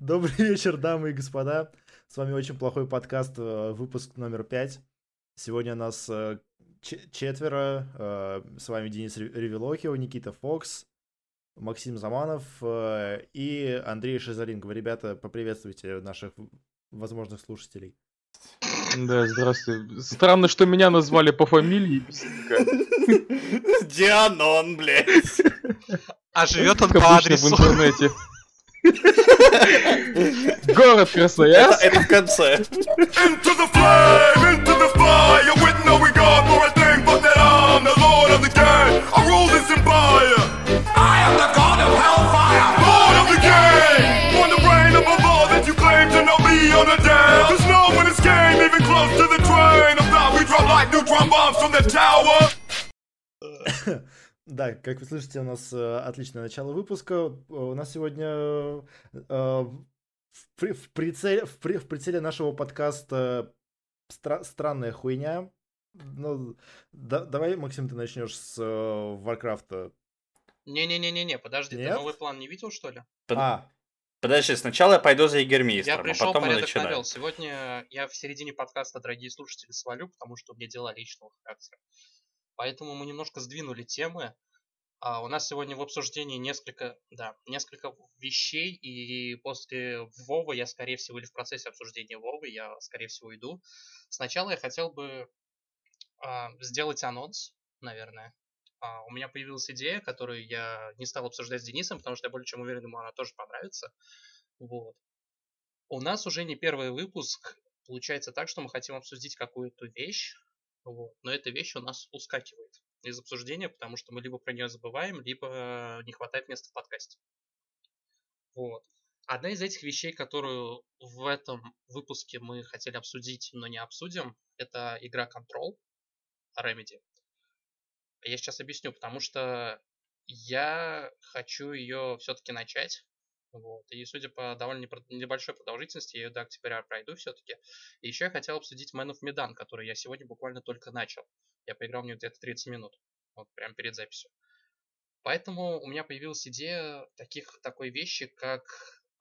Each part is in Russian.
Добрый вечер, дамы и господа. С вами очень плохой подкаст, э, выпуск номер пять. Сегодня нас э, четверо. Э, с вами Денис Ревелохио, Никита Фокс, Максим Заманов и Андрей Шизаринков. Ребята, поприветствуйте наших возможных слушателей. Да, здравствуйте. Странно, что меня назвали по фамилии. Дианон, блядь. А живет он по адресу. в интернете. Город Красноярск. Это, это в конце. Into the flame, into the fire, with no regard for a thing but that I'm the lord of the game. I rule this empire. I am the god of hellfire. Lord of the game. On the brain of a law that you claim to know me on a dam. There's no one escape, even close to the train. Of that we drop like neutron bombs from the tower. Да, как вы слышите, у нас э, отличное начало выпуска. У нас сегодня э, в, в, прицеле, в, в прицеле нашего подкаста стра- странная хуйня. Ну, да, давай, Максим, ты начнешь с э, Варкрафта. Не-не-не-не-не, подожди, Нет? ты новый план не видел, что ли? Под... А. Подожди, сначала я пойду за Егермейстером, Я пришел, а потом порядок мы начинаем. навел. Сегодня я в середине подкаста, дорогие слушатели, свалю, потому что у меня дела личного характера. Поэтому мы немножко сдвинули темы. А у нас сегодня в обсуждении несколько, да, несколько вещей, и после Вовы я, скорее всего, или в процессе обсуждения Вовы я, скорее всего, иду. Сначала я хотел бы а, сделать анонс, наверное. А, у меня появилась идея, которую я не стал обсуждать с Денисом, потому что я более чем уверен, ему она тоже понравится. Вот. У нас уже не первый выпуск. Получается так, что мы хотим обсудить какую-то вещь, вот. Но эта вещь у нас ускакивает из обсуждения, потому что мы либо про нее забываем, либо не хватает места в подкасте. Вот. Одна из этих вещей, которую в этом выпуске мы хотели обсудить, но не обсудим, это игра Control Remedy. Я сейчас объясню, потому что я хочу ее все-таки начать. Вот. И судя по довольно небольшой продолжительности, я ее до октября пройду все-таки. И еще я хотел обсудить Man of Medan, который я сегодня буквально только начал. Я поиграл в нее где-то 30 минут. Вот прямо перед записью. Поэтому у меня появилась идея таких, такой вещи, как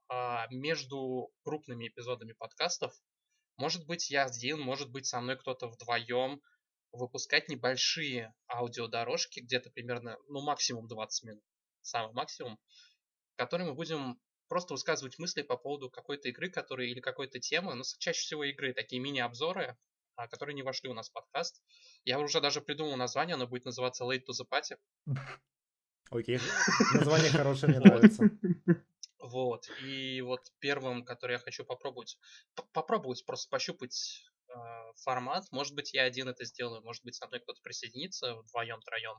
а, между крупными эпизодами подкастов, может быть я один, может быть со мной кто-то вдвоем, выпускать небольшие аудиодорожки, где-то примерно, ну максимум 20 минут, самый максимум, в которой мы будем просто высказывать мысли по поводу какой-то игры, которая или какой-то темы, но чаще всего игры, такие мини-обзоры, а, которые не вошли у нас в подкаст. Я уже даже придумал название, оно будет называться Late to the Party. Окей, название хорошее, мне нравится. Вот, и вот первым, который я хочу попробовать, попробовать просто пощупать э, формат, может быть, я один это сделаю, может быть, со мной кто-то присоединится вдвоем, троем.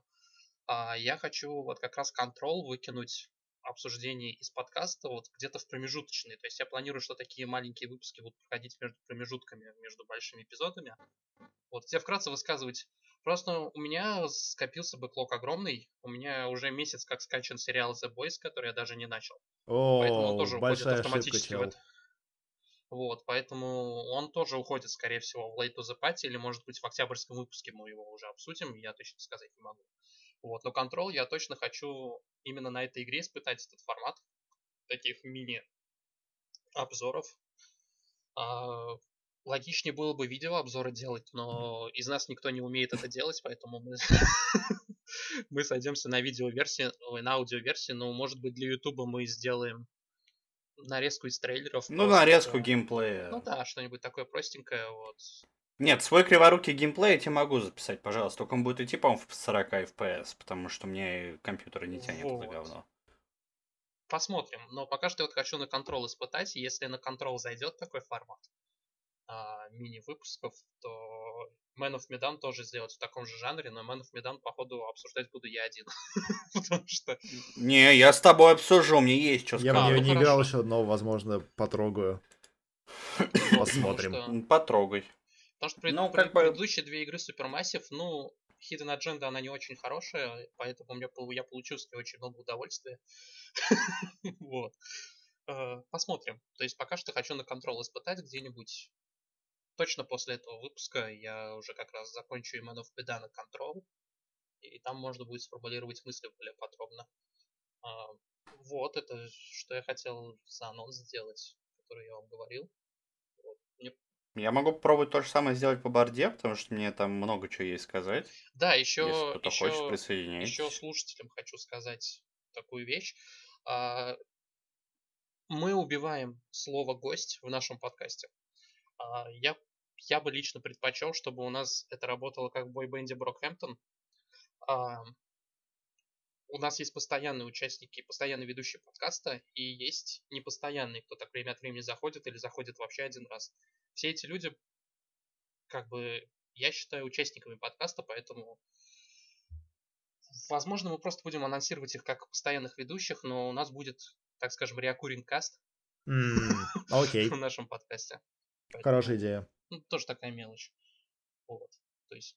А я хочу вот как раз контрол выкинуть обсуждений из подкаста вот где-то в промежуточные. То есть я планирую, что такие маленькие выпуски будут проходить между промежутками, между большими эпизодами. Вот, тебе вкратце высказывать. Просто у меня скопился бэклог огромный. У меня уже месяц как скачан сериал The Boys, который я даже не начал. О, поэтому он тоже уходит автоматически ошибка, в это. Вот, поэтому он тоже уходит, скорее всего, в Late to the Party, или, может быть, в октябрьском выпуске мы его уже обсудим, я точно сказать не могу. Вот, но Control я точно хочу именно на этой игре испытать этот формат таких мини-обзоров. А, логичнее было бы видеообзоры делать, но из нас никто не умеет это делать, поэтому мы, мы сойдемся на видеоверсии, на аудиоверсии, но может быть для Ютуба мы сделаем нарезку из трейлеров. Ну, нарезку геймплея. Ну да, что-нибудь такое простенькое, вот. Нет, свой криворукий геймплей я тебе могу записать, пожалуйста. Только он будет идти, по-моему, в 40 FPS, потому что мне компьютер не тянет вот. это говно. Посмотрим. Но пока что я вот хочу на контрол испытать. Если на контрол зайдет такой формат а, мини-выпусков, то Man of Medan тоже сделать в таком же жанре, но Man of Medan, походу, обсуждать буду я один. Потому что... Не, я с тобой обсужу, мне есть что сказать. Я в нее не играл еще, но, возможно, потрогаю. Посмотрим. Потрогай. Потому что пред, ну, как пред, бы... предыдущие две игры Supermassive, ну, Hidden Agenda, она не очень хорошая, поэтому у меня, я получил с нее очень много удовольствия. Вот. Э, посмотрим. То есть пока что хочу на контрол испытать где-нибудь. Точно после этого выпуска я уже как раз закончу Man of Beda на контрол. И там можно будет сформулировать мысли более подробно. А, Вот, это что я хотел за анонс сделать, который я вам говорил. Вот. Мне- Я могу попробовать то же самое сделать по борде, потому что мне там много чего есть сказать. Да, Если еще, кто-то хочет еще, присоединиться. еще слушателям хочу сказать такую вещь. А, Мы убиваем слово гость в нашем подкасте. А, Я, я бы лично предпочел, чтобы у нас это работало как в бойбенде Брокхэмптон. У нас есть постоянные участники, постоянные ведущие подкаста, и есть непостоянные, кто так время от времени заходит или заходит вообще один раз. Все эти люди, как бы, я считаю участниками подкаста, поэтому Возможно, мы просто будем анонсировать их как постоянных ведущих, но у нас будет, так скажем, реокуринг каст М, Окей, в нашем подкасте. Хорошая идея. ну, тоже такая мелочь. Вот. То есть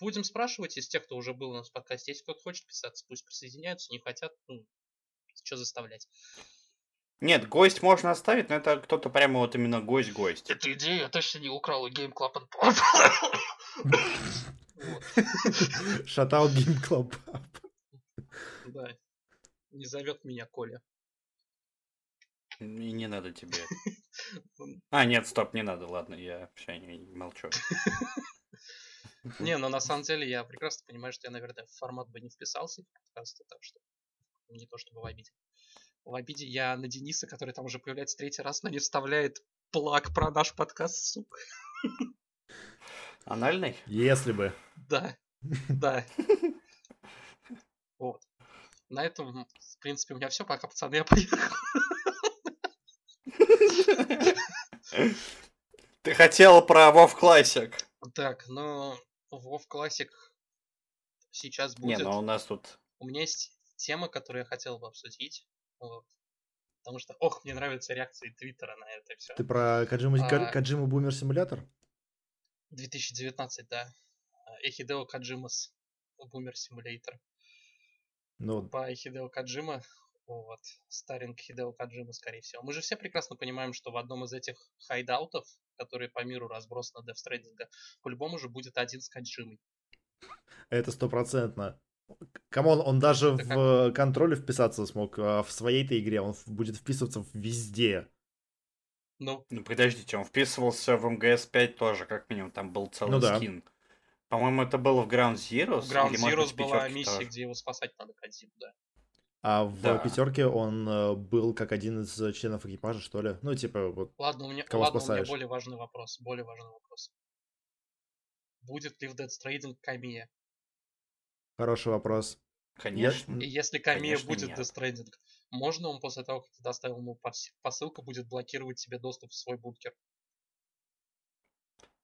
будем спрашивать из тех, кто уже был у нас в подкасте. Если кто-то хочет писаться, пусть присоединяются, не хотят, ну, что заставлять. Нет, гость можно оставить, но это кто-то прямо вот именно гость-гость. Эту идею я точно не украл у Game Club and Pop. Шатаут Game Club. да. Не зовет меня Коля. И не надо тебе. А, нет, стоп, не надо, ладно, я не молчу. Не, но на самом деле я прекрасно понимаю, что я, наверное, в формат бы не вписался в подкасты, так что не то чтобы в обиде. В обиде я на Дениса, который там уже появляется третий раз, но не вставляет плаг про наш подкаст, сука. Анальный? Если бы. Да, да. Вот. На этом, в принципе, у меня все. Пока, пацаны, я поехал. Ты хотел про WoW Classic. Так, ну, WoW Classic сейчас Не, будет. ну у нас тут... У меня есть тема, которую я хотел бы обсудить. Вот. Потому что, ох, мне нравятся реакции Твиттера на это все. Ты про Каджиму, А. Каджиму Бумер Симулятор? 2019, да. Эхидео Каджимас Бумер Симулятор. Ну, По Эхидео Каджима, вот, старинг Хидео Каджима, скорее всего. Мы же все прекрасно понимаем, что в одном из этих hideout ов, которые по миру разбросаны Death Stranding, по-любому же будет один с Кодзимой. это стопроцентно. Come on, он даже Это в контроле вписаться смог, а в своей-то игре он будет вписываться везде. Ну, Ну подождите, он вписывался в MGS 5 тоже, как минимум, там был целый Ну да. скин. По-моему, это было в Ground Zeroes. в Ground в была миссия, тоже. где его спасать надо Кодзиму, да. А в Да. пятерке он э, был как один из членов экипажа, что ли? Ну, типа, вот. Ладно, у меня, Кого ладно, у меня спасаешь? более важный вопрос. Более важный вопрос. Будет ли в Dead Stranding Камия? Хороший вопрос. Конечно. И если Камия Конечно, будет нет. Death Stranding, можно он после того, как ты доставил ему пос- посылку, будет блокировать себе доступ в свой бункер?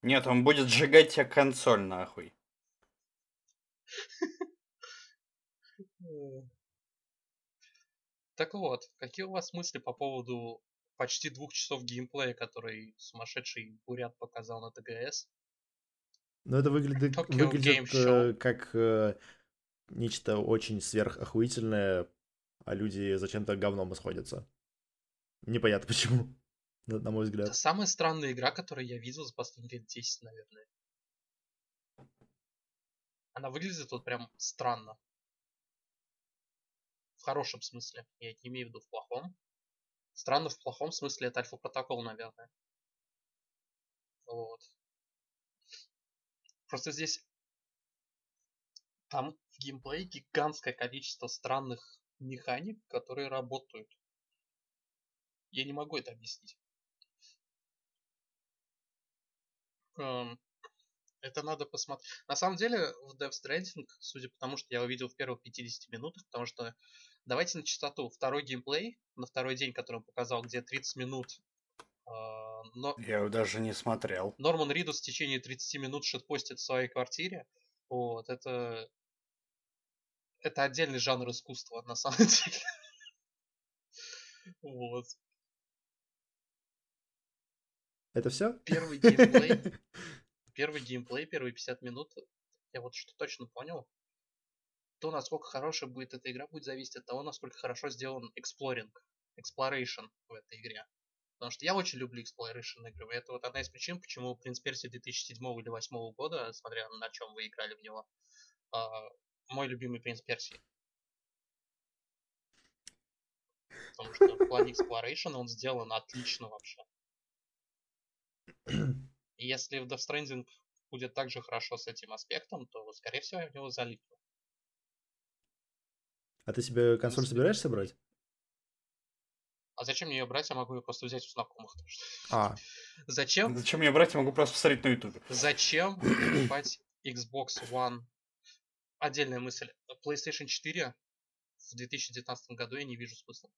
Нет, он будет сжигать тебе консоль, нахуй. Так вот, какие у вас мысли по поводу почти двух часов геймплея, который сумасшедший Бурят показал на ТГС? Ну, это выглядит, Tokyo выглядит э, как э, нечто очень сверхохуительное, а люди зачем-то говном исходятся. Непонятно почему, на, на мой Это взгляд. самая странная игра, которую я видел за последние лет 10, наверное. Она выглядит вот прям странно. В хорошем смысле. Я не имею в виду в плохом. Странно в плохом смысле это альфа-протокол, наверное. Вот. Просто здесь там в геймплее гигантское количество странных механик, которые работают. Я не могу это объяснить. Эм, Это надо посмотреть. На самом деле, в Death Stranding, судя по тому, что я увидел в первых 50 минутах, потому что давайте на чистоту. Второй геймплей, на второй день, который он показал, где 30 минут, э, но Я его даже не смотрел. Норман Ридус в течение 30 минут шитпостит в своей квартире. Вот, это... Это отдельный жанр искусства, на самом деле. Вот. Это все? Первый геймплей, первый геймплей, первые 50 минут, я вот что точно понял, то, насколько хорошая будет эта игра, будет зависеть от того, насколько хорошо сделан exploring, exploration в этой игре. Потому что я очень люблю exploration игры. Это вот одна из причин, почему Prince Persia 2007 или 2008 года, смотря на чем вы играли в него, а, мой любимый Принц Персии. потому что в плане exploration он сделан отлично вообще. И если в Death Stranding будет также хорошо с этим аспектом, то, скорее всего, я в него залипну. А ты себе консоль собираешься брать? А зачем мне ее брать? Я могу ее просто взять у знакомых. А, Зачем? Зачем мне брать? Я могу просто посмотреть на ютубе. Зачем покупать Xbox One? Отдельная мысль. PlayStation 4 в 2019 году я не вижу смысла.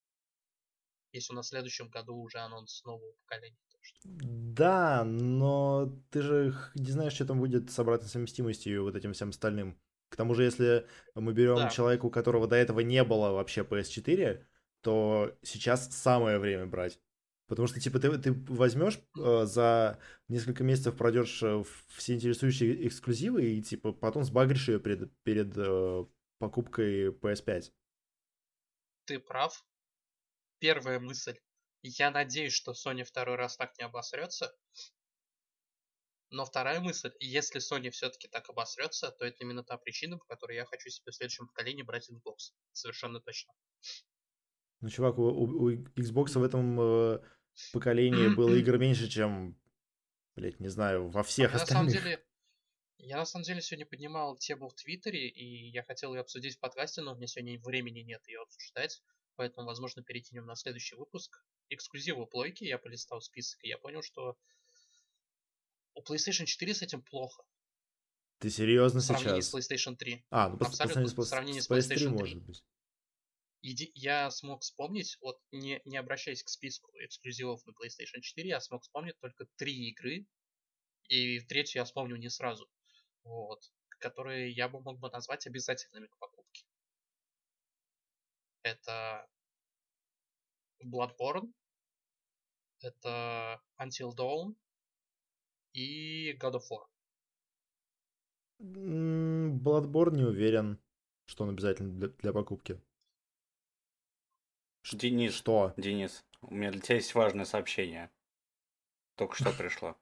Если у нас в следующем году уже анонс нового поколения. да, но ты же не знаешь, что там будет с обратной совместимостью и вот этим всем остальным. К тому же, если мы берем Да. человека, у которого до этого не было вообще PS4, то сейчас самое время брать. Потому что, типа, ты, ты возьмешь э, за несколько месяцев пройдешь э, все интересующие эксклюзивы и, типа, потом сбагришь ее перед, перед э, покупкой PS5. Ты прав. Первая мысль. Я надеюсь, что Sony второй раз так не обосрется. Но вторая мысль, если Sony все-таки так обосрется, то это именно та причина, по которой я хочу себе в следующем поколении брать Xbox. Совершенно точно. Ну, чувак, у, у- у Xbox в этом э, поколении было игр меньше, чем, блять, не знаю, во всех Я на самом остальных. деле, я на самом деле сегодня поднимал тему в Твиттере, и я хотел ее обсудить в подкасте, но у меня сегодня времени нет ее обсуждать, поэтому, возможно, перекинем на следующий выпуск. Эксклюзивы плойки, я полистал список, и я понял, что у PlayStation 4 с этим плохо, Ты серьезно в сравнении сейчас? с PlayStation 3. А, ну, по, по сравнению с, с PS3, PlayStation 3. может быть. Еди- Я смог вспомнить, вот не, не обращаясь к списку эксклюзивов на PlayStation 4, я смог вспомнить только три игры, и третью я вспомнил не сразу, вот, которые я бы мог бы назвать обязательными к покупке. Это Bloodborne, это Until Dawn и God of War. Bloodborne не уверен, что он обязательно для, для покупки. Денис, Что? Денис, у меня для тебя есть важное сообщение. Только что пришло.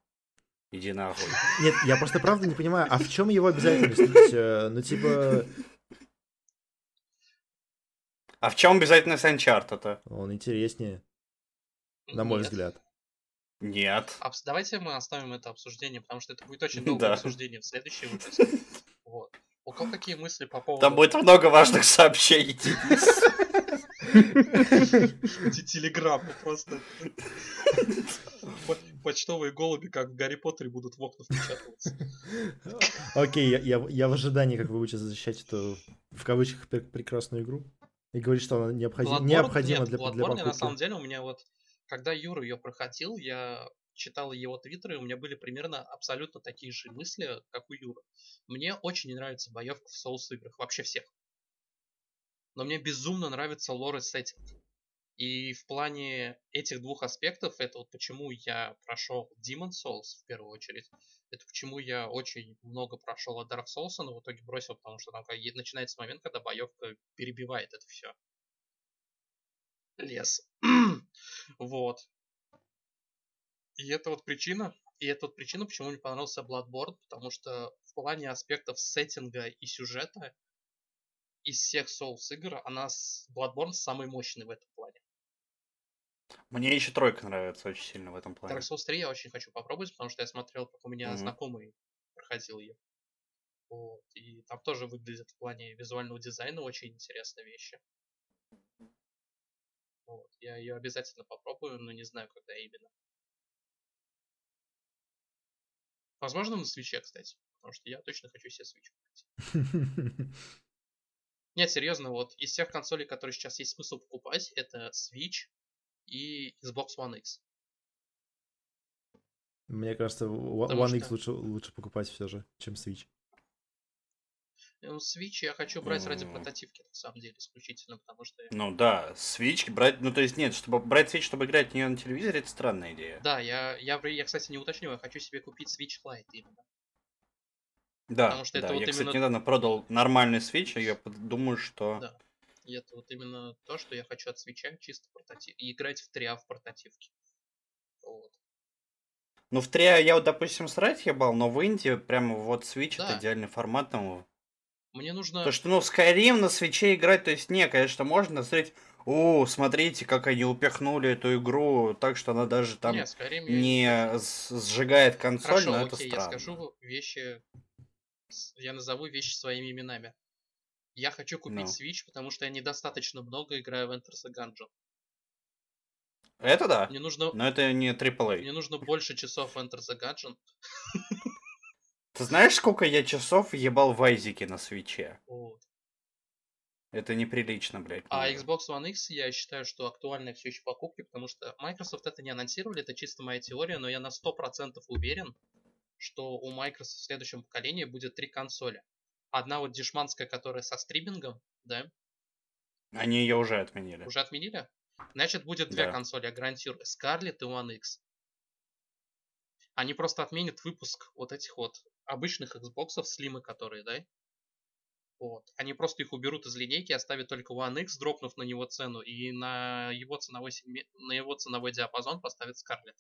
Иди нахуй. Нет, я просто правда не понимаю, а в чем его обязательность? Ну, э, Ну, типа, А в чем обязательность Uncharted-то? он интереснее, на мой Нет. взгляд. Нет. Обс- Давайте мы оставим это обсуждение, потому что это будет очень долгое Да. обсуждение в следующий выпуск. Вот. У кого какие мысли по поводу Там будет много важных сообщений, эти телеграммы просто? По- Почтовые голуби, как в Гарри Поттере, будут в окна впечатываться. Окей, я, в ожидании, как вы будете защищать эту, в кавычках, пр- прекрасную игру. И говорить, что она необходима для, покупки. на самом деле, у меня вот, когда Юра ее проходил, я читал его твиттеры, у меня были примерно абсолютно такие же мысли, как у Юры. Мне очень не нравится боевка в соус играх, вообще всех. Но мне безумно нравится лор и сеттинг. И в плане этих двух аспектов, это вот почему я прошел Demon Souls в первую очередь, это почему я очень много прошел от Dark Souls, но в итоге бросил, потому что там начинается момент, когда боевка перебивает это все. Лес. вот. И это вот причина, и это вот причина, почему мне понравился Bloodborne, потому что в плане аспектов сеттинга и сюжета из всех Souls игр, она с Bloodborne самый мощный в этом плане. Мне еще тройка нравится очень сильно в этом плане. Dark Souls 3 я очень хочу попробовать, потому что я смотрел, как у меня Мгм. знакомый проходил ее. Вот. И там тоже выглядит в плане визуального дизайна очень интересные вещи. Вот. Я ее обязательно попробую, но не знаю, когда именно. Возможно, на свече, кстати. Потому что я точно хочу себе свеч купить. Нет, серьезно, вот из всех консолей, которые сейчас есть смысл покупать, это Switch и Xbox One X. Мне кажется, One Потому X что- лучше, лучше покупать все же, чем Switch. Ну, Switch я хочу брать ради М. прототипки, на самом деле, исключительно, потому что... Ну да, Switch брать, ну то есть нет, чтобы брать Switch, чтобы играть в нее на телевизоре, это странная идея. Да, я, я, я, кстати, не уточнил, я хочу себе купить Switch Lite именно. Да, Потому что да. это вот я, кстати, именно- недавно продал нормальный Switch, и я думаю, что... Да. И это вот именно то, что я хочу от свеча чисто портатив. И играть в 3 в портативке. Вот. Ну, в 3 я вот, допустим, срать ебал, но в Индии прямо вот Switch Да. это идеальный формат. Там, Мне нужно... То, что, ну, Skyrim на свече играть, то есть, не, конечно, можно смотреть о, смотрите, как они упихнули эту игру так, что она даже там Не, Skyrim я не сжигает консоль, Хорошо, но это окей, я странно. скажу вещи, я назову вещи своими именами. Я хочу купить Ну. Switch, потому что я недостаточно много играю в Enter the Gungeon. Это да, Мне нужно, но это не AAA. мне нужно больше часов в Enter the Gungeon. Ты знаешь, сколько я часов ебал в Айзеке на свече? Вот. Это неприлично, блядь. А. Xbox One X я считаю, что актуальная все еще покупки, потому что Microsoft это не анонсировали, это чисто моя теория, но я на 100% уверен, что у Microsoft в следующем поколении будет три консоли. Одна вот дешманская, которая со стримингом, да, Они ее уже отменили. уже отменили. Значит, будет две Да. консоли, я гарантирую. Scarlett и One X. Они просто отменят выпуск вот этих вот обычных Xbox, слимы которые, да? Вот. Они просто их уберут из линейки, оставят только One X, дропнув на него цену, и на его ценовой, на его ценовой диапазон поставят Scarlett.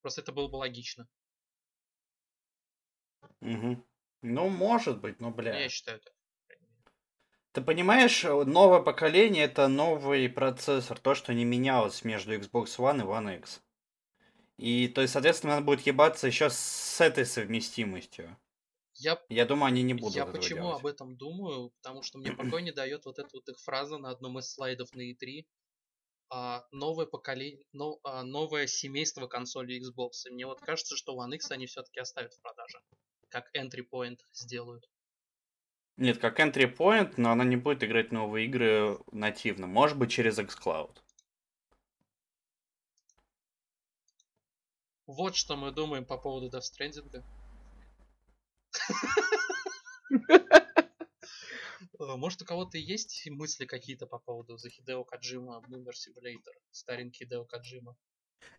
Просто это было бы логично. Мгм. Ну, может быть, но, бля. Я считаю так. Ты понимаешь, э, новое поколение это новый процессор, то, что не менялось между Xbox One и One X. И, то есть, соответственно, надо будет ебаться еще с этой совместимостью. Я Я думаю, они не будут Я этого почему делать. об этом думаю? Потому что мне покой не дает вот эта вот их фраза на одном из слайдов на E3. а, новое поколение, но, а, новое семейство консолей Xbox. И мне вот кажется, что One X они все-таки оставят в продаже. Как entry point сделают. Нет, как entry point, но она не будет играть новые игры нативно. Может быть, через xCloud. Вот что мы думаем по поводу Death. Э, Может, у кого-то есть мысли какие-то по поводу The Hideo Kojima Boomer Simulator? Старенький Hideo Kojima.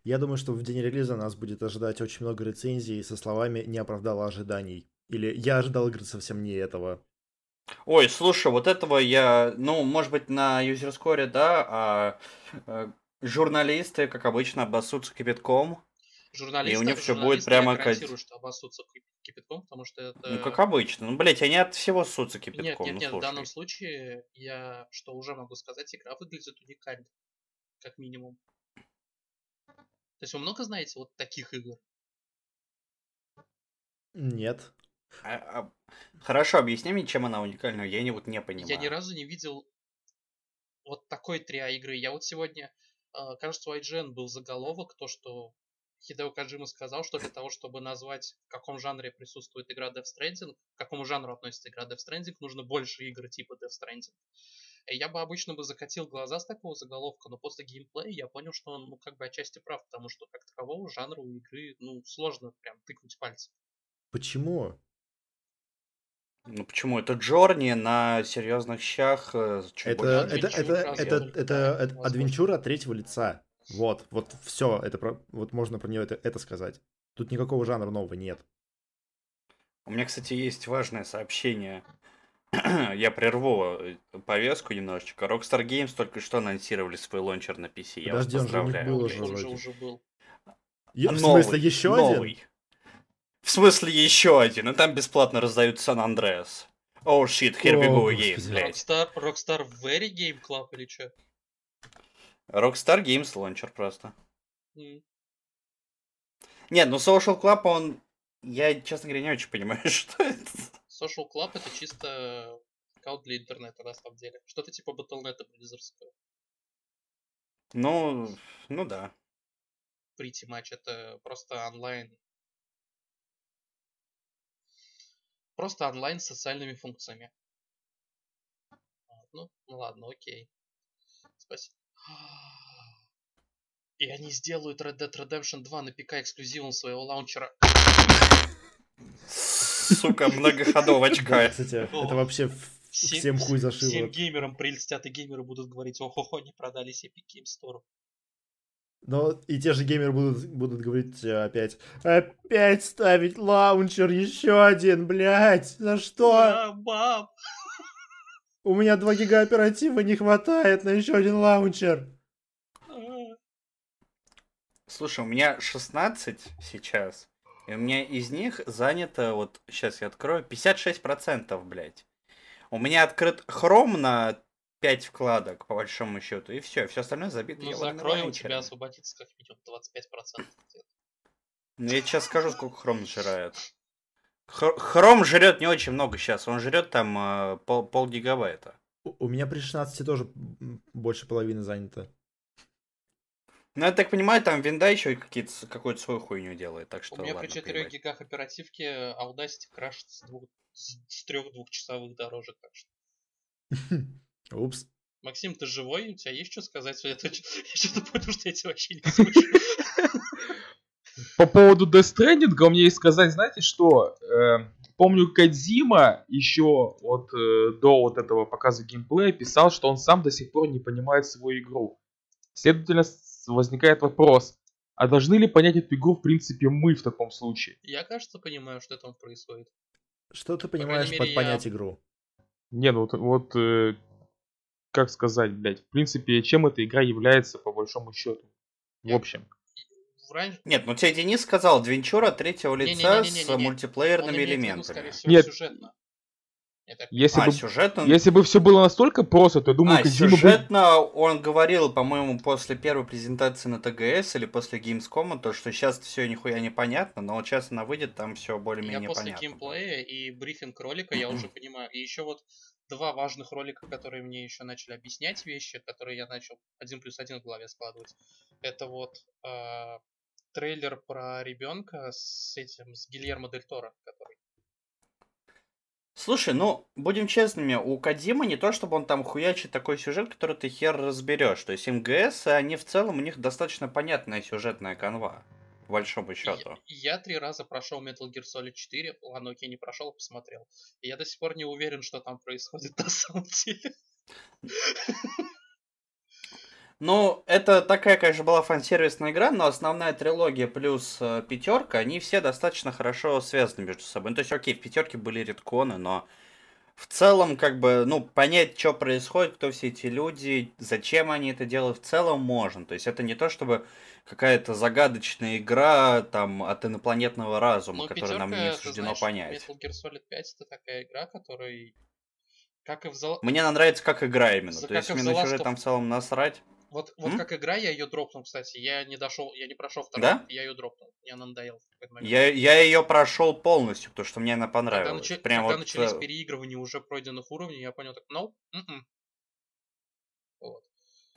Я думаю, что в день релиза нас будет ожидать очень много рецензий со словами «не оправдало ожиданий». Или «я ожидал игры совсем не этого». Ой, слушай, вот этого я, ну, может быть, на юзерскоре, да, а э, журналисты, как обычно, обоссутся кипятком. Журналисты, них всё будет прямо я как- гарантирую, что обоссутся кип- кипятком, потому что это... Ну, как обычно. Ну, блять, они от всего ссутся Нет, кипятком, нет, ну, нет, в слушай. данном случае я, что уже могу сказать, игра выглядит уникально, как минимум. То есть вы много знаете вот таких игр? Нет. А- а- Хорошо, объясни мне, чем она уникальна, я не, вот не понимаю. Я ни разу не видел вот такой триа игры. Я вот сегодня, э, кажется, у IGN был заголовок, то, что Хидео Каджима сказал, что для того, чтобы назвать, в каком жанре присутствует игра Death Stranding, к какому жанру относится игра Death Stranding, нужно больше игр типа Death Stranding. И Я бы обычно бы закатил глаза с такого заголовка, но после геймплея я понял, что он, ну, как бы отчасти прав, потому что как такового жанра у игры, ну, сложно прям тыкнуть пальцем. Почему? Ну почему? Это Джорни на серьезных щах. э, Это, это, адвенчура, это, это, это, это адвенчура третьего лица. Вот, вот все, это про- вот можно про нее это, это сказать. Тут никакого жанра нового нет. У меня, кстати, есть важное сообщение. Я прерву э, повестку немножечко. Rockstar Games только что анонсировали свой лончер на PC. Я Подожди, вас он же поздравляю. был Он уже же уже был. В Новый, смысле, еще один? новый. В смысле еще один? И там бесплатно раздают Сан Андреас. О, shit, here we go again, блядь. Rockstar, Rockstar Very Game Club или что? Rockstar Games лончер просто. Нет, ну Social Club, он... Я, честно говоря, не очень понимаю, что это. Social Club это чисто аккаунт для интернета, на самом деле. Что-то типа Battle.net близерского. Ну, ну да. Прийти матч это просто онлайн. Просто онлайн с социальными функциями. Ну, ну ладно, окей. Спасибо. И они сделают Red Dead Redemption 2 на ПК эксклюзивом своего лаунчера. Сука, многоходовочка. Кстати, О, это вообще Всем- всем хуй за Всем геймерам прельстят, и геймеры будут говорить, ого-го, не продались Epic Games Store. Но и те же геймеры будут, будут говорить э, опять, опять ставить лаунчер, еще один, блядь, за что? Ура, баб! У меня 2 гига оператива не хватает на еще один лаунчер. Слушай, у меня 16 сейчас. И у меня из них занято, вот сейчас я открою, 56%, блядь. У меня открыт Chrome на 5 вкладок, по большому счету, и все, все остальное забито Ну, закрой, у тебя освободится как минимум 25%. где-то. Ну, я сейчас скажу, сколько хром жрает. Хр- Хром жрет не очень много сейчас, он жрет там э, пол, пол гигабайта. У у меня при 16 тоже больше половины занято. Ну, я так понимаю, там винда еще какие-то, какую-то свою хуйню делает, так что У меня при ладно, 4 поебать. гигах оперативки Audacity крашит с, двух, с, трех двухчасовых дорожек. Так что. Упс. Максим, ты живой? У тебя есть что сказать? Я что-то понял, что я тебя вообще не слышу. По поводу Death Stranding меня есть сказать, знаете что? Э, помню, Кадзима еще вот э, до вот этого показа геймплея писал, что он сам до сих пор не понимает свою игру. Следовательно, возникает вопрос, а должны ли понять эту игру в принципе мы в таком случае? Я, кажется, понимаю, что там происходит. Что ты понимаешь мере, под я- понять игру? Не, ну вот, вот э, как сказать, блядь, в принципе, чем эта игра является по большому счету? В Я- общем. В ран- Нет, ну тебе Денис сказал, Адвенчура третьего лица с мультиплеерными виду, элементами. всего, Нет. сюжетно. Я так Если а, бы, сюжетно? если бы все было настолько просто, то я думаю, а, Кодзима бы- сюжетно он говорил, по-моему, после первой презентации на ТГС или после Gamescom, то, что сейчас все нихуя непонятно, но вот сейчас она выйдет, там все Я более-менее после понятно. геймплея и брифинг ролика я уже понимаю. И еще вот два важных ролика, которые мне еще начали объяснять вещи, которые я начал один плюс один в голове складывать. Это вот э, трейлер про ребенка с этим, с Гильермо Дель Торо, который. Слушай, ну, будем честными, у Кадима не то, чтобы он там хуячит такой сюжет, который ты хер разберешь. То есть МГС, они в целом, у них достаточно понятная сюжетная канва, по большому счету. Я, я три раза прошел Metal Gear Solid 4, ладно, окей, не прошел, посмотрел. И я до сих пор не уверен, что там происходит на самом деле. Ну, это такая, конечно, была фан-сервисная игра, но основная трилогия плюс э, пятерка, они все достаточно хорошо связаны между собой. Ну, то есть, окей, в пятерке были редконы, но в целом, как бы, ну, понять, что происходит, кто все эти люди, зачем они это делают, в целом можно. То есть, это не то, чтобы какая-то загадочная игра там от инопланетного разума, Ну, которую нам не суждено знаешь, понять. Metal Gear Solid 5 это такая игра, которая, как и в Зол- Мне она нравится как игра именно. За- То есть, как в мне на The сюжет там в целом насрать. Вот, вот М? как игра я ее дропнул, кстати. Я не дошел, я не прошел второй, Да? я ее дропнул. Она надоела в какой-то момент. Я, я ее прошел полностью, потому что мне она Когда, понравилась. нача- Прям когда вот, начались э, переигрывания уже пройденных уровней, я понял, так, no, м-м. Вот.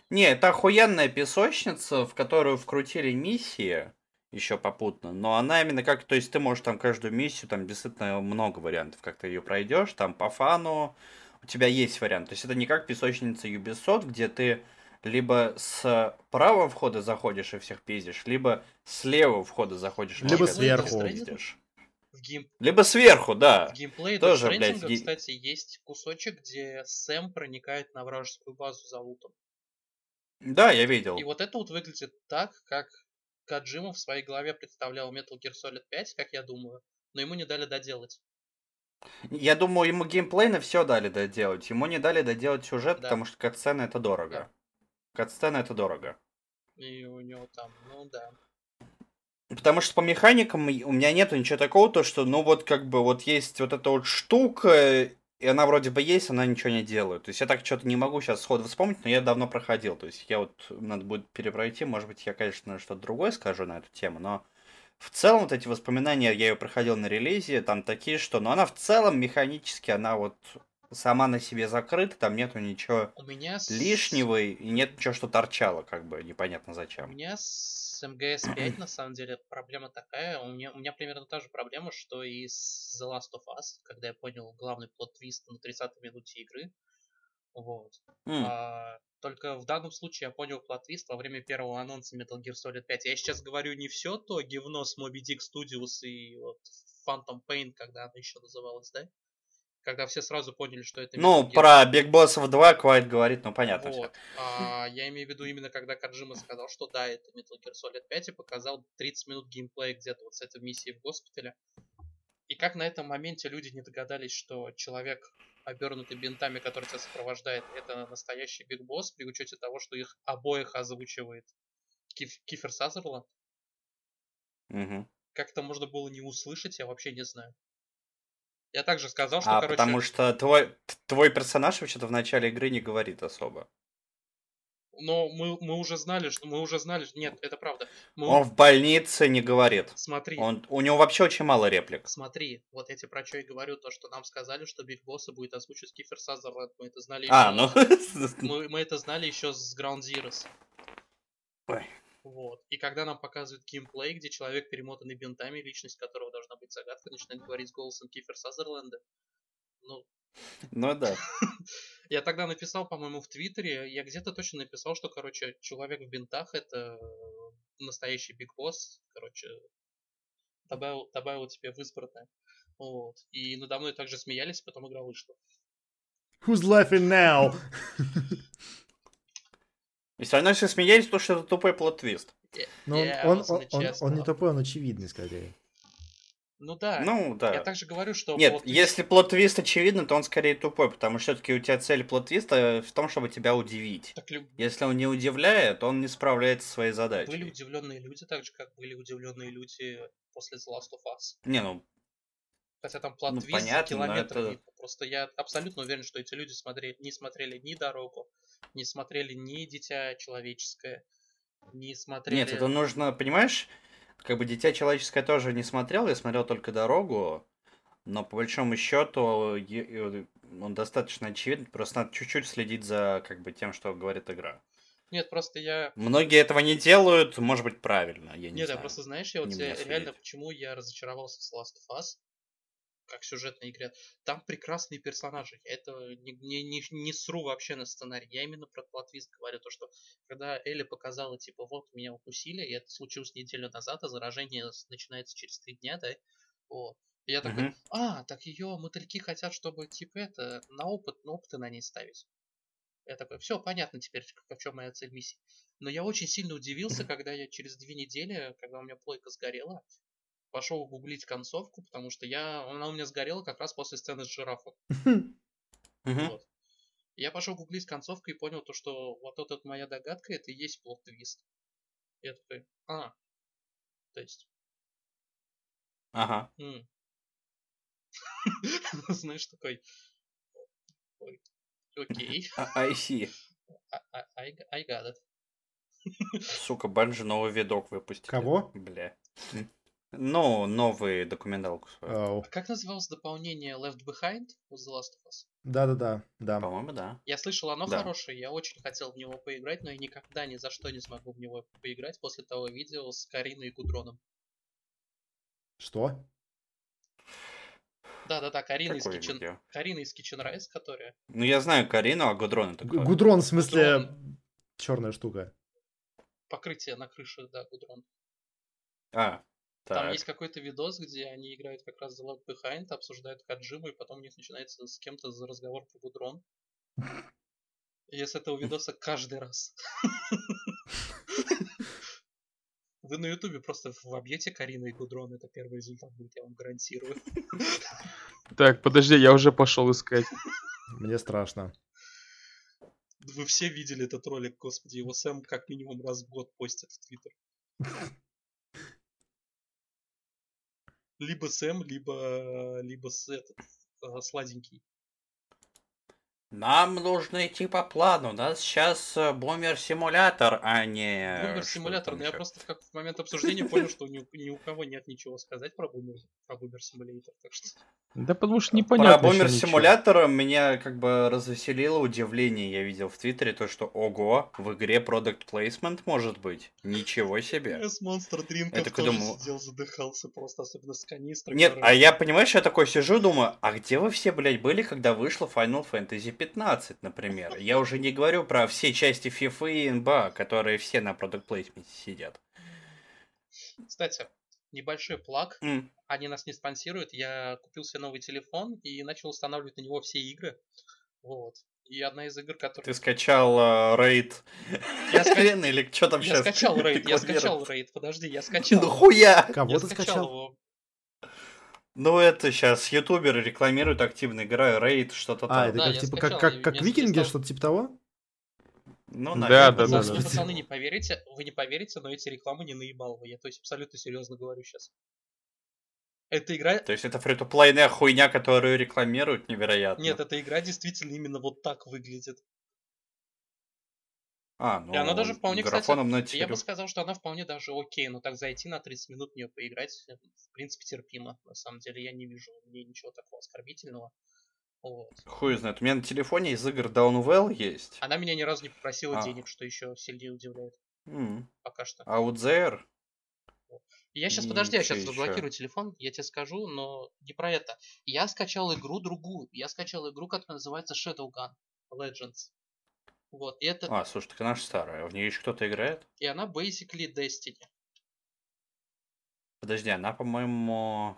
Не, это охуенная песочница, в которую вкрутили миссии еще попутно, но она именно как, то есть ты можешь там каждую миссию, там действительно много вариантов, как ты ее пройдешь, там по фану у тебя есть вариант. То есть это не как песочница Ubisoft, где ты либо с правого входа заходишь и всех пиздишь, либо с левого входа заходишь и Либо всех сверху. пиздишь. В, гейм... Либо сверху, да. в геймплее тоже, блядь, ге- кстати, есть кусочек, где Сэм проникает на вражескую базу за лутом. Да, я видел. И вот это вот выглядит так, как Каджима в своей голове представлял Metal Gear Solid 5, как я думаю, но ему не дали доделать. Я думаю, ему геймплейно все дали доделать. Ему не дали доделать сюжет, Да. потому что катсцены это дорого. Катсцены это дорого. И у него там, ну да. Потому что по механикам у меня нету ничего такого, то что, ну вот как бы вот есть вот эта вот штука, и она вроде бы есть, она ничего не делает. То есть я так что-то не могу сейчас сходу вспомнить, но я давно проходил. То есть я вот, надо будет перепройти, может быть, я, конечно, что-то другое скажу на эту тему, но в целом вот эти воспоминания, я ее проходил на релизе, там такие, что, ну она в целом механически, она вот сама на себе закрыта, там нету ничего У меня с... лишнего, и нет ничего, что торчало, как бы, непонятно У зачем. меня с МГС 5 на самом деле проблема такая. У меня, у меня примерно та же проблема, что и с The Last of Us, когда я понял главный плод-твист на 30-й минуте игры. Вот. М. А, только в данном случае я понял плот-твист во время первого анонса Metal Gear Solid 5. Я сейчас говорю не все то говно с Moby Dick Studios и вот Phantom Pain, когда она еще называлась, да? Когда все сразу поняли, что это Ну, Metal Gear про Биг Боссов 2 Квайт говорит, ну понятно вот. А, я имею в виду именно когда Каджима сказал, что да, это Metal Gear Solid 5 и показал 30 минут геймплея где-то вот с этой миссией в госпитале. И как на этом моменте люди не догадались, что человек, обернутый бинтами, который тебя сопровождает, это настоящий Биг Босс, при учете того, что их обоих озвучивает Киф- Кифер Сазерленд. Мгм. Как это можно было не услышать, я вообще не знаю. Я также сказал, что, А, короче, потому что твой, твой персонаж вообще-то в начале игры не говорит особо. но мы, мы уже знали, что мы уже знали, что- нет, это правда. Мы, Он в больнице не говорит. смотри, Он, у него вообще очень мало реплик. смотри, вот тебе про что и говорю, то, что нам сказали, что Биг Босса будет озвучивать Кифер Сазерленд, мы это знали А, еще- ну... мы, мы это знали еще с Ground Zeroes. Ой. Вот. И когда нам показывают геймплей, где человек, перемотанный бинтами, личность которого должна быть загадка, начинает говорить голосом Кифер Сазерленда. Ну, Ну да. я тогда написал, по-моему, в Твиттере, я где-то точно написал, что, короче, человек в бинтах это настоящий Big Boss, короче, добавил, добавил тебе в избранное. Вот. И надо мной также смеялись, потом игра вышла. Who's laughing now? И все равно все смеялись, потому что это тупой plot twist. Но он, Я он, он, он, нечестно. он не тупой, он очевидный скорее. Ну да. Ну, да. Я также говорю, что... Нет, вот если plot twist очевидно, то он скорее тупой, потому что все-таки у тебя цель plot twist а в том, чтобы тебя удивить. так лю- Если он не удивляет, он не справляется со своей были задачей. удивленные люди, так же, как были удивленные люди после The Last of Us. Не, ну, Хотя там плат Ну, твист за понятно, но километр это-. Просто я абсолютно уверен, что эти люди смотрели, не смотрели ни «Дорогу», не смотрели ни «Дитя человеческое», не смотрели... нет, это нужно, понимаешь, как бы Дитя Человеческое тоже не смотрел, я смотрел только Дорогу, но по большому счету он достаточно очевиден, просто надо чуть-чуть следить за как бы тем, что говорит игра. Нет, просто я... Многие этого не делают, может быть, правильно, я не Нет, знаю. просто, знаешь, я вот Не реально, почему я разочаровался с Last of Us, как сюжетной игре. Там прекрасные персонажи. Я это не, не, не, не сру вообще на сценарий. Я именно про платвист говорю. То, что когда Элли показала, типа, вот, меня укусили, и это случилось неделю назад, а заражение начинается через три дня, да? Вот. И я такой, Мгм. а, так ее мотыльки хотят, чтобы, типа, это, на опыт, на опыты на ней ставить. Я такой, все, понятно теперь, в чем моя цель миссии. Но я очень сильно удивился, когда я через две недели, когда у меня плойка сгорела, пошел гуглить концовку, потому что я, она у меня сгорела как раз после сцены с жирафом. Вот. Я пошел гуглить концовку и понял то, что вот эта моя догадка, это и есть плод-твист. Я такой, а, то есть, Ага. знаешь, такой, ой, окей, А- I see. I, I, I got it. Сука, Банжи новый видок выпустили. Кого? Бля. Ну, новый документалку свою. А как называлось дополнение Left Behind у The Last of Us? Да-да-да, да. По-моему, да. Я слышал, оно Да. хорошее, я очень хотел в него поиграть, но я никогда ни за что не смогу в него поиграть после того видео с Кариной и Гудроном. Что? Да-да-да, Карина из, видео? Карина из Kitchen Rise, которая Ну, я знаю Карину, а Гудрон это кто? Гудрон, в смысле, Гудрон. черная штука. покрытие на крыше, да, Гудрон. А, Там так. есть какой-то видос, где они играют как раз The Left Behind, обсуждают Каджиму, и потом у них начинается с кем-то за разговор про Гудрон. Я с этого видоса каждый раз. Вы на ютубе просто вобьете Карина и Гудрон, это первый результат будет, я вам гарантирую. Так, подожди, я уже пошел искать. Мне страшно. Вы все видели этот ролик, господи, его Сэм как минимум раз в год постит в Твиттер. Либо Сэм, либо, либо с этот, э, сладенький. Нам нужно идти по плану. У нас сейчас э, бомбер-симулятор, а не... Бумер что симулятор, там но я просто как в момент обсуждения понял, что ни, у- ни у кого нет ничего сказать про бумер, про бумер симулятор, так что... Да потому что Про непонятно ещё ничего. бомбер-симулятор меня как бы развеселило удивление. Я видел в Твиттере то, что ого, в игре продукт плейсмент может быть. Ничего себе. Я с Монстр Дринков Я тоже думал- сидел, задыхался просто, особенно с канистры. Нет, а я, понимаешь, я такой сижу, думаю, а где вы все, блядь, были, когда вышло Final Fantasy 15, например? Я уже не говорю про все части FIFA и NBA, которые все на продукт плейсменте сидят. Кстати, небольшой плаг, М, они нас не спонсируют, я купил себе новый телефон и начал устанавливать на него все игры. Вот. И одна из игр, Ты которая... скачал э, рейд Я, ска- или что там я сейчас? скачал рейд, я скачал рейд, подожди, я скачал. Ну хуя! Кого Я ты скачал скачал? его. Ну это сейчас ютуберы рекламируют активно, играю рейд, что-то А, там. это Да, как типа скачал, как, как, как викинги, что-то типа того? Ну, Да, наверное. да, да, Пацаны, да. пацаны, не поверите, вы не поверите, но эти рекламы не наебаловые. Я то есть абсолютно серьезно говорю сейчас. Эта игра... То есть это фри-то-плейная хуйня, которую рекламируют невероятно. Нет, эта игра действительно именно вот так выглядит. А, ну, И она даже вполне, кстати, графоном на Я бы сказал, что она вполне даже окей, но так зайти на 30 минут в нее поиграть, э, в принципе, терпимо. На самом деле я не вижу в ней ничего такого оскорбительного. Вот. Хуй знает. У меня на телефоне из игр Downwell есть. Она меня ни разу не попросила А. денег, что еще сильнее удивляет М. пока что. Out there. И Я сейчас, подожди, я сейчас ещё? заблокирую телефон, я тебе скажу, но не про это. Я скачал игру другую. Я скачал игру, которая называется Shadowgun Legends. Вот, и это, А, слушай, так она же старая. В нее еще кто-то играет? и она basically Destiny. Подожди, она, по-моему...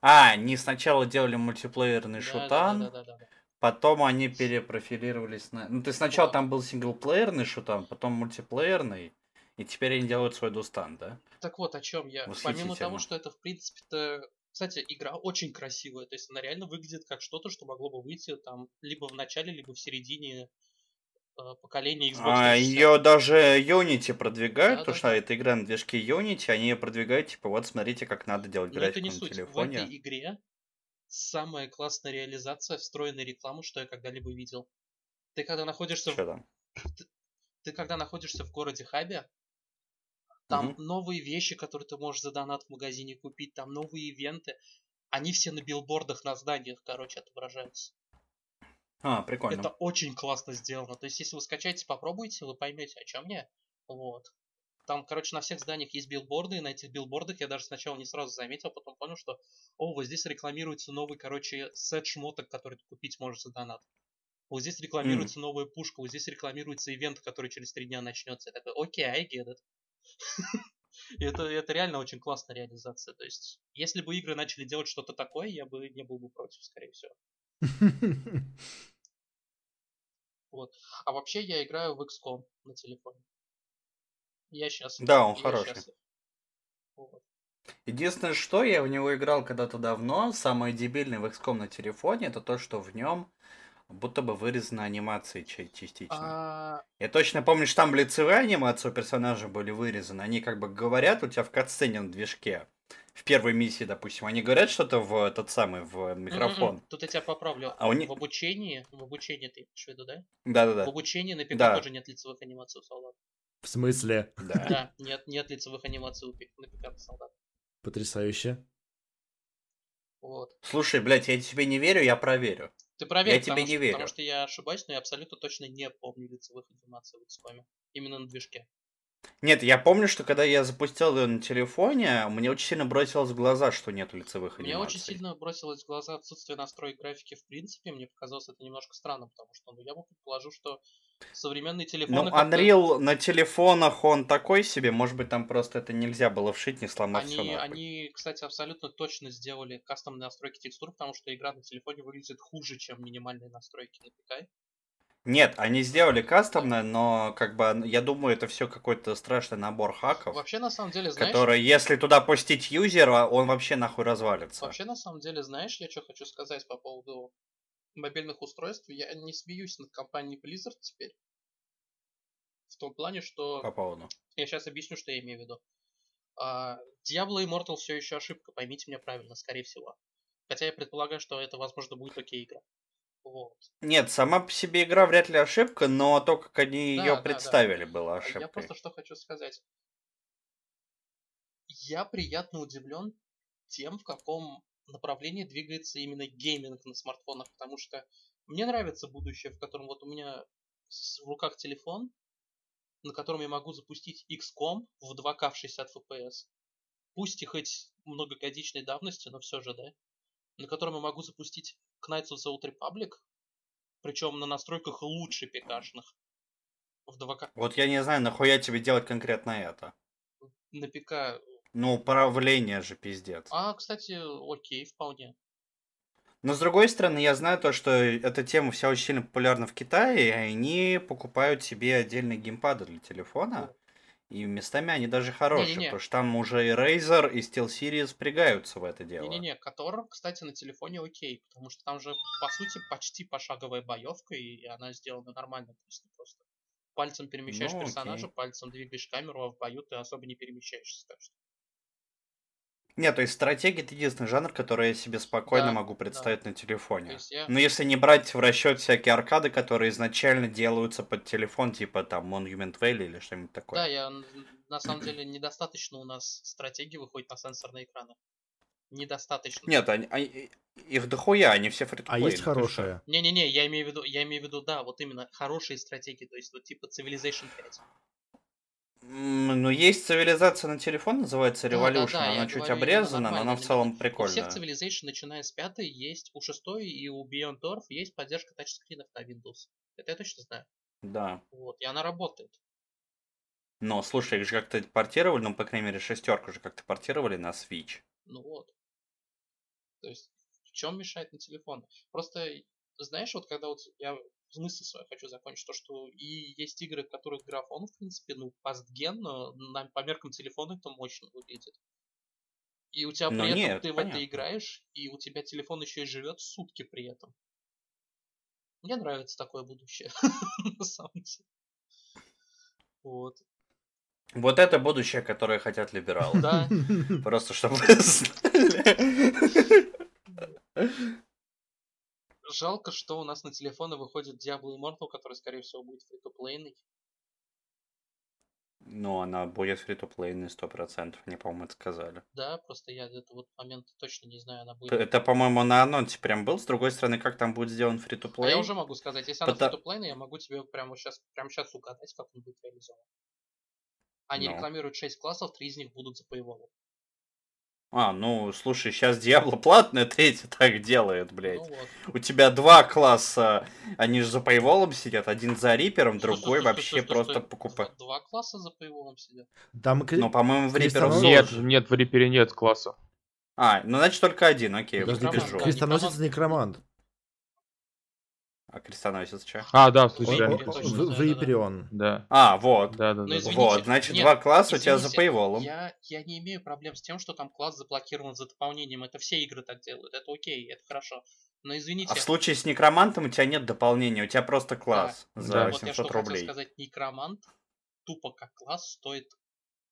А, они сначала делали мультиплеерный Да, шутан, да, да, да, да. потом они перепрофилировались на... Ну, ты сначала Вот. там был синглплеерный шутан, потом мультиплеерный, и теперь они делают свой Дустан, да? Так вот, о чем я. Помимо того, что это, в принципе-то... Кстати, игра очень красивая. То есть она реально выглядит как что-то, что могло бы выйти там либо в начале, либо в середине э, поколения Xbox А 360. ее даже Unity продвигают, Да, потому да, что это игра на движке Unity, они ее продвигают, типа, вот смотрите, как надо делать Но это графику не на суть. В телефоне. этой игре самая классная реализация встроенной рекламы, что я когда-либо видел. Ты когда находишься в Чё там? ты когда находишься в городе Хабе, там новые вещи, которые ты можешь за донат в магазине купить, там новые ивенты, они все на билбордах на зданиях, короче, отображаются. А, прикольно. Это очень классно сделано. То есть, если вы скачаете, попробуйте, вы поймете, о чем я. Вот. Там, короче, на всех зданиях есть билборды, и на этих билбордах я даже сначала не сразу заметил, потом понял, что, о, вот здесь рекламируется новый, короче, сет шмоток, который ты купить можешь за донат. Вот здесь рекламируется новая пушка, вот здесь рекламируется ивент, который через три дня начнется. Я такой, окей, I get it. Это, это реально очень классная реализация. То есть, если бы игры начали делать что-то такое, я бы не был бы против, скорее всего. А вообще я играю в XCOM на телефоне. Я сейчас... Да, он хороший. Вот. Единственное, что я в него играл когда-то давно, самое дебильное в XCOM на телефоне, это то, что в нем будто бы вырезаны анимации ча- частично. А, Я точно помню, что там лицевые анимации у персонажей были вырезаны. Они как бы говорят у тебя в катсцене на движке. В первой миссии, допустим, они говорят что-то в этот самый, в микрофон. м-м-м, Тут я тебя поправлю. А у них- В обучении, в обучении ты имеешь в виду, да? В Да-да-да. обучении на ПК Да. тоже нет лицевых анимаций у солдат. В смысле? Да. Да, нет, нет лицевых анимаций у пи- на у солдат. Потрясающе. Вот. Слушай, блядь, я тебе не верю, я проверю. Ты проверь, Я потому, тебе не что, верю. потому что я ошибаюсь, но я абсолютно точно не помню лицевых анимаций в XCOM. Именно на движке. Нет, я помню, что когда я запустил ее на телефоне, мне очень сильно бросилось в глаза, что нет лицевых Мне анимаций. очень сильно бросилось в глаза отсутствие настроек графики в принципе. Мне показалось это немножко странно, потому что ну, я бы предположу, что современные телефоны... Ну, Unreal на телефонах он такой себе, может быть, там просто это нельзя было вшить, не сломав все Они, они, кстати, абсолютно точно сделали кастомные настройки текстур, потому что игра на телефоне выглядит хуже, чем минимальные настройки на ПК. Нет, они сделали кастомное, но как бы я думаю, это все какой-то страшный набор хаков, Вообще, на самом деле, знаешь... который, если туда пустить юзера, он вообще нахуй развалится. Вообще, на самом деле, знаешь, я что хочу сказать по поводу мобильных устройств? Я не смеюсь над компанией Blizzard теперь. В том плане, что... По поводу. Я сейчас объясню, что я имею в виду. А, Diablo Immortal все еще ошибка, поймите меня правильно, скорее всего. Хотя я предполагаю, что это, возможно, будет окей игра. Вот. Нет, сама по себе игра вряд ли ошибка, но то, как они Да, ее да, да. представили, было А ошибкой. Я просто что хочу сказать. Я приятно удивлен тем, в каком направлении двигается именно гейминг на смартфонах, потому что мне нравится будущее, в котором вот у меня в руках телефон, на котором я могу запустить XCOM в 2К в 60 FPS. Пусть и хоть многогодичной давности, но все же, да. На котором я могу запустить Knights of the Old Republic, причем на настройках лучше ПКшных. В 2К. Вот я не знаю, нахуя тебе делать конкретно это. На ПК Ну, управление же пиздец. А, кстати, окей, вполне. Но с другой стороны, я знаю то, что эта тема вся очень сильно популярна в Китае, и они покупают себе отдельные геймпады для телефона. И местами они даже хорошие, Не-не-не. потому что там уже и Razer, и SteelSeries впрягаются в это дело. Не-не-не, Котор, кстати, на телефоне окей, потому что там же, по сути, почти пошаговая боевка, и она сделана нормально, то есть ты просто пальцем перемещаешь Ну, персонажа, окей. пальцем двигаешь камеру, а в бою ты особо не перемещаешься, так что. Нет, то есть стратегия это единственный жанр, который я себе спокойно Да, могу представить на То телефоне. я... Но если не брать в расчет всякие аркады, которые изначально делаются под телефон, типа там Monument Valley или что-нибудь такое. Да, я на самом деле недостаточно у нас стратегии выходит на сенсорные экраны. Недостаточно. Нет, они, они- их дохуя, они все фри А есть хорошие? Не-не-не, я имею в виду, я имею в виду, да, вот именно хорошие стратегии, то есть вот типа Civilization 5. Ну, есть цивилизация на телефон, называется Да, да, Revolution. да, я она чуть говорю обрезана, но она в целом именно. У прикольная. всех Civilization, начиная с пятой, есть у шестой и у Beyond Earth есть поддержка тачскринов на Windows. Это я точно знаю. Да. Вот, и она работает. Но, слушай, их же как-то портировали, ну, по крайней мере, шестерку же как-то портировали на Switch. Ну вот. То есть, в чем мешает на телефон? Просто, знаешь, вот когда вот я мысль свою хочу закончить, то, что и есть игры, в которых графон, в принципе, ну, пастген, но на, по меркам телефона это мощно выглядит. И у тебя при Ну, этом нет, ты в понятно. это играешь, и у тебя телефон еще и живет сутки при этом. Мне нравится такое будущее, на самом деле. Вот. Вот это будущее, которое хотят либералы. Да, Просто чтобы. Жалко, что у нас на телефоны выходит Diablo Immortal, который, скорее всего, будет фри-то-плейный. Ну, она будет фри-то-плейной 100%, мне, по-моему, это сказали. Да, просто я этот вот момент точно не знаю, она будет. Это, по-моему, на анонсе прям был. С другой стороны, как там будет сделан А фри-то-плей? я уже могу сказать, если она фри-то-плейная, я могу тебе прямо сейчас, прямо сейчас угадать, как он будет реализован. Они Ну. рекламируют 6 классов, 3 из них будут за paywall. А, ну, слушай, сейчас Диабло платная, третья так делает, блядь. Ну вот. У тебя два класса, они же за пейволом сидят, один за Рипером, другой стой, вообще стой, стой, просто покупает. Два класса за paywall сидят. Там Ну, по-моему, в Крестоносец? Нет, нет, в Рипере нет класса. А, ну, значит, только один, окей, Подожди, крестоносец некромант. А крестоносец че? А, да, Он- случайно. Рипере он- точно, В да, в да, Рипере он. Да, А, вот. да, да, Ну, да. извините, Вот, значит, нет, два класса у тебя за извините, пейволом. Я, я не имею проблем с тем, что там класс заблокирован за дополнением. Это все игры так делают. Это окей, это хорошо. Но извините, А в случае с некромантом у тебя нет дополнения, у тебя просто класс Да. за Да. вот я что 800 хотел рублей. сказать, некромант тупо как класс стоит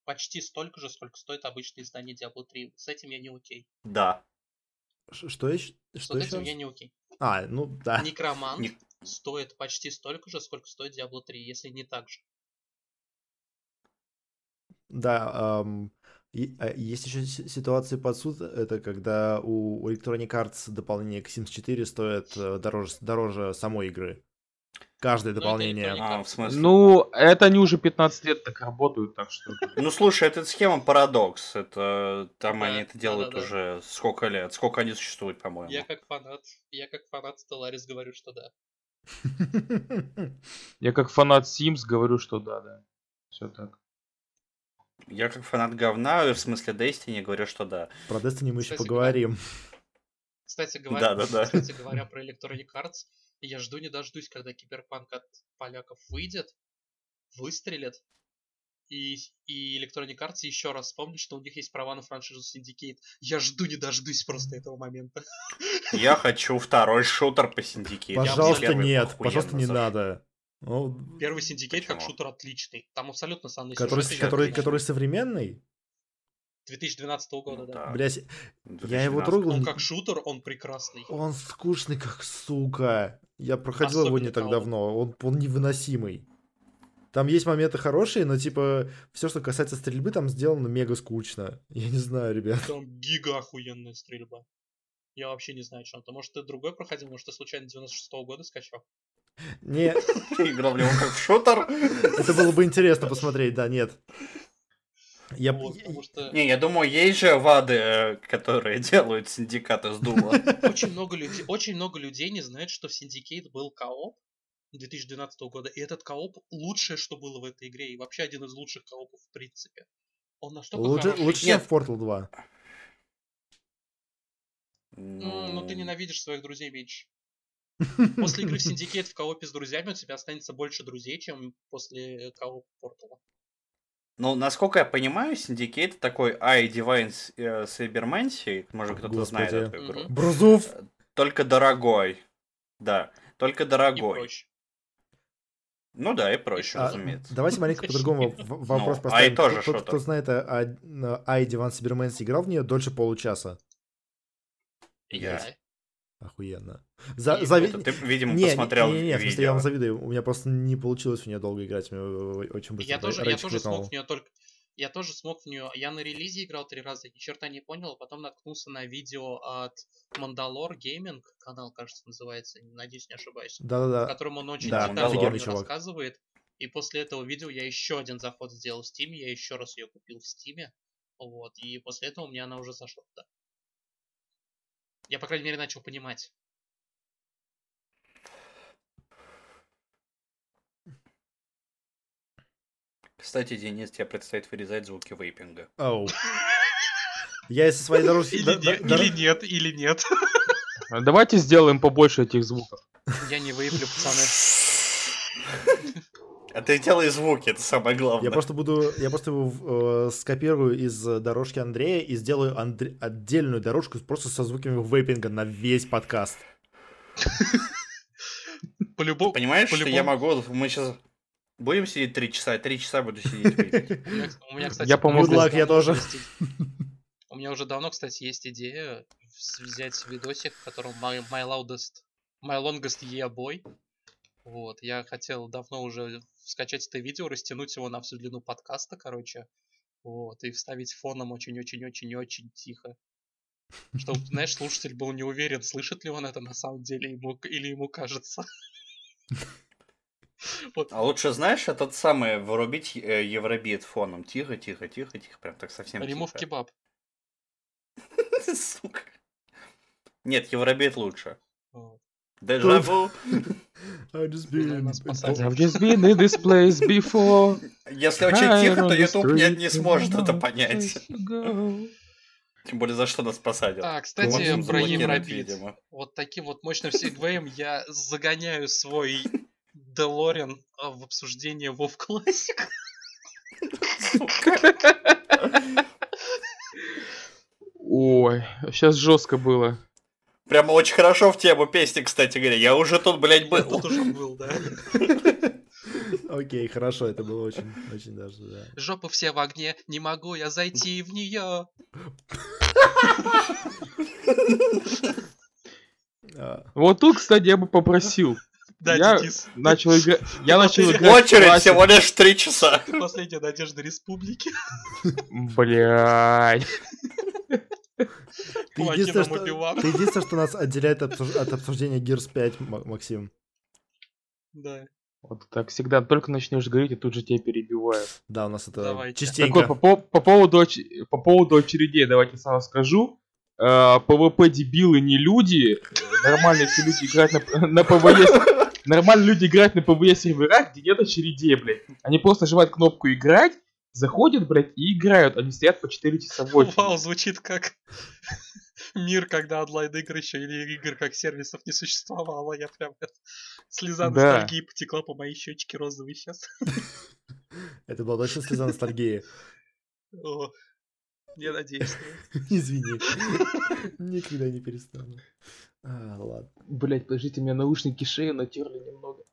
почти столько же, сколько стоит обычное издание Diablo 3. С этим я не окей. Да. Ш- Что еще? С Что вот еще? этим я не окей. А, ну да. Некромант Не- стоит почти столько же, сколько стоит Diablo 3, если не так же. Да, ам, и- а есть еще си- ситуации под суд, это когда у Electronic Arts дополнение к Sims 4 стоит э, дороже, дороже самой игры. Каждое Ну, это дополнение. Electronic А, в смысле? Ну, это они уже 15 лет так работают, так что... Ну слушай, это схема парадокс. Это там Да, они это делают уже сколько лет? Сколько они существуют, по-моему. Я как фанат, я как фанат Stellaris говорю, что да. Я как фанат Sims говорю, что да, да. Все так. Я как фанат говна, в смысле Destiny, говорю, что да. Про Destiny мы еще поговорим. Кстати говоря, кстати говоря про Electronic Arts, я жду не дождусь, когда киберпанк от поляков выйдет, выстрелит, и, и Electronic Arts еще раз вспомнит, что у них есть права на франшизу Syndicate. Я жду не дождусь просто этого момента. Я хочу второй шутер по синдикату. Пожалуйста, нет, пожалуйста, не надо. Ну, Первый Syndicate как шутер отличный. Там абсолютно санный который, который, который современный? 2012 года, да. Да. Блять, я его 2012. трогал. Он как шутер, он прекрасный. Он скучный, как сука. Я проходил его не Особенно так давно. Он, он невыносимый. Там есть моменты хорошие, но типа все, что касается стрельбы, там сделано мега скучно. Я не знаю, ребят. Там гига охуенная стрельба. Я вообще не знаю, что это. Может, ты другой проходил, может, ты случайно 96-го года скачал? Не, Играл в него как в шутер. это было бы интересно посмотреть, да, нет. Я, Вот, потому что Не, я думаю, есть же вады, э, которые делают синдикат из дула. очень много людей, очень много людей не знают, что в Syndicate был кооп 2012 года, и этот кооп лучшее, что было в этой игре, и вообще один из лучших коопов в принципе. Он настолько лучше, хороший. лучше, чем в Portal 2. М, Ну, ты ненавидишь своих друзей меньше. После игры в Syndicate в коопе с друзьями у тебя останется больше друзей, чем после коопа Портала. Ну, насколько я понимаю, Syndicate такой I Divine э, Cybermancy, может кто-то знает эту игру. Брузов! Только дорогой. Да, только И дорогой. проще. Ну да, и проще, А, разумеется. Давайте маленько по-другому вопрос Ну, поставим. Ай тоже что-то. кто знает о о Айде Ван Сиберменс играл в нее дольше получаса. Я. Охуенно. За, И зави- Это ты, видимо, Не, посмотрел не, не, не, в смысле, я видео. вам завидую. У меня просто не получилось в нее долго играть. Мне э, очень быстро Я тоже, я тоже смог в нее только... Я тоже смог в нее... Я на релизе играл три раза, ни черта не понял, а потом наткнулся на видео от Mandalore Gaming, канал, кажется, называется, надеюсь, не ошибаюсь, в Да-да-да. котором он очень Да, детально рассказывает. И после этого видео я еще один заход сделал в Steam, я еще раз ее купил в Steam. Вот, и после этого у меня она уже зашла туда. Я, по крайней мере, начал понимать. Кстати, Денис, тебе предстоит вырезать звуки вейпинга. Оу. Я из своей дорожки... Или, да- не- да- или нет, или нет. А Давайте сделаем побольше этих звуков. Я не выеплю, пацаны. А ты делай звуки, это самое главное. Я просто буду, я просто его э, скопирую из э, дорожки Андрея и сделаю Андре- отдельную дорожку просто со звуками вейпинга на весь подкаст. По-любому. Понимаешь, что я могу... Мы сейчас будем сидеть три часа, три часа буду сидеть Я помогу. Я тоже. и- У меня уже давно, кстати, есть идея вз- взять видосик, в котором my, my loudest, my longest year boy. Вот, я хотел давно уже скачать это видео, растянуть его на всю длину подкаста, короче. Вот, и вставить фоном очень-очень-очень-очень тихо. Чтобы, знаешь, слушатель был не уверен, слышит ли он это на самом деле ему, или ему кажется. Вот, А лучше, знаешь, этот самый, вырубить э, евробит фоном. Тихо, тихо, тихо, тихо. Прям так совсем ремов кебаб. Сука. Нет, евробит лучше. Вот. Дежаву. I've just been in this place before. Если очень тихо, то YouTube не, не сможет это понять. Тем более, за что нас посадят. А, кстати, Можем про Евробит. видимо. Вот таким вот мощным сегвеем я загоняю свой Делориан в обсуждение WoW Classic. Ой, сейчас жестко было. Прямо очень хорошо в тему песни, кстати говоря. Я уже тут, блядь, Я был. тут уже был, да. Окей, хорошо, это было очень, очень даже, да. Жопы все в огне, не могу я зайти в нее. А, Вот тут, кстати, я бы попросил. Да, я Денис, начал играть. Я начал играть. в Очередь всего лишь три часа. последняя надежда республики. Блядь. Ты единственное, что, Оби-Ван. ты единственное, что нас отделяет от, обсуж- от обсуждения Gears 5, Ма- Максим. Да. Вот так всегда, только начнешь говорить, и тут же тебя перебивают. Да, у нас это Давайте. Так вот, частенько. по, по- по поводу, оч- по поводу очередей, давайте сразу скажу. Э, PvP дебилы не люди. Нормальные все люди играют на, на PvE. Нормальные люди играют на PvE серверах, где нет очередей, блядь. Они просто нажимают кнопку играть, заходят, блядь, и играют. Они стоят по 4 часа в очереди. Вау, звучит как мир, когда онлайн игр еще или игр как сервисов не существовало. Я прям слеза Да. ностальгии потекла по моей щечке розовой сейчас. Это была точно слеза ностальгии. О, Я надеюсь. что- Извини. Никогда не перестану. А, ладно. Блядь, подождите, у меня наушники шею натерли немного.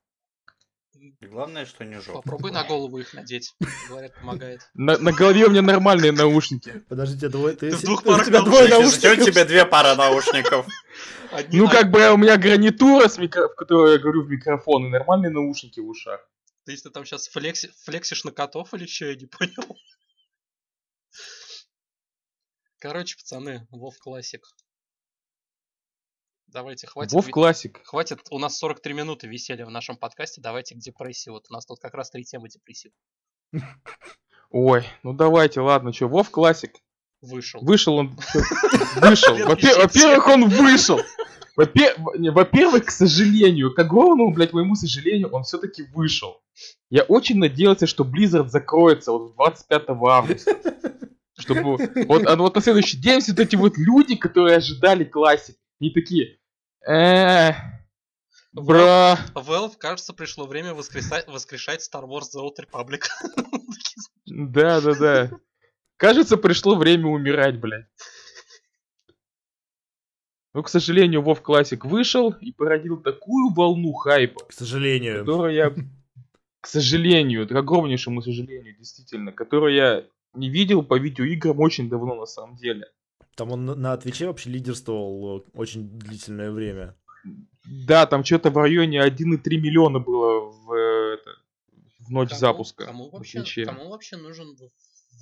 Главное, что не жопа. Попробуй на голову их надеть. Говорят, помогает. На, на голове у меня нормальные наушники. Подождите, двое... Ты, двух у парах тебя двое наушников. Ждем наушников. тебе две пары наушников. Одни- Ну, а- как бы у меня с микро... в которую я говорю в микрофон, и нормальные наушники в ушах. То есть ты там сейчас флекси... флексишь на котов или что, я не понял. Короче, пацаны, WoW Classic. Давайте, хватит... WoW Classic. Хватит, у нас 43 минуты веселья в нашем подкасте, давайте к депрессии. Вот у нас тут как раз три темы депрессив. Ой, ну давайте, ладно, что, WoW Classic. Вышел. Вышел он. Вышел. Во-пе- Во-первых, он вышел. Во-первых, к сожалению, к огромному, блядь, моему сожалению, он все-таки вышел. Я очень надеялся, что Blizzard закроется вот 25 августа. Чтобы вот, а вот на следующий день все эти вот люди, которые ожидали классик, они такие, бра, Valve, кажется, пришло время воскрешать Star Wars The Old Republic. да, да, да. Кажется, пришло время умирать, блядь. Но, к сожалению, WoW Classic вышел и породил такую волну хайпа, К сожалению. которую я... к сожалению, к огромнейшему сожалению, действительно, которую я не видел по видеоиграм очень давно на самом деле. Там он на- Твиче вообще лидерствовал э, очень длительное время. Да, там что-то в районе 1,3 миллиона было в, э, это, в ночь Кому- запуска. Кому вообще, Твиче. кому вообще нужен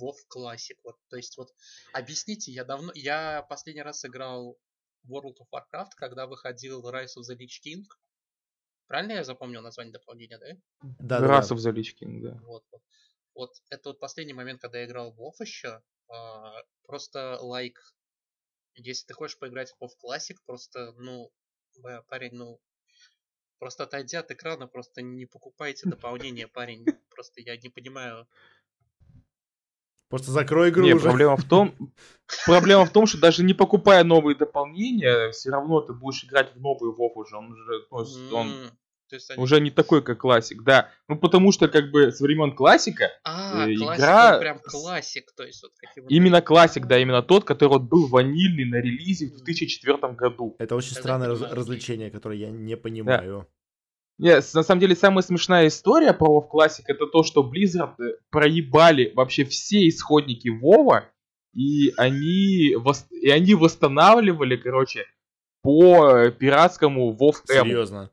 WoW Classic? Вот, то есть вот объясните, я давно, я последний раз играл в World of Warcraft, когда выходил Rise of the Lich King. Правильно я запомнил название дополнения, да? Да, да, Расов за личкин, да. Вот, вот. Вот это вот последний момент, когда я играл в WoW еще. а, просто лайк, если ты хочешь поиграть в WoW Classic, просто, ну, парень, ну, просто отойди от экрана, просто не покупайте дополнение, парень. Просто я не понимаю. Просто закрой игру Не, уже. проблема в том, проблема в том, что даже не покупая новые дополнения, все равно ты будешь играть в новый WoW уже. Он уже, ну, он есть они... уже не такой, как классик, да. Ну, потому что, как бы, с времен классика, А, э, классик, игра прям классик, то есть вот какие именно классик, да, именно тот, который вот был ванильный на релизе в 2004 году. Это очень Тогда странное раз- развлечение, которое я не понимаю. Не, с- на самом деле, самая смешная история про WoW Classic это то, что Blizzard э, проебали вообще все исходники Вова, и они, вос- и они восстанавливали, короче, по пиратскому WoW M. Серьезно.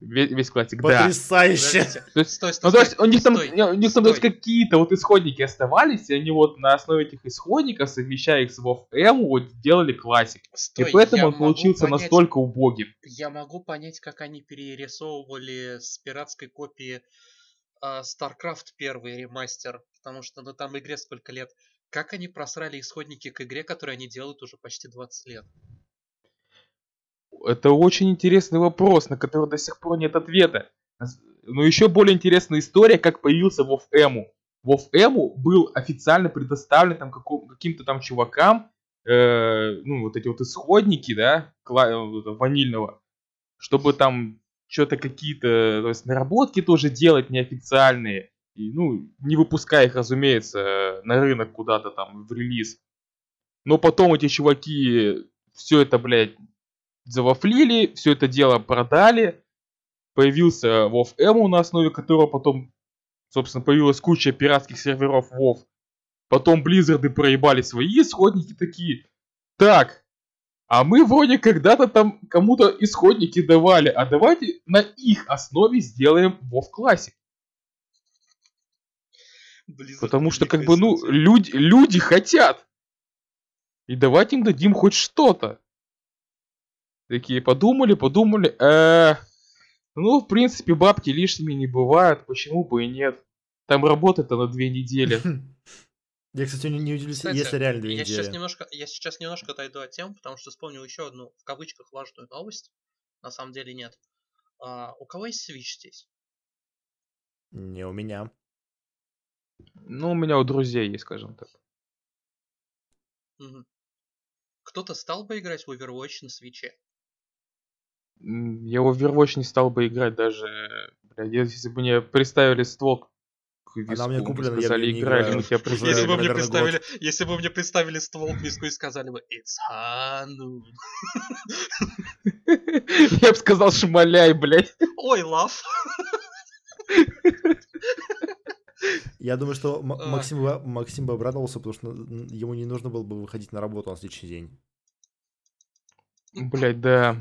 Весь, весь классик, да. Потрясающе. Подождите, То есть, Стой, стой, Ну, то есть у них там, стой, у них там то есть, стой. какие-то вот исходники оставались, и они вот на основе этих исходников, совмещая их с WoW M, вот делали классик. Стой, и поэтому он получился понять- настолько убогим. Я могу понять, как они перерисовывали с пиратской копии а, StarCraft первый ремастер, потому что ну там игре сколько лет. Как они просрали исходники к игре, которую они делают уже почти 20 лет? Это очень интересный вопрос, на который до сих пор нет ответа. Но еще более интересная история, как появился WoW M. WoW M был официально предоставлен там каким-то там чувакам, э, ну вот эти вот исходники, да, э, ванильного, чтобы там что-то какие-то, то есть наработки тоже делать неофициальные, и, ну, не выпуская их, разумеется, на рынок куда-то там в релиз. Но потом эти чуваки все это, блядь, завафлили, все это дело продали, появился WoW M, на основе которого потом, собственно, появилась куча пиратских серверов WoW. Потом Близзарды проебали свои исходники такие. Так, а мы вроде когда-то там кому-то исходники давали, а давайте на их основе сделаем WoW Classic. Blizzard Потому что, как бы, ну, люди, люди хотят. И давайте им дадим хоть что-то. Такие подумали, подумали. э, ну, в принципе, бабки лишними не бывают. Почему бы и нет? Там работа-то на две недели. Я, кстати, не, не удивлюсь, Кстати, если реально две я сейчас недели. немножко, я сейчас немножко отойду от тем, потому что вспомнил еще одну в кавычках важную новость. На самом деле нет. А, у кого есть Switch здесь? Не у меня. Ну, у меня у друзей есть, скажем так. Кто-то стал бы играть в Overwatch на свече? Я в Overwatch не стал бы играть даже, блядь, если бы мне представили ствол к виску, мне и куплена, я сказали, неё не играли, играю. мы тебя Уже, презираем». Если бы, мне представили, если бы мне представили ствол к виску и сказали бы It's Hanu. Я бы сказал, шмаляй, блядь. Ой, лав. Я думаю, что. Максим, бы- Максим бы обрадовался, потому что ему не нужно было бы выходить на работу на следующий день. Блядь, да.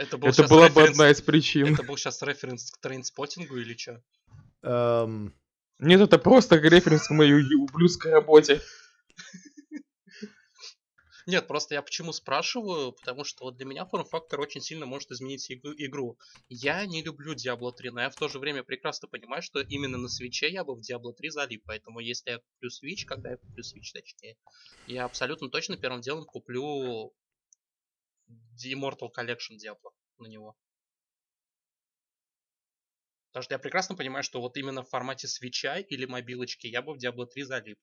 Это, был Это была бы одна из причин. Это был сейчас референс к трейнспоттингу или что? Эм, Нет, это просто референс к моей ублюдской работе. Нет, просто я почему спрашиваю, потому что вот для меня форм-фактор очень сильно может изменить игру- игру. Я не люблю Diablo 3, но я в то же время прекрасно понимаю, что именно на свече я бы в Diablo 3 залип. Поэтому если я куплю Switch, когда я куплю Switch точнее, я абсолютно точно первым делом куплю Immortal Collection Diablo на него. Потому что я прекрасно понимаю, что вот именно в формате свеча или мобилочки я бы в Diablo 3 залип.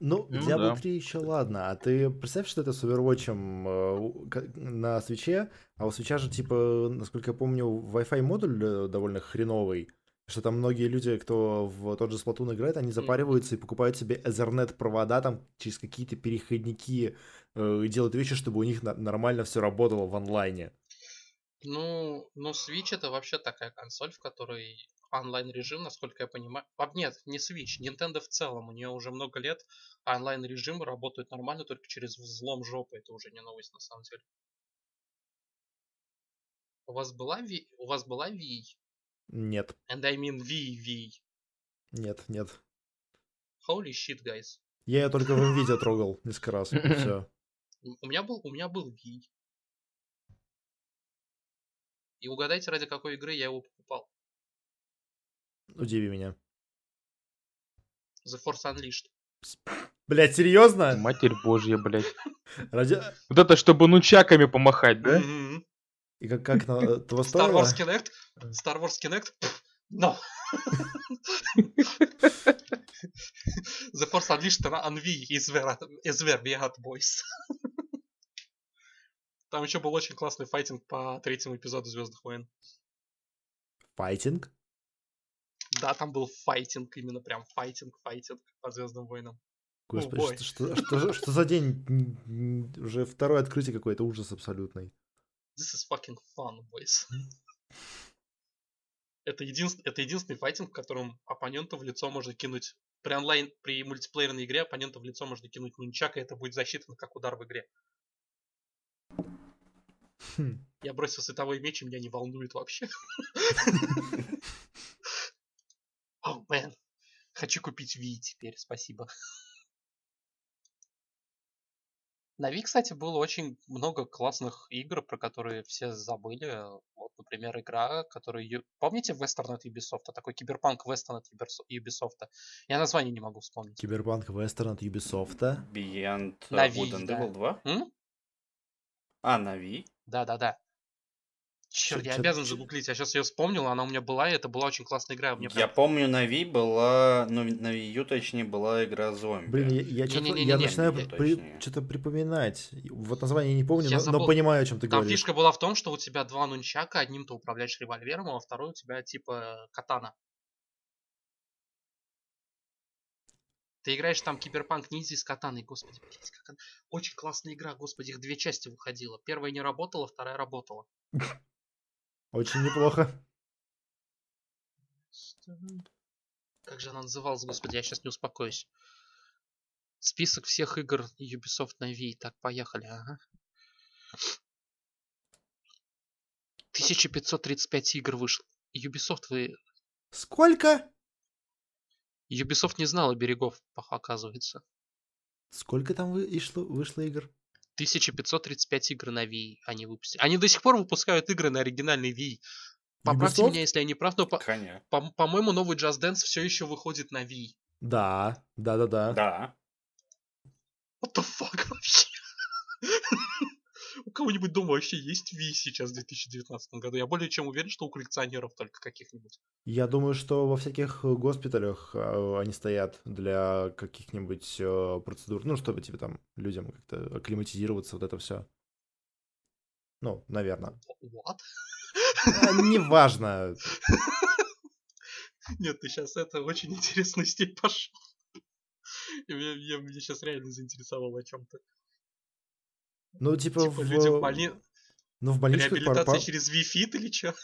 Ну, Ну Diablo да. 3 еще ладно, а ты представь, что это с Overwatch э, на свече, а у свеча же, типа, насколько я помню, Wi-Fi модуль э, довольно хреновый, что там многие люди, кто в тот же Splatoon играет, они запариваются и покупают себе Ethernet провода там через какие-то переходники э, и делают вещи, чтобы у них на- нормально все работало в онлайне. Ну, ну, Switch это вообще такая консоль, в которой онлайн-режим, насколько я понимаю... А, нет, не Switch, Nintendo в целом. У нее уже много лет онлайн-режимы работают нормально только через взлом жопы. Это уже не новость на самом деле. У вас была Wii? У вас была Wii? Нет, And I mean Wii, Wii. нет, нет. Holy shit, guys. Я ее только в видео трогал несколько раз. Все. У меня был, у меня был Wii. И угадайте, ради какой игры я его покупал. Удиви меня. The Force Unleashed. Блять, серьезно? Матерь божья, блядь. Ради... Вот это, чтобы нунчаками помахать, да? И как, как на того Star стоило? Wars Kinect? Star Wars Kinect? No. The Force Unleashed Wii is where, is where we are, boys. Там еще был очень классный файтинг по третьему эпизоду Звездных войн. Файтинг? Да, там был файтинг, именно прям файтинг, файтинг по Звездным войнам. Господи, бой. что, что, что, что за день? Уже второе открытие какое-то, ужас абсолютный. This is fucking fun, boys. Это, единств- это единственный файтинг, в котором оппоненту в лицо можно кинуть... При онлайн, при мультиплеерной игре оппоненту в лицо можно кинуть нунчак, и это будет засчитано как удар в игре. Хм. Я бросил световой меч, и меня не волнует вообще. Oh, man. Хочу купить Wii теперь, спасибо. На Wii, кстати, было очень много классных игр, про которые все забыли. Вот, например, игра, которую... ю- Помните вестерн от Ubisoft? Такой киберпанк вестерн от Ubisoft. Я название не могу вспомнить. Киберпанк вестерн от Ubisoft. Beyond э, На Good Wii, and да. Evil 2? М? А, на Wii? Да-да-да. Черт, я обязан загуглить. Я сейчас ее вспомнил, она у меня была, и это была очень классная игра. Мне Я прям- помню, на Wii была, ну, на Wii U, точнее, была игра зомби. Блин, я, я, начинаю не при- что-то припоминать. Вот название не помню, Я но, но забыл. понимаю, о чем ты Там говоришь. фишка была в том, что у тебя два нунчака, одним ты управляешь револьвером, а второй у тебя типа катана. Ты играешь там киберпанк ниндзя с катаной, господи, блядь, как она... Очень классная игра, господи, их две части выходило. Первая не работала, вторая работала. Очень неплохо. Как же она называлась, господи, я сейчас не успокоюсь. Список всех игр Ubisoft на Wii. Так, поехали, ага. 1535 игр вышло. Ubisoft вы... Сколько? Ubisoft не знала берегов, оказывается. Сколько там вы- вышло, вышло игр? 1535 игр на Wii они выпустили. Они до сих пор выпускают игры на оригинальной Wii. Поправьте Ubisoft? меня, если я не прав, но по- по- по-моему новый Just Dance все еще выходит на Wii. Да, да, да, да. Да. What the fuck вообще? Кого-нибудь дома вообще есть Wii сейчас в 2019 году? Я более чем уверен, что у коллекционеров только каких-нибудь. Я думаю, что во всяких э, госпиталях а, они стоят для каких-нибудь э, процедур, ну, чтобы типа там людям как-то акклиматизироваться, вот это все. Ну, наверное. What? Неважно. Нет, ты сейчас это очень интересный стиль пошел. Меня, я- меня сейчас реально заинтересовал о чем-то. Ну, типа, Типа в... люди в больни... Ну, в больничках... пар- Реабилитация пар- через Wi-Fi или что?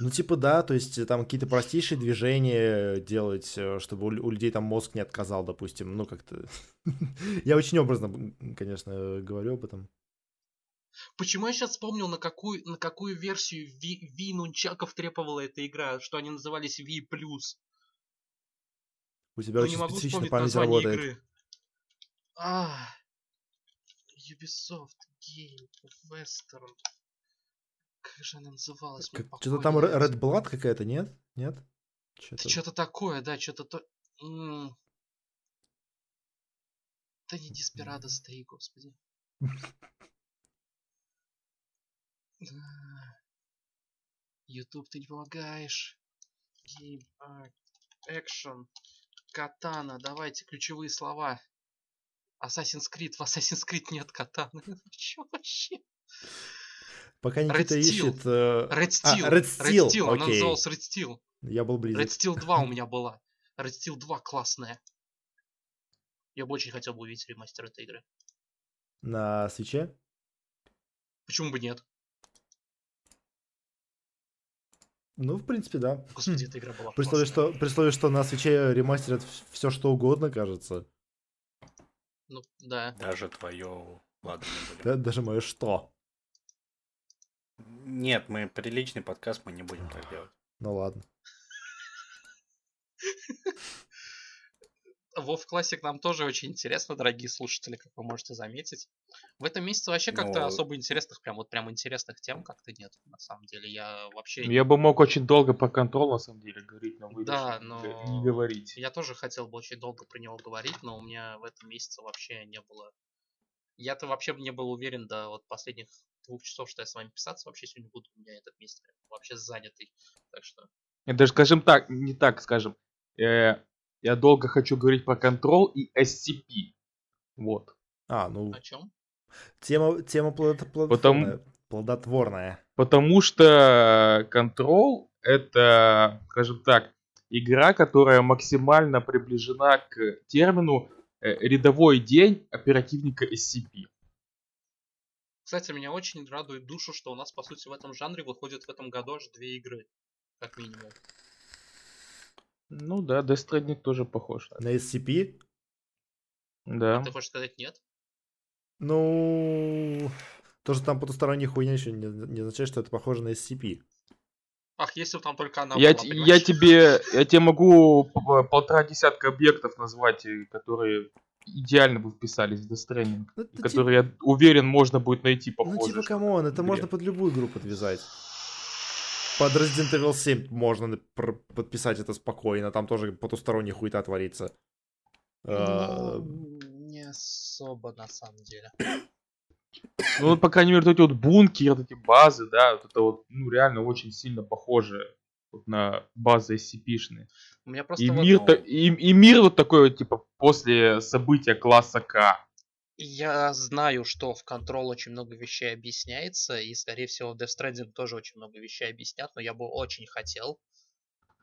Ну, типа, да, то есть э, там какие-то простейшие движения делать, э, чтобы у, лю- у людей там мозг не отказал, допустим, ну, как-то... Я очень образно, конечно, э, говорю об этом. Почему я сейчас вспомнил, на какую, на какую версию Ви, Ви нунчаков требовала эта игра, что они назывались Ви+. У тебя Но очень могу специфично вспомнить память работает. игры. А, Ubisoft Game Western. Как же она называлась? Что-то там Red Blood какая-то, нет? Нет? Что-то... Что-то такое, да, что-то то... М. Да не Desperados 3, господи. Ютуб, ты не помогаешь. Game Action, Катана, давайте ключевые слова. Assassin's Creed, в Assassin's Creed нет катаны. Чё вообще? Пока Red Никита Steel. ищет... э, Red а, Steel. Red Steel, она окей. называлась Red Steel. Я был близок. Red Steel 2 у меня была. Red Steel 2 классная. Я бы очень хотел бы увидеть ремастер этой игры. На свече? Почему бы нет? Ну, в принципе, да. Господи, эта игра была При условии, что, при условии, что на свече ремастерят все, что угодно, кажется. Ну, да. Даже твое... Ладно, не будем. Да, даже мое что. Нет, мы приличный подкаст, мы не будем так делать. Ну ладно. Вов Classic нам тоже очень интересно, дорогие слушатели, как вы можете заметить. В этом месяце вообще как-то Ну, особо интересных, прям вот прям интересных тем как-то нет, на самом деле. Я вообще... Я бы мог очень долго про контроль на самом деле говорить, но вы Да, но- не- говорить. Я тоже хотел бы очень долго про него говорить, но у меня в этом месяце вообще не было... Я-то вообще не был уверен до вот последних двух часов, что я с вами писаться вообще сегодня буду. У меня этот месяц вообще занятый. Так что... Это, скажем так, не так скажем. Э, я долго хочу говорить про контрол и SCP. Вот. А, ну, О чем? тема, тема плодот- плодотворная. Плодотворная. Потому что контрол это, скажем так, игра, которая максимально приближена к термину э, рядовой день оперативника SCP. Кстати, меня очень радует душу, что у нас, по сути, в этом жанре выходит в этом году аж две игры. Как минимум. Ну да, Death Stranding тоже похож. на SCP? Да. Ты хочешь сказать нет? Ну, то, что там потусторонняя хуйня еще не, не означает, что это похоже на SCP. Ах, если бы там только она Я, была, т- я тебе, я тебе могу полтора десятка объектов назвать, э, которые идеально бы вписались в Death Stranding, Ну, которые, я уверен, можно будет найти похожие. ну, типа, come on, это игре. можно под любую игру подвязать. Под Resident Evil 7 можно подписать это спокойно, там тоже потусторонняя хуета творится. А, Ну, не особо, на самом деле. Ну, вот, по крайней мере, вот эти вот бункеры, вот эти базы, да, вот это вот, ну, реально очень сильно похоже вот на базы SCP-шные. У меня просто И вот, мир, ну, и, и мир вот такой вот, типа, после события класса К. Я знаю, что в Control очень много вещей объясняется, и, скорее всего, в Death Stranding тоже очень много вещей объяснят, но я бы очень хотел.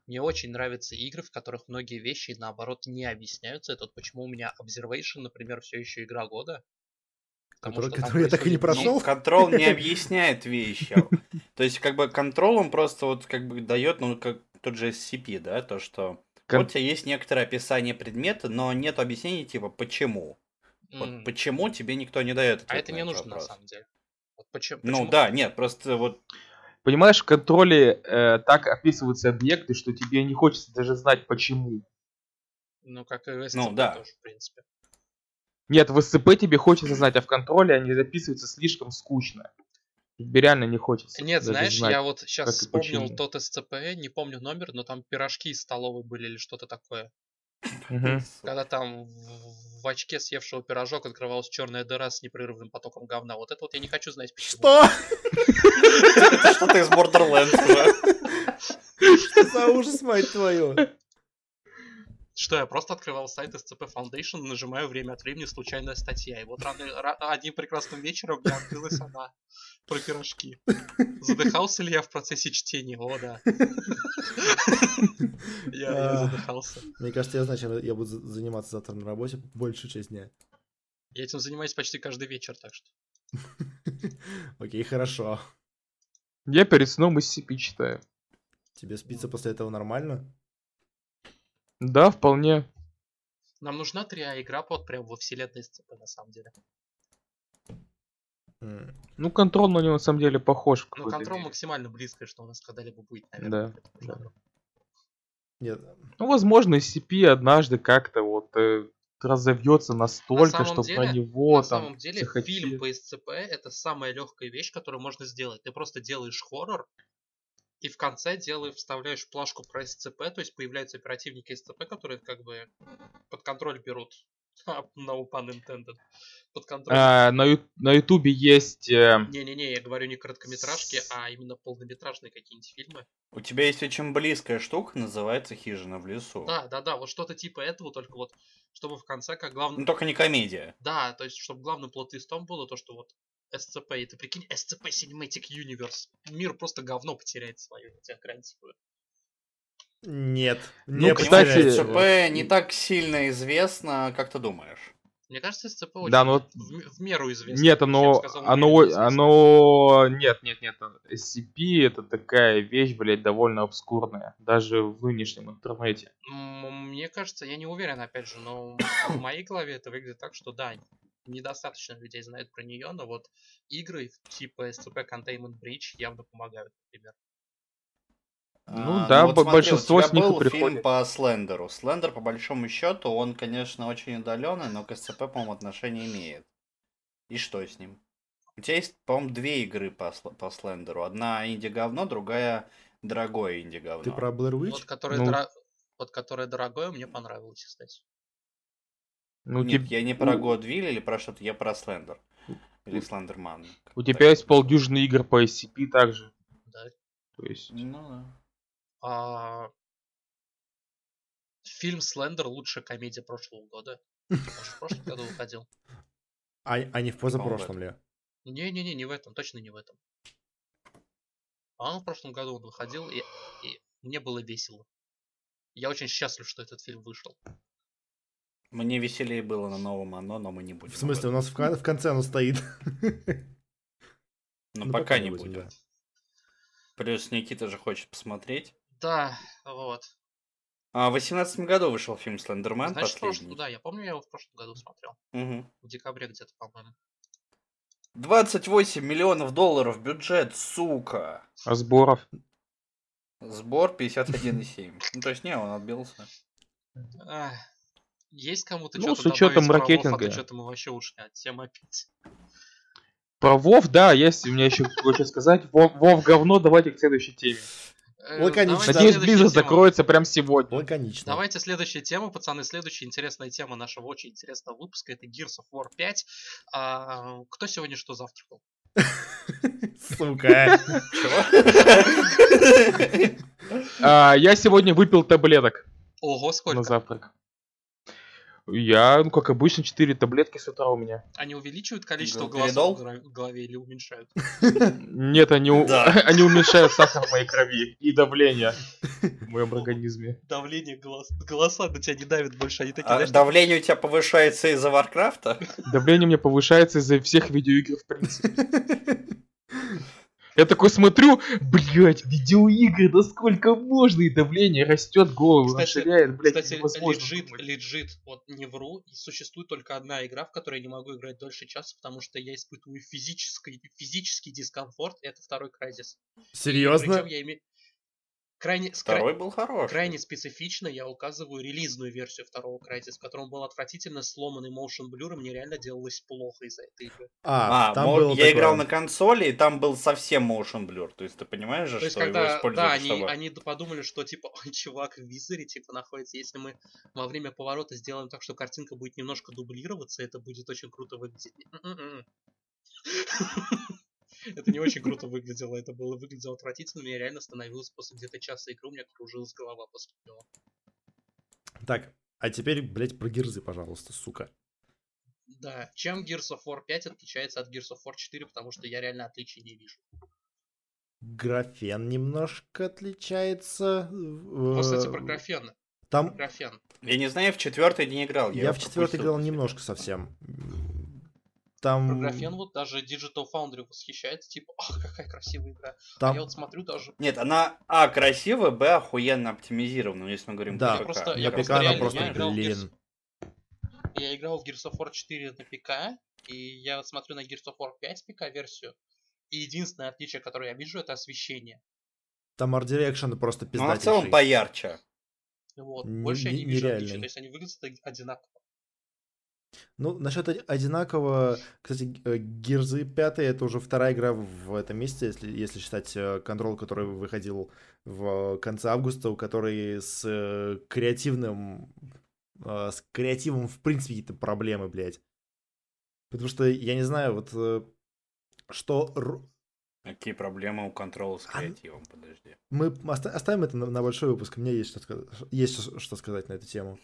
Мне очень нравятся игры, в которых многие вещи, наоборот, не объясняются. Это вот почему у меня Observation, например, все еще игра года. Потому Который- который я так и не прошел. Контрол не объясняет вещи. То есть, как бы, контрол, он просто вот, как бы, дает, ну, как тот же SCP, да, то, что вот у тебя есть некоторое описание предмета, но нет объяснений, типа, почему. Вот М, почему тебе никто не дает А ответ это на не этот нужно, на вопрос. самом деле. Вот почему, Ну почему- да, нет, просто вот Понимаешь, в контроле э, так описываются объекты, что тебе не хочется даже знать почему. Ну, как и в SCP Ну, да. тоже, в принципе. Нет, в СЦП тебе хочется знать, а в контроле они записываются слишком скучно. Тебе реально не хочется. Нет, даже знаешь, знать. я вот сейчас вспомнил почему. тот СЦП, не помню номер, но там пирожки из столовой были или что-то такое. Когда там в, в очке съевшего пирожок открывалась черная дыра с непрерывным потоком говна. Вот это вот я не хочу знать почему. Что? это что-то из Borderlands уже. Что за ужас, мать твою? Что я просто открывал сайт SCP Foundation, нажимаю время от времени случайная статья. И вот рано, ра- одним прекрасным вечером меня открылась она про пирожки. Задыхался ли я в процессе чтения? О, да. Я А. задыхался. Мне кажется, я знаю, чем я буду за- заниматься завтра на работе большую часть дня. Я этим занимаюсь почти каждый вечер, так что. Окей, хорошо. Я перед сном SCP читаю. Тебе спится после этого нормально? Да, вполне. Нам нужна 3А игра под прям во вселенной SCP на самом деле. Ну, контрол на него на самом деле похож. Ну, какой-то контрол мере. максимально близкое, что у нас когда-либо будет, наверное. Да, к этому да. Нет, Ну, возможно, SCP однажды как-то вот э, разовьется настолько, самом что про деле- него На там самом деле, захотели. фильм по СЦП это самая легкая вещь, которую можно сделать. Ты просто делаешь хоррор, и в конце делаешь, вставляешь плашку про СЦП, то есть появляются оперативники СЦП, которые как бы под контроль берут. No pun intended. Под контроль. А, на, на ютубе есть... э, Не-не-не, я говорю не короткометражки, а именно полнометражные какие-нибудь фильмы. У тебя есть очень близкая штука, называется «Хижина в лесу». Да, да, да, вот что-то типа этого, только вот, чтобы в конце как главный... Ну, только не комедия. Да, то есть, чтобы главным плотистом было то, что вот SCP, и ты прикинь, SCP Cinematic Universe. Мир просто говно потеряет свое, я тебя гарантирую. нет. Ну, не кстати. СЦП не так сильно известно, как ты думаешь. Мне кажется, СЦП очень Да, вот- в, меру известно. Нет, оно, сказал, оно, оно, нет, нет, нет, SCP это такая вещь, блядь, довольно обскурная, даже в нынешнем интернете. Мне кажется, я не уверен, опять же, но в моей голове это выглядит так, что да, недостаточно людей знает про нее, но вот игры типа SCP Containment Breach явно помогают, например. Ну А, да, вот б- смотри, большинство у тебя с них был фильм приходит. по Слендеру. Слендер, по большому счету, он, конечно, очень удаленный, но к СЦП, по-моему, отношение имеет. И что с ним? У тебя есть, по-моему, две игры по, по Слендеру. Одна инди-говно, другая дорогое инди-говно. Ты про Blair Witch? Вот которое, Ну. дора- вот которое дорогое, мне понравилось, кстати. Ну, Нет, тип- я не про у- Годвилл или про что-то, я про Слендер. Или Слендерман. как У так тебя есть полдюжины игр по SCP также. Да. То есть, Ну да. А, Фильм Слендер лучшая комедия прошлого года. Он же в прошлом году выходил. А, а не в позапрошлом ли? Не-не-не, не в этом, точно не в этом. А он в прошлом году он выходил, и, и мне было весело. Я очень счастлив, что этот фильм вышел. Мне веселее было на новом оно, но мы не будем. В смысле, у нас в, кон- в конце оно стоит. этом. Ну, пока не будем, будем. да. Плюс Никита же хочет посмотреть. Да, вот. А в 18 году вышел фильм Слендермен Значит, последний. да, я помню, я его в прошлом году смотрел. Мгм. В декабре где-то, по-моему. 28 миллионов долларов бюджет, сука. а сборов? Сбор 51,7. Ну, то есть, не, он отбился. Есть кому-то Ну, что-то с учетом добавить про Вов, а то что-то мы вообще ушли от темы опять. Про Вов, да, есть у меня еще кое-что сказать. Вов, Вов говно, давайте к следующей теме. Э, Лаконично. Надеюсь, тему. закроется прям сегодня. Лаконично. Давайте следующая тема, пацаны. Следующая интересная тема нашего очень интересного выпуска это Gears of War 5. А, кто сегодня что завтракал? Сука. А, я сегодня выпил таблеток Ого, на сколько? завтрак. Я, ну, как обычно, 4 таблетки с утра у меня. Они увеличивают количество голосов в голове или уменьшают? Нет, они, уменьшают сахар в моей крови и давление в моем организме. Давление голос... голоса на тебя не давит больше. Они такие, А давление у тебя повышается из-за Варкрафта? Давление у меня повышается из-за всех видеоигр, в принципе. Я такой смотрю, блять, видеоигры, да сколько можно, и давление растет, голову Кстати- расширяет, блять, Кстати, невозможно лежит, лежит, вот не вру, и существует только одна игра, в которой я не могу играть дольше часа, потому что я испытываю физический, физический дискомфорт, это второй Crysis. Серьезно? Причем я имею... Крайне, Второй был хороший. крайне специфично я указываю релизную версию второго Crysis, в котором был отвратительно сломанный motion blur, и мне реально делалось плохо из-за этой игры. А, А, там мо- было я такое. играл на консоли, и там был совсем motion blur. То есть ты понимаешь же, То есть, что его когда, используют, да, они, чтобы... они подумали, что, типа, ой, чувак в визоре, типа, находится, если мы во время поворота сделаем так, что картинка будет немножко дублироваться, это будет очень круто выглядеть. Это не очень круто выглядело, это было выглядело отвратительно, мне реально становилось после где-то часа игры, у меня кружилась голова после него. Так, а теперь, блядь, про гирзы, пожалуйста, сука. Да, чем Gears of War 5 отличается от Gears of War 4, потому что я реально отличий не вижу. Графен немножко отличается. Вот, кстати, про э, графен. Про Там графен. Я не знаю, в четвертый не играл. я в четвертый играл немножко совсем. Про Там, графен вот даже Digital Foundry восхищается, типа, ах, какая красивая игра. А там, я вот смотрю даже Нет, она, а, красивая, б, охуенно оптимизирована, если мы говорим Да, про Я ПК. просто- я ПК просто она реально- просто я играл в блин. Gears- Я играл в Gears of War 4 на ПК, и я вот смотрю на Gears of War 5 ПК-версию, и единственное отличие, которое я вижу, это освещение. Там Art Direction просто Ну, она в целом пиздатейший. поярче. Вот. Больше я не- вижу нереальный. то есть они выглядят од- одинаково. Ну, насчет од- одинаково, кстати, э, Гирзы 5 это уже вторая игра в этом месяце, если, если считать контрол, который выходил в конце августа, у которой с э, креативным, э, с креативом в принципе какие-то проблемы, блядь. Потому что, я не знаю, вот э, что Какие проблемы у контрола с А, креативом, подожди. мы оста- оставим это на, на большой выпуск, у меня есть что, есть что сказать на эту тему.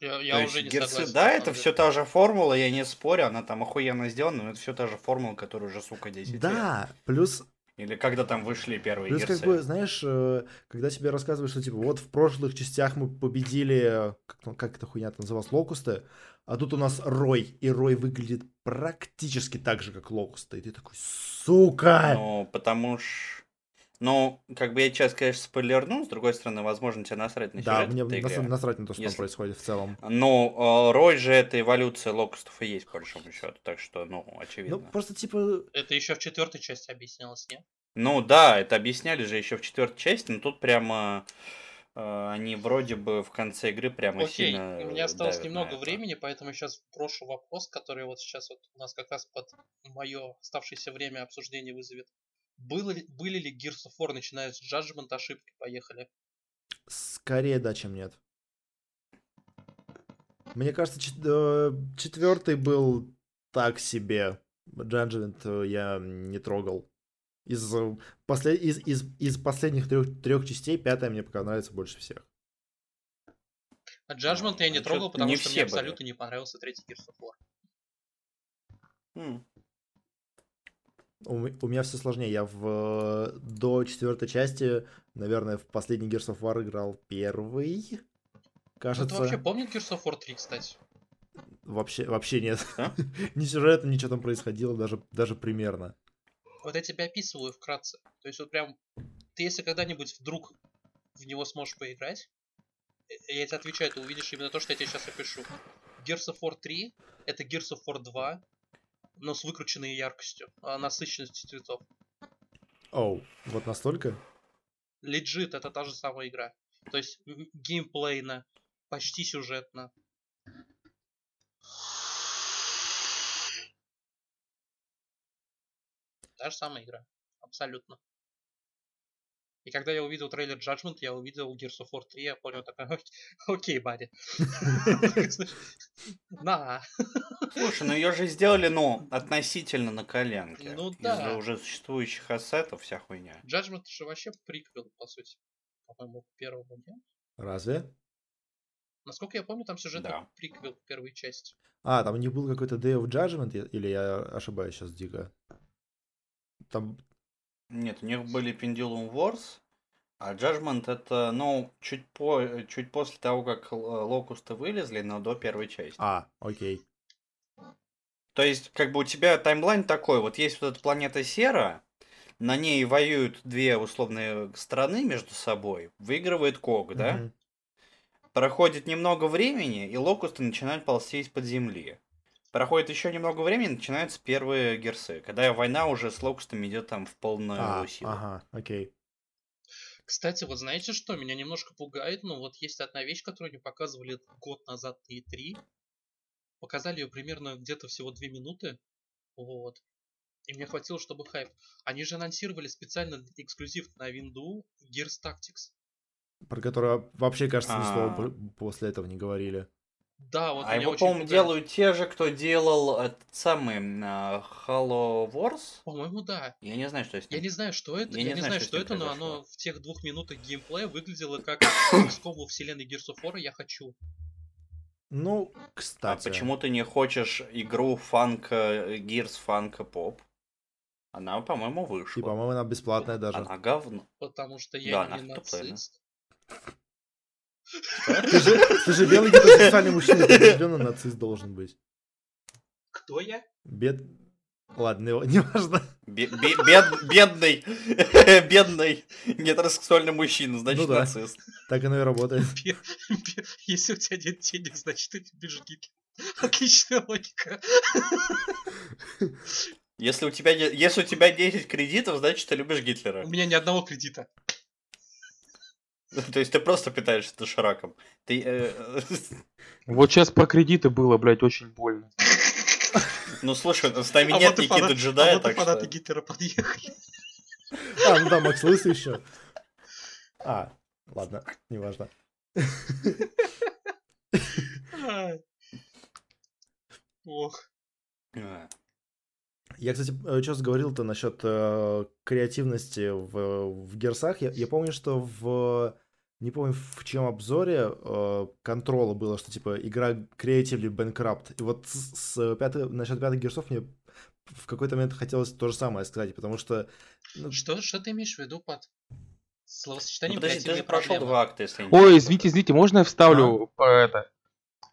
Я, То я есть уже не Герцы- согласен. Да, это все та же формула, я не спорю, она там охуенно сделана, но это все та же формула, которая уже, сука, 10 лет. Да, плюс Или когда там вышли первые Плюс, герцы. как бы, знаешь, э, когда тебе рассказывают, что, типа, вот в прошлых частях мы победили, как, там- как эта хуйня называлась, локусты, а тут у нас Рой, и Рой выглядит практически так же, как локусты. И ты такой, сука! Ну, потому что... Ну, как бы я сейчас, конечно, спойлерну, с другой стороны, возможно, тебе насрать на да, мне игры. насрать на то, что Если- там происходит в целом. Ну, э, Рой же это эволюция локустов и есть, по большому счету, так что, ну, очевидно. Ну, просто, типа, Это еще в четвертой части объяснялось, нет? Ну да, это объясняли же еще в четвертой части, но тут прямо э, они вроде бы в конце игры прямо Окей, сильно у меня осталось на немного времени, поэтому сейчас брошу вопрос, который вот сейчас вот у нас как раз под мое оставшееся время обсуждения вызовет. Было ли, были ли Gears of War, начиная с Judgment, ошибки? Поехали. скорее да, чем нет. Мне кажется, четвертый был так себе. Judgment э, я не трогал. Из, э, после... из, из, из последних трех, трех частей пятая мне пока нравится больше всех. А Judgment я не ну, трогал, потому не что мне были. абсолютно не понравился третий Gears of War. М. У, меня все сложнее. Я в, э, до четвертой части, наверное, в последний Gears of War играл первый. Ну, Кажется. ты вообще помнишь Gears of War 3, кстати? Вообще, вообще нет. А? Ни сюжета, ничего там происходило, даже, даже примерно. Вот я тебе описываю вкратце. То есть вот прям, ты если когда-нибудь вдруг в него сможешь поиграть, э, я тебе отвечаю, ты увидишь именно то, что я тебе сейчас опишу. Gears of War 3 это Gears of War 2, но с выкрученной яркостью, а, насыщенностью цветов. Оу, вот настолько? Легит это та же самая игра. То есть геймплейно, почти сюжетно. Та же самая игра. Абсолютно. И когда я увидел трейлер Judgment, я увидел Gears of War 3, я понял такой, «Ок- окей, Барри. На. Слушай, ну ее же сделали, ну, относительно на коленке. Ну Из-за да. уже существующих ассетов вся хуйня. Judgment же вообще приквел, по сути. По-моему, к первому, нет? Разве? Насколько я помню, там сюжетный Да. приквел к первой части. А, там у них был какой-то Day of Judgment, или я ошибаюсь сейчас дико? Там... Нет, у них были Pendulum Wars, а Judgment это, ну, чуть, по, чуть после того, как л- локусты вылезли, но до первой части. А, окей. То есть, как бы у тебя таймлайн такой, вот есть вот эта планета Сера, на ней воюют две условные страны между собой, выигрывает Ког, да? Мгм. Проходит немного времени, и локусты начинают ползти из-под земли. Проходит еще немного времени, начинаются первые герсы, когда война уже с локустами идет там в полную А, силу. ага, окей. Кстати, вот знаете что, меня немножко пугает, но вот есть одна вещь, которую они показывали год назад на E3. Показали ее примерно где-то всего две минуты. Вот. И мне хватило, чтобы хайп. Они же анонсировали специально эксклюзив на винду Gears Tactics. Про которую вообще, кажется, ни слова А. по- после этого не говорили. Да, вот а его, по-моему, пугает. делают те же, кто делал этот самый а, Halo Wars. По-моему, да. Я не знаю, что ним. Я не знаю, что это, Я я, не не знаю, знаю, что что это, но произошло. оно в тех двух минутах геймплея выглядело как во вселенной Gears of War я хочу. Ну, А кстати. почему ты не хочешь игру фанка Gears фанка поп? Она, по-моему, вышла. И, по-моему, она бесплатная даже. Она говно. Потому что Да, я она не да. нацист. Ты же, ты же белый гетеросексуальный мужчина, ты определенно нацист должен быть. Кто я? Бед... Ладно, не- бе- бед- бедный, бедный гетеросексуальный мужчина, значит, Ну да. нацист. Так оно и работает. Если у тебя нет денег, значит ты любишь Гитлера. Отличная логика. Если у тебя, если у тебя 10 кредитов, значит, ты любишь Гитлера. У меня ни одного кредита. То есть ты просто питаешься дошираком. Ты, э, Вот сейчас про кредиты было, блядь, очень больно. ну слушай, с нами А нет вот Никиты фанат- Джедая, а вот фанаты что... Гитлера подъехали. А, ну да, Макс Лысый еще. А, ладно, неважно. Ох. А, Я, кстати, что говорил-то насчет э, креативности в, в герсах. Я, я помню, что в... Не помню, в чем обзоре э, контрола было, что, типа, игра Creatively Bankrupt. И вот с, с пятой, насчет пятых герсов мне в какой-то момент хотелось то же самое сказать, потому что... ну, Что, что ты имеешь в виду под Ну, словосочетанием подожди, ты же прошел два акта, если я не Ой, извините, извините, можно я вставлю по это?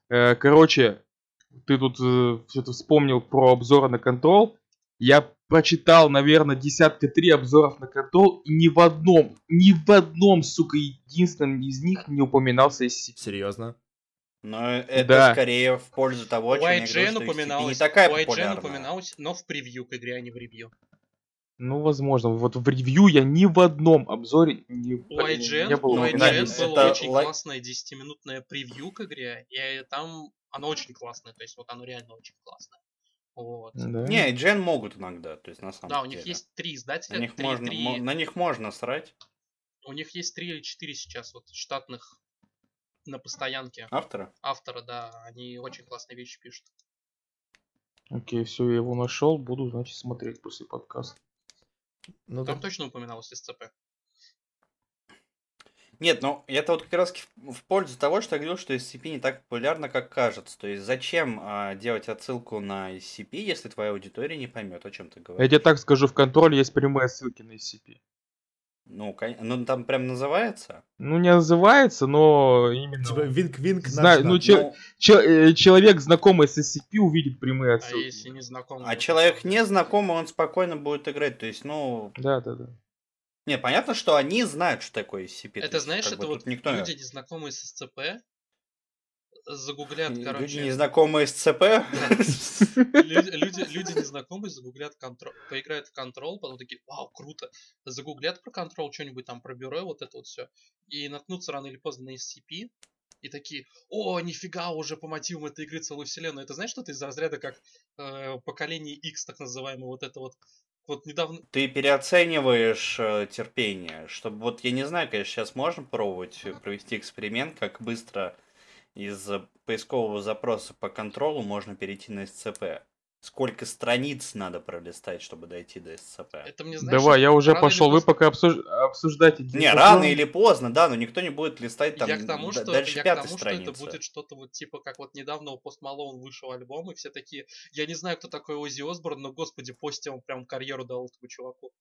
Э, короче, ты тут что-то вспомнил про обзоры на контрол. Я прочитал, наверное, десятка три обзоров на контрол, и ни в одном, ни в одном, сука, единственном из них не упоминался SCP. Серьезно? Но это Да. скорее в пользу того, У чем я HCP упоминалось, не такая у IGN популярная. упоминалось, но в превью к игре, а не в ревью. Ну, возможно. Вот в ревью я ни в одном обзоре не, У IGN, не было у. IGN было Это очень лай- классное 10-минутное превью к игре, и там оно очень классное, то есть вот оно реально очень классное. Вот. Да. Не, IGN могут иногда, то есть на самом Да, у деле. них есть три издателя, на них, три- можно, три- мо- на них можно срать. у них есть три или четыре сейчас вот штатных на постоянке Автора? автора, да, они очень классные вещи пишут. Окей, все, я его нашел, буду, значит, смотреть после подкаста. Ну, Там так- точно упоминалось SCP. Нет, ну это вот как раз в пользу того, что я говорил, что SCP не так популярна, как кажется. То есть зачем а, делать отсылку на SCP, если твоя аудитория не поймет, о чем ты Я говоришь? тебе так скажу, в контроле есть прямые ссылки на SCP. Ну, кон- ну там прям называется. Ну, не называется, но именно... Типа винк-винк Знаю, ну, че- Ну, Че- э, человек, знакомый с SCP, увидит прямые А отсылки. если не знаком... а человек не знакомый, он спокойно будет играть. То есть, ну... Да, да, да. Не, понятно, что они знают, что такое SCP. то Это знаешь, как это бы вот никто... люди, незнакомые с СЦП, загуглят, Люди, короче... незнакомые с ЦП. люди, люди, люди незнакомые загуглят контрол, поиграют в контрол, потом такие, вау, круто, загуглят про контрол, что-нибудь там про бюро, вот это вот все, и наткнутся рано или поздно на SCP, и такие, о, нифига, уже по мотивам этой игры целую вселенную. Это знаешь, что-то из разряда как э, поколение X, так называемое, вот это вот. Вот недавно... Ты переоцениваешь э, терпение. Чтобы вот я не знаю, конечно, сейчас можно пробовать провести эксперимент, как быстро из э, поискового запроса по контролу можно перейти на SCP. Сколько страниц надо пролистать, чтобы дойти до SCP? Это мне, знаешь, Давай, я уже пошел, вы пока обсуж- обсуждайте. Не, рано или поздно, да, но никто не будет листать там я к тому, что, дальше я к тому, что страницы. это будет что-то вот типа, как вот недавно у Post Malone вышел альбом, и все такие, я не знаю, кто такой Оззи Осборн, но, господи, постил он прям карьеру дал этому чуваку.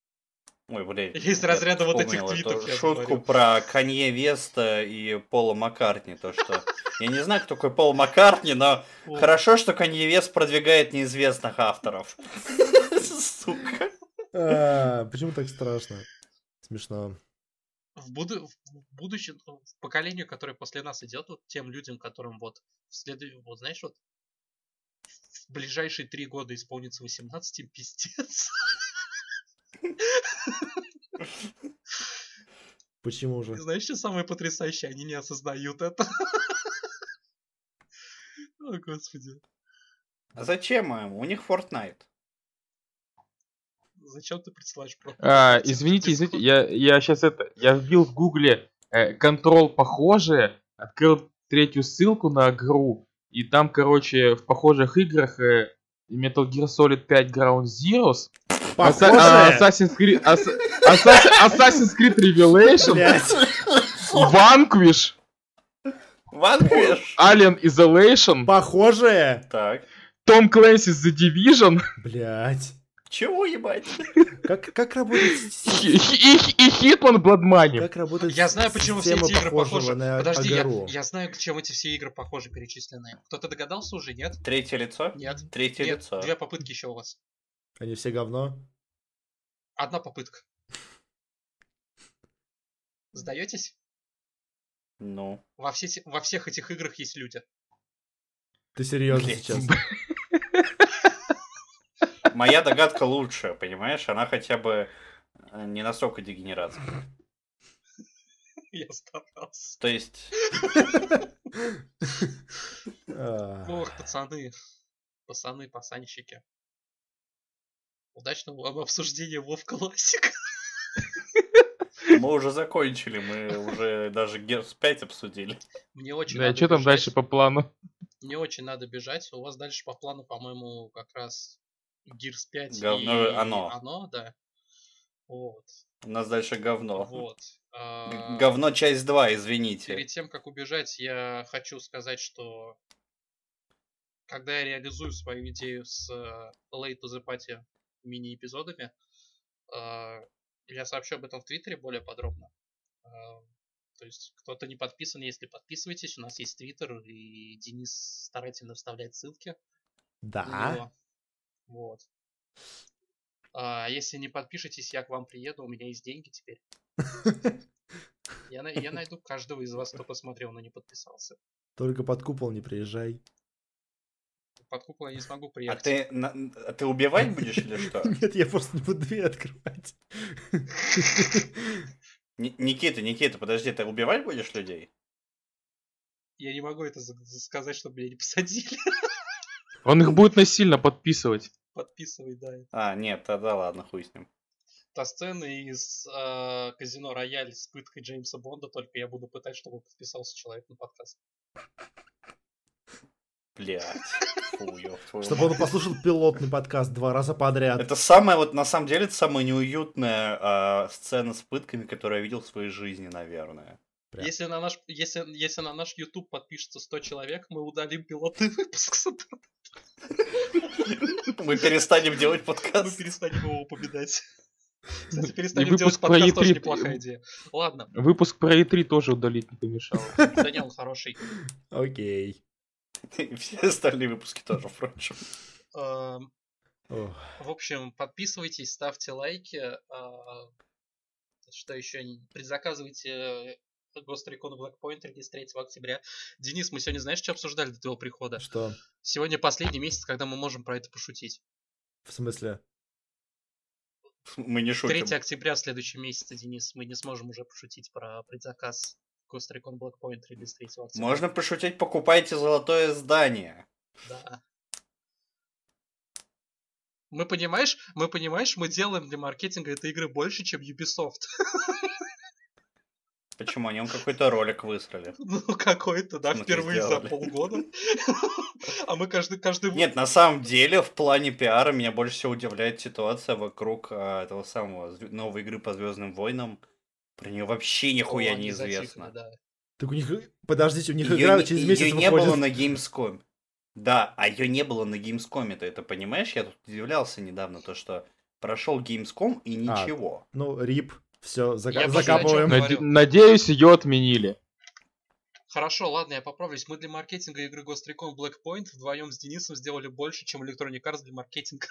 Ой, блядь. Из разряда вот этих твитов я шутку говорю. про Канье Веста и Пола Маккартни. То, что я не знаю, кто такой Пол Маккартни, но хорошо, что Канье Вест продвигает неизвестных авторов. Сука. А, Почему так страшно? Смешно. в, буду- в будущем, ну, в поколению, которое после нас идет, вот тем людям, которым вот в следующем, вот знаешь, вот в ближайшие три года исполнится 18, им пиздец. Почему же? Знаешь, что самое потрясающее? Они не осознают это. О, господи. А зачем им? У них Fortnite. Зачем ты присылаешь про... А, извините, извините, я, я сейчас это, я вбил в гугле э, контрол похожие, открыл третью ссылку на игру, и там, короче, в похожих играх э, Metal Gear Solid 5 Ground Zeroes? Assassin's Creed, Assassin's Creed Revelation. Vanquish, Ванквиш. Alien Isolation, Похоже? Так. Tom Clancy's The Division Блять. Чего ебать? Как, как работает и, и, и Hitman Blood Money. как работает Я знаю, почему все эти игры похожи. на Подожди, я, я знаю, чем эти все игры похожи перечисленные. Кто-то догадался уже, нет? Третье лицо? Нет. Третье Нет, лицо. две попытки еще у вас. Они все говно? Одна попытка. Сдаетесь? Ну. Во, все, во всех этих играх есть люди. Ты серьезно сейчас? Моя догадка лучше, понимаешь? Она хотя бы э, не настолько дегенератская. Я старался. То есть, Ох, пацаны. Пацаны, пацанчики. Удачного вам обсуждения Вов Классик. мы уже закончили, мы уже даже Герс 5 обсудили. Мне очень Да, надо что там бежать. дальше по плану? Мне очень надо бежать. У вас дальше по плану, по-моему, как раз Gears 5 Говно и оно. оно, да. Вот. У нас дальше говно. Вот. А, Говно часть 2, извините. Перед тем, как убежать, я хочу сказать, что когда я реализую свою идею с э, Late to the Party мини-эпизодами, э, я сообщу об этом в Твиттере более подробно. Э, То есть кто-то не подписан, если подписывайтесь, у нас есть Твиттер, и Денис старательно вставляет ссылки Да. Вот. А если не подпишетесь, я к вам приеду, у меня есть деньги теперь. Я найду каждого из вас, кто посмотрел, но не подписался. Только под купол не приезжай. Под куклу я не смогу А приехать. ты, на- а ты убивать будешь или что? Нет, я просто не буду дверь открывать. Ни- Никита, Никита, подожди, ты убивать будешь людей? Я не могу это за- за- сказать, чтобы меня не посадили. Он их будет насильно подписывать. Подписывай, да. А, нет, тогда ладно, хуй с ним. Та сцена из э, Казино Рояль с пыткой Джеймса Бонда, только я буду пытать, чтобы подписался человек на подкаст. Блять. Фу, Чтобы он послушал пилотный подкаст два раза подряд. Это самая, вот на самом деле, это самая неуютная а, сцена с пытками, которую я видел в своей жизни, наверное. Прям. Если на наш, если, если на наш YouTube подпишется 100 человек, мы удалим пилотный выпуск с. Мы перестанем делать Мы подкаст. перестанем его упоминать. Кстати, И перестанем делать выпуск про подкаст тоже E3 неплохая идея. Ладно, Выпуск про E3 тоже удалить не помешало. да не, он хороший. Окей. И все остальные выпуски тоже, впрочем. В общем, подписывайтесь, ставьте лайки. а, Что еще? Предзаказывайте Ghost Recon Blackpoint релиз 3 октября. Денис, мы сегодня знаешь, что обсуждали до твоего прихода? Что? Сегодня последний месяц, когда мы можем про это пошутить. В смысле? Мы не 3 шутим. октября в следующем месяце, Денис, мы не сможем уже пошутить про предзаказ Recon Blackpoint релиз 3 октября. Можно пошутить, покупайте золотое здание. Да. Мы понимаешь, мы понимаешь, мы делаем для маркетинга этой игры больше, чем Ubisoft. Почему? Они какой-то ролик высрали. Ну, какой-то, да, впервые за сделали. полгода. А мы каждый, каждый... Нет, на самом деле, в плане пиара меня больше всего удивляет ситуация вокруг а, этого самого новой игры по Звездным войнам. Про нее вообще нихуя О, они затихли, неизвестно. да. Так у них... Подождите, у них Её игра не- через месяц не было выходит. на Gamescom. Да, а ее не было на Gamescom, ты это понимаешь? Я тут удивлялся недавно, то что прошел Gamescom и ничего. Ну, рип. Все, просто закапываем. Наде- Надеюсь, ее отменили. Хорошо, ладно, я поправлюсь. Мы для маркетинга игры Ghost Recon Blackpoint вдвоем с Денисом сделали больше, чем Electronic Arts для маркетинга.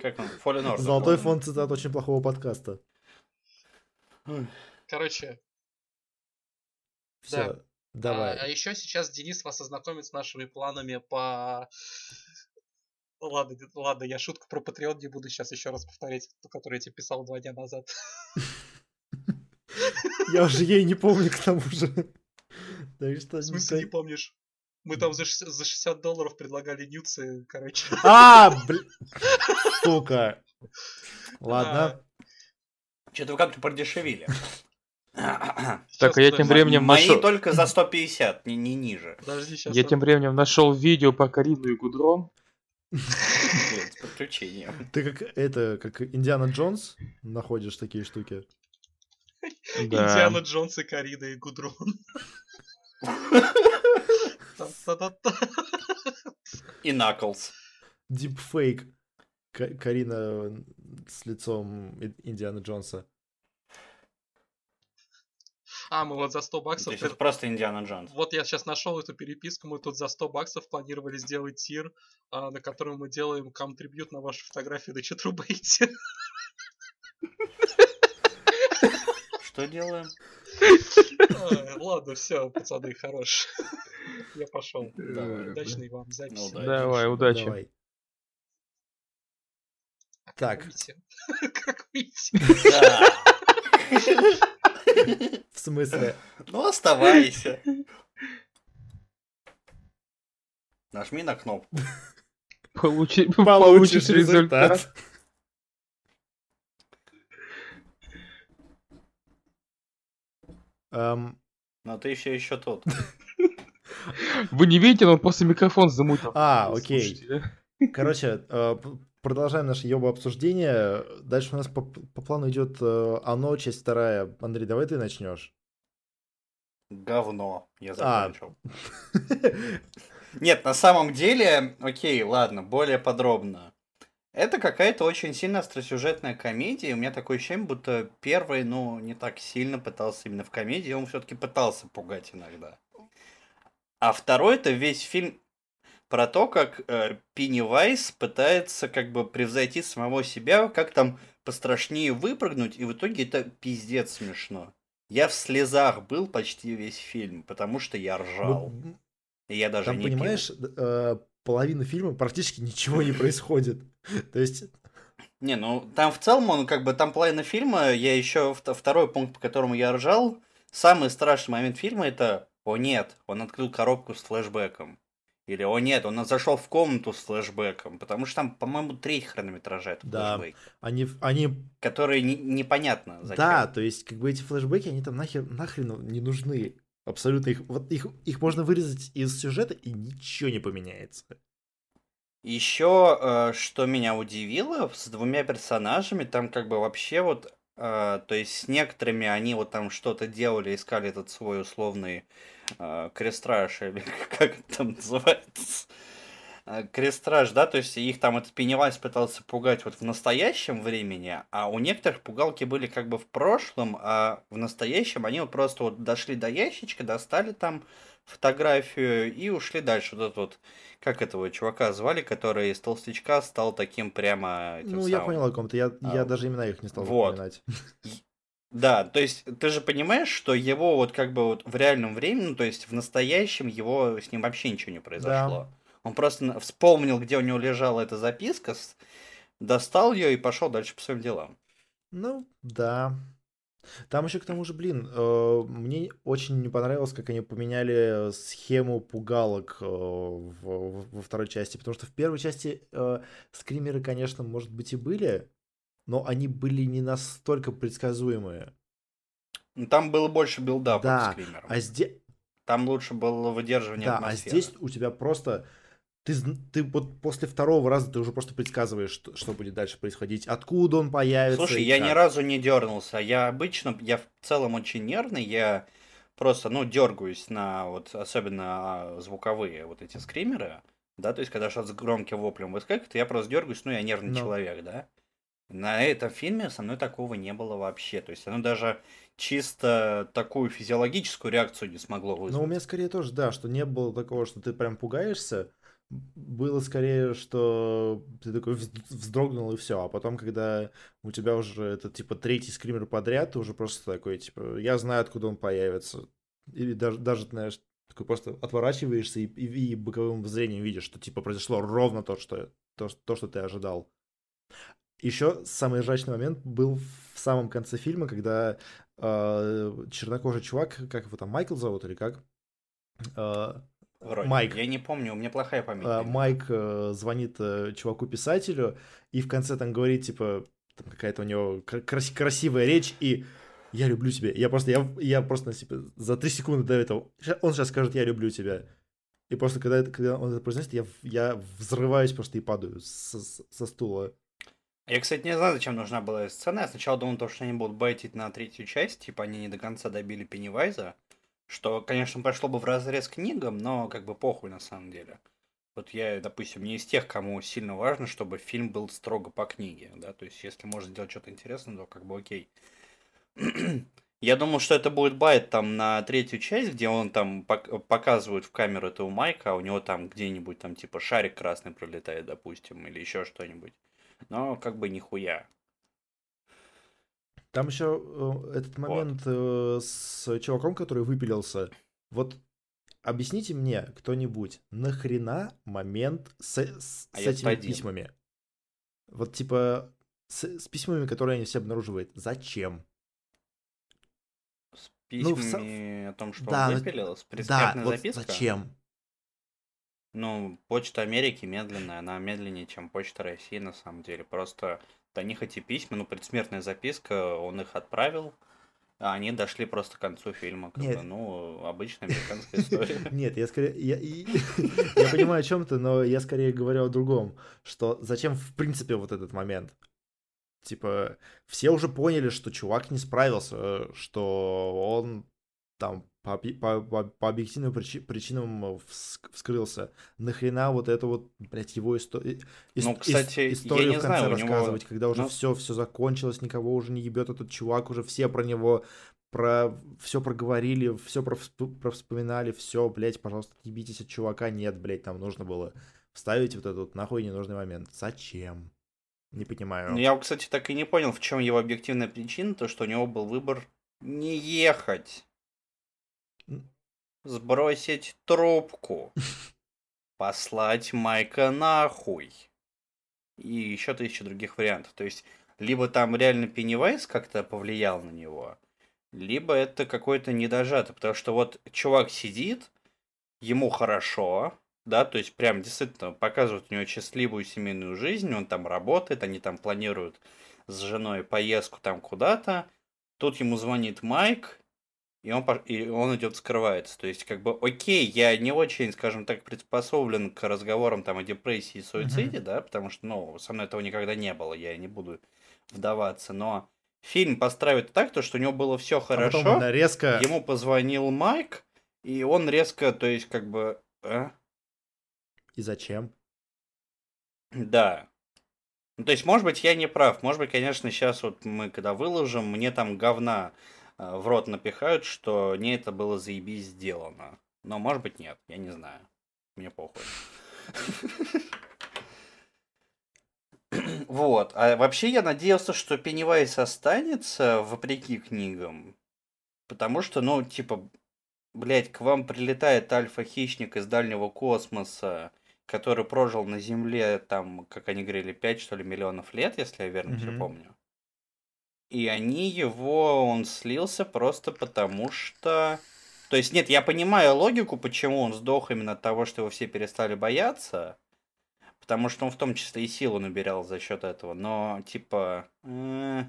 Как он? Fallen Order. Золотой фонд цитат очень плохого подкаста. Короче, Все, Да. давай. А, еще сейчас Денис вас ознакомит с нашими планами по... Ладно, ладно, я шутку про Patreon не буду сейчас еще раз повторять, ту, которую я тебе писал два дня назад. Я уже ей не помню к тому же. Так что... В смысле не помнишь? Мы там за 60, за 60 долларов предлагали нюцы, короче. А, блин. Сука. Ладно. Что-то вы как-то продешевили. Так, а я тем временем Мои нашел... только за 150, не, не ниже. Подожди, сейчас. Я тем временем нашел видео по Карину и Гудрон. Блин, с подключением. Ты как это, как Индиана Джонс находишь такие штуки? Индиана Джонс и Карина и Гудрон. И Knuckles. Дипфейк. Ка- Карина с лицом Индиана Джонса. А, мы вот за 100 То баксов... это просто Индиана Джонс. Вот я сейчас нашел эту переписку, мы тут за 100 баксов планировали сделать тир, а, на котором мы делаем контрибьют на ваши фотографии на Читрубейте. Что делаем? А, Ладно, все, пацаны, хорош. Я пошел. Давай. Удачной вам записи. Ну, удачи. Давай, удачи. Так. Как выйти? В смысле? Ну, оставайся. Нажми на кнопку. Получи- Получишь Получишь результат. результат. Эм, Но ты еще еще тот. Вы не видите, но он просто микрофон замутил. А, окей. Короче, э, продолжаем наше ёбо обсуждение. Дальше у нас по, по плану идет э, оно, часть вторая. Андрей, давай ты начнешь. говно. Я А. закончил. Нет, на самом деле, окей, ладно, более подробно. Это какая-то очень сильно остросюжетная комедия. У меня такое ощущение, будто первый, ну, не так сильно пытался именно в комедии, он все-таки пытался пугать иногда. А второй это весь фильм про то, как э, Пеннивайз пытается как бы превзойти самого себя, как там пострашнее выпрыгнуть, и в итоге это пиздец смешно. Я в слезах был почти весь фильм, потому что я ржал. Ну, И я даже Там, не пил. понимаешь, э, половина фильма практически ничего не происходит. То есть, Не, ну там в целом он как бы там половина фильма, я еще второй пункт, по которому я ржал. Самый страшный момент фильма это о нет, он открыл коробку с флешбеком. Или о нет, он зашел в комнату с флешбеком. Потому что там, по-моему, треть хронометража это Да. они, они Который не- непонятно зачем. Да, то есть, как бы эти флешбеки, они там нахер, нахрен не нужны. Абсолютно их, вот их, их можно вырезать из сюжета, и ничего не поменяется. Еще, э, что меня удивило, с двумя персонажами, там как бы вообще вот, э, то есть с некоторыми они вот там что-то делали, искали этот свой условный э, крестраж, или как это там называется, крестраж, да, то есть их там этот Пеннивайз пытался пугать вот в настоящем времени, а у некоторых пугалки были как бы в прошлом, а в настоящем они вот просто вот дошли до ящичка, достали там фотографию и ушли дальше. Вот этот вот, как этого чувака звали, который из толстячка стал таким прямо... ну, я самым. понял о ком-то, я, я А, даже имена их не стал вот. запоминать. Да, то есть ты же понимаешь, что его вот как бы вот в реальном времени, ну, то есть в настоящем его с ним вообще ничего не произошло. Он просто вспомнил, где у него лежала эта записка, достал ее и пошел дальше по своим делам. Ну, да. Там еще к тому же, блин, э, мне очень не понравилось, как они поменяли схему пугалок э, в- в- во второй части, потому что в первой части э, скримеры, конечно, может быть и были, но они были не настолько предсказуемые. Ну, Там было больше билдапа Да, к скримерам. А здесь, Там лучше было выдерживание да, а атмосферы. здесь у тебя просто ты, ты вот после второго раза ты уже просто предсказываешь, что, что будет дальше происходить, откуда он появится. Слушай, я ни как. разу не дернулся. Я обычно, я в целом очень нервный, я просто, ну, дергаюсь на вот, особенно а, звуковые вот эти скримеры, да, то есть когда что-то с громким воплем выскакивает, я просто дергаюсь, ну, я нервный Ну. человек, да. На этом фильме со мной такого не было вообще. То есть оно даже чисто такую физиологическую реакцию не смогло вызвать. Ну, у меня скорее тоже, да, что не было такого, что ты прям пугаешься. Было скорее, что ты такой вз- вздрогнул и все. А потом, когда у тебя уже это типа третий скример подряд, ты уже просто такой, типа, я знаю, откуда он появится. Или даже, даже знаешь, такой просто отворачиваешься и, и- и боковым зрением видишь, что типа произошло ровно то, что, то, то, что ты ожидал. Еще самый ржачный момент был в самом конце фильма, когда э, чернокожий чувак, как его там, Майкл зовут или как? Э, Вроде. Майк. Я не помню, у меня плохая память. А. Майк э, звонит э, чуваку-писателю, и в конце там говорит, типа, там какая-то у него кра- крас- красивая речь, и я люблю тебя. Я просто, я, я просто, типа, за три секунды до этого, он сейчас скажет, я люблю тебя. И просто, когда, это- когда он это произносит, я, я взрываюсь просто и падаю со, со стула. Я, кстати, не знаю, зачем нужна была эта сцена. Я сначала думал, то, что они будут байтить на третью часть, типа они не до конца добили Пеннивайза, что, конечно, пошло бы в разрез книгам, но как бы похуй на самом деле. Вот я, допустим, не из тех, кому сильно важно, чтобы фильм был строго по книге, да, то есть если можно сделать что-то интересное, то как бы окей. Я думал, что это будет байт там на третью часть, где он там пок- показывает в камеру этого Майка, а у него там где-нибудь там типа шарик красный пролетает, допустим, или еще что-нибудь. Но как бы нихуя. Там еще э, этот момент э, с чуваком, который выпилился. Вот объясните мне, кто-нибудь, нахрена момент с, с- А с этими один. письмами? Вот типа с, с письмами, которые они все обнаруживают. Зачем? С Ну, в письмами о том, что Да, он выпилил, с Да, вот запиской. зачем? Ну, Почта Америки медленная, она медленнее, чем Почта России, на самом деле. Просто до них эти письма, ну, предсмертная записка, он их отправил, а они дошли просто к концу фильма. Как Нет. бы, ну, обычная американская история. Нет, я скорее... Я, я понимаю о чем ты, но я скорее говорю о другом. Что зачем в принципе вот этот момент? Типа, все уже поняли, что чувак не справился, что он там по, по- по- по объективным причи- причинам э, вс- вскрылся. Нахрена вот это вот, блядь, его историю Ну, кстати, я историю не в конце знаю, у него- рассказывать, когда уже ну- все, все закончилось, никого уже не ебет этот чувак, уже все про него про все проговорили, все про, вспоминали, все, блядь, пожалуйста, ебитесь от чувака. Нет, блядь, там нужно было вставить вот этот вот нахуй ненужный момент. Зачем? Не понимаю. Ну, я, кстати, так и не понял, в чем его объективная причина, то, что у него был выбор не ехать. Сбросить трубку, послать Майка нахуй. И еще тысяча других вариантов. То есть, либо там реально Пеннивайз как-то повлиял на него, либо это какой-то недожатый. Потому что вот чувак сидит, ему хорошо, да, то есть прям действительно показывают у него счастливую семейную жизнь, он там работает, они там планируют с женой поездку там куда-то. Тут ему звонит Майк, и он, и он идет скрывается. То есть, как бы, окей, я не очень, скажем так, приспособлен к разговорам там о депрессии и суициде, да, потому что, ну, со мной этого никогда не было, я не буду вдаваться, но фильм постраивает так, то, что у него было все А хорошо, потом она резко... ему позвонил Майк, и он резко, то есть, как бы, а? И зачем? Да. Ну, то есть, может быть, я не прав. Может быть, конечно, сейчас вот мы, когда выложим, мне там говна в рот напихают, что не это было заебись сделано. Но, может быть, нет. Я не знаю. Мне похуй. Вот. А вообще я надеялся, что Пеннивайз останется, вопреки книгам. Потому что, ну, типа, блядь, к вам прилетает альфа-хищник из дальнего космоса, который прожил на Земле, там, как они говорили, 5, что ли, миллионов лет, если я верно все помню. И они его, он слился просто потому что... То есть, нет, я понимаю логику, почему он сдох именно от того, что его все перестали бояться. Потому что он в том числе и силу набирал за счет этого. Но, типа... э,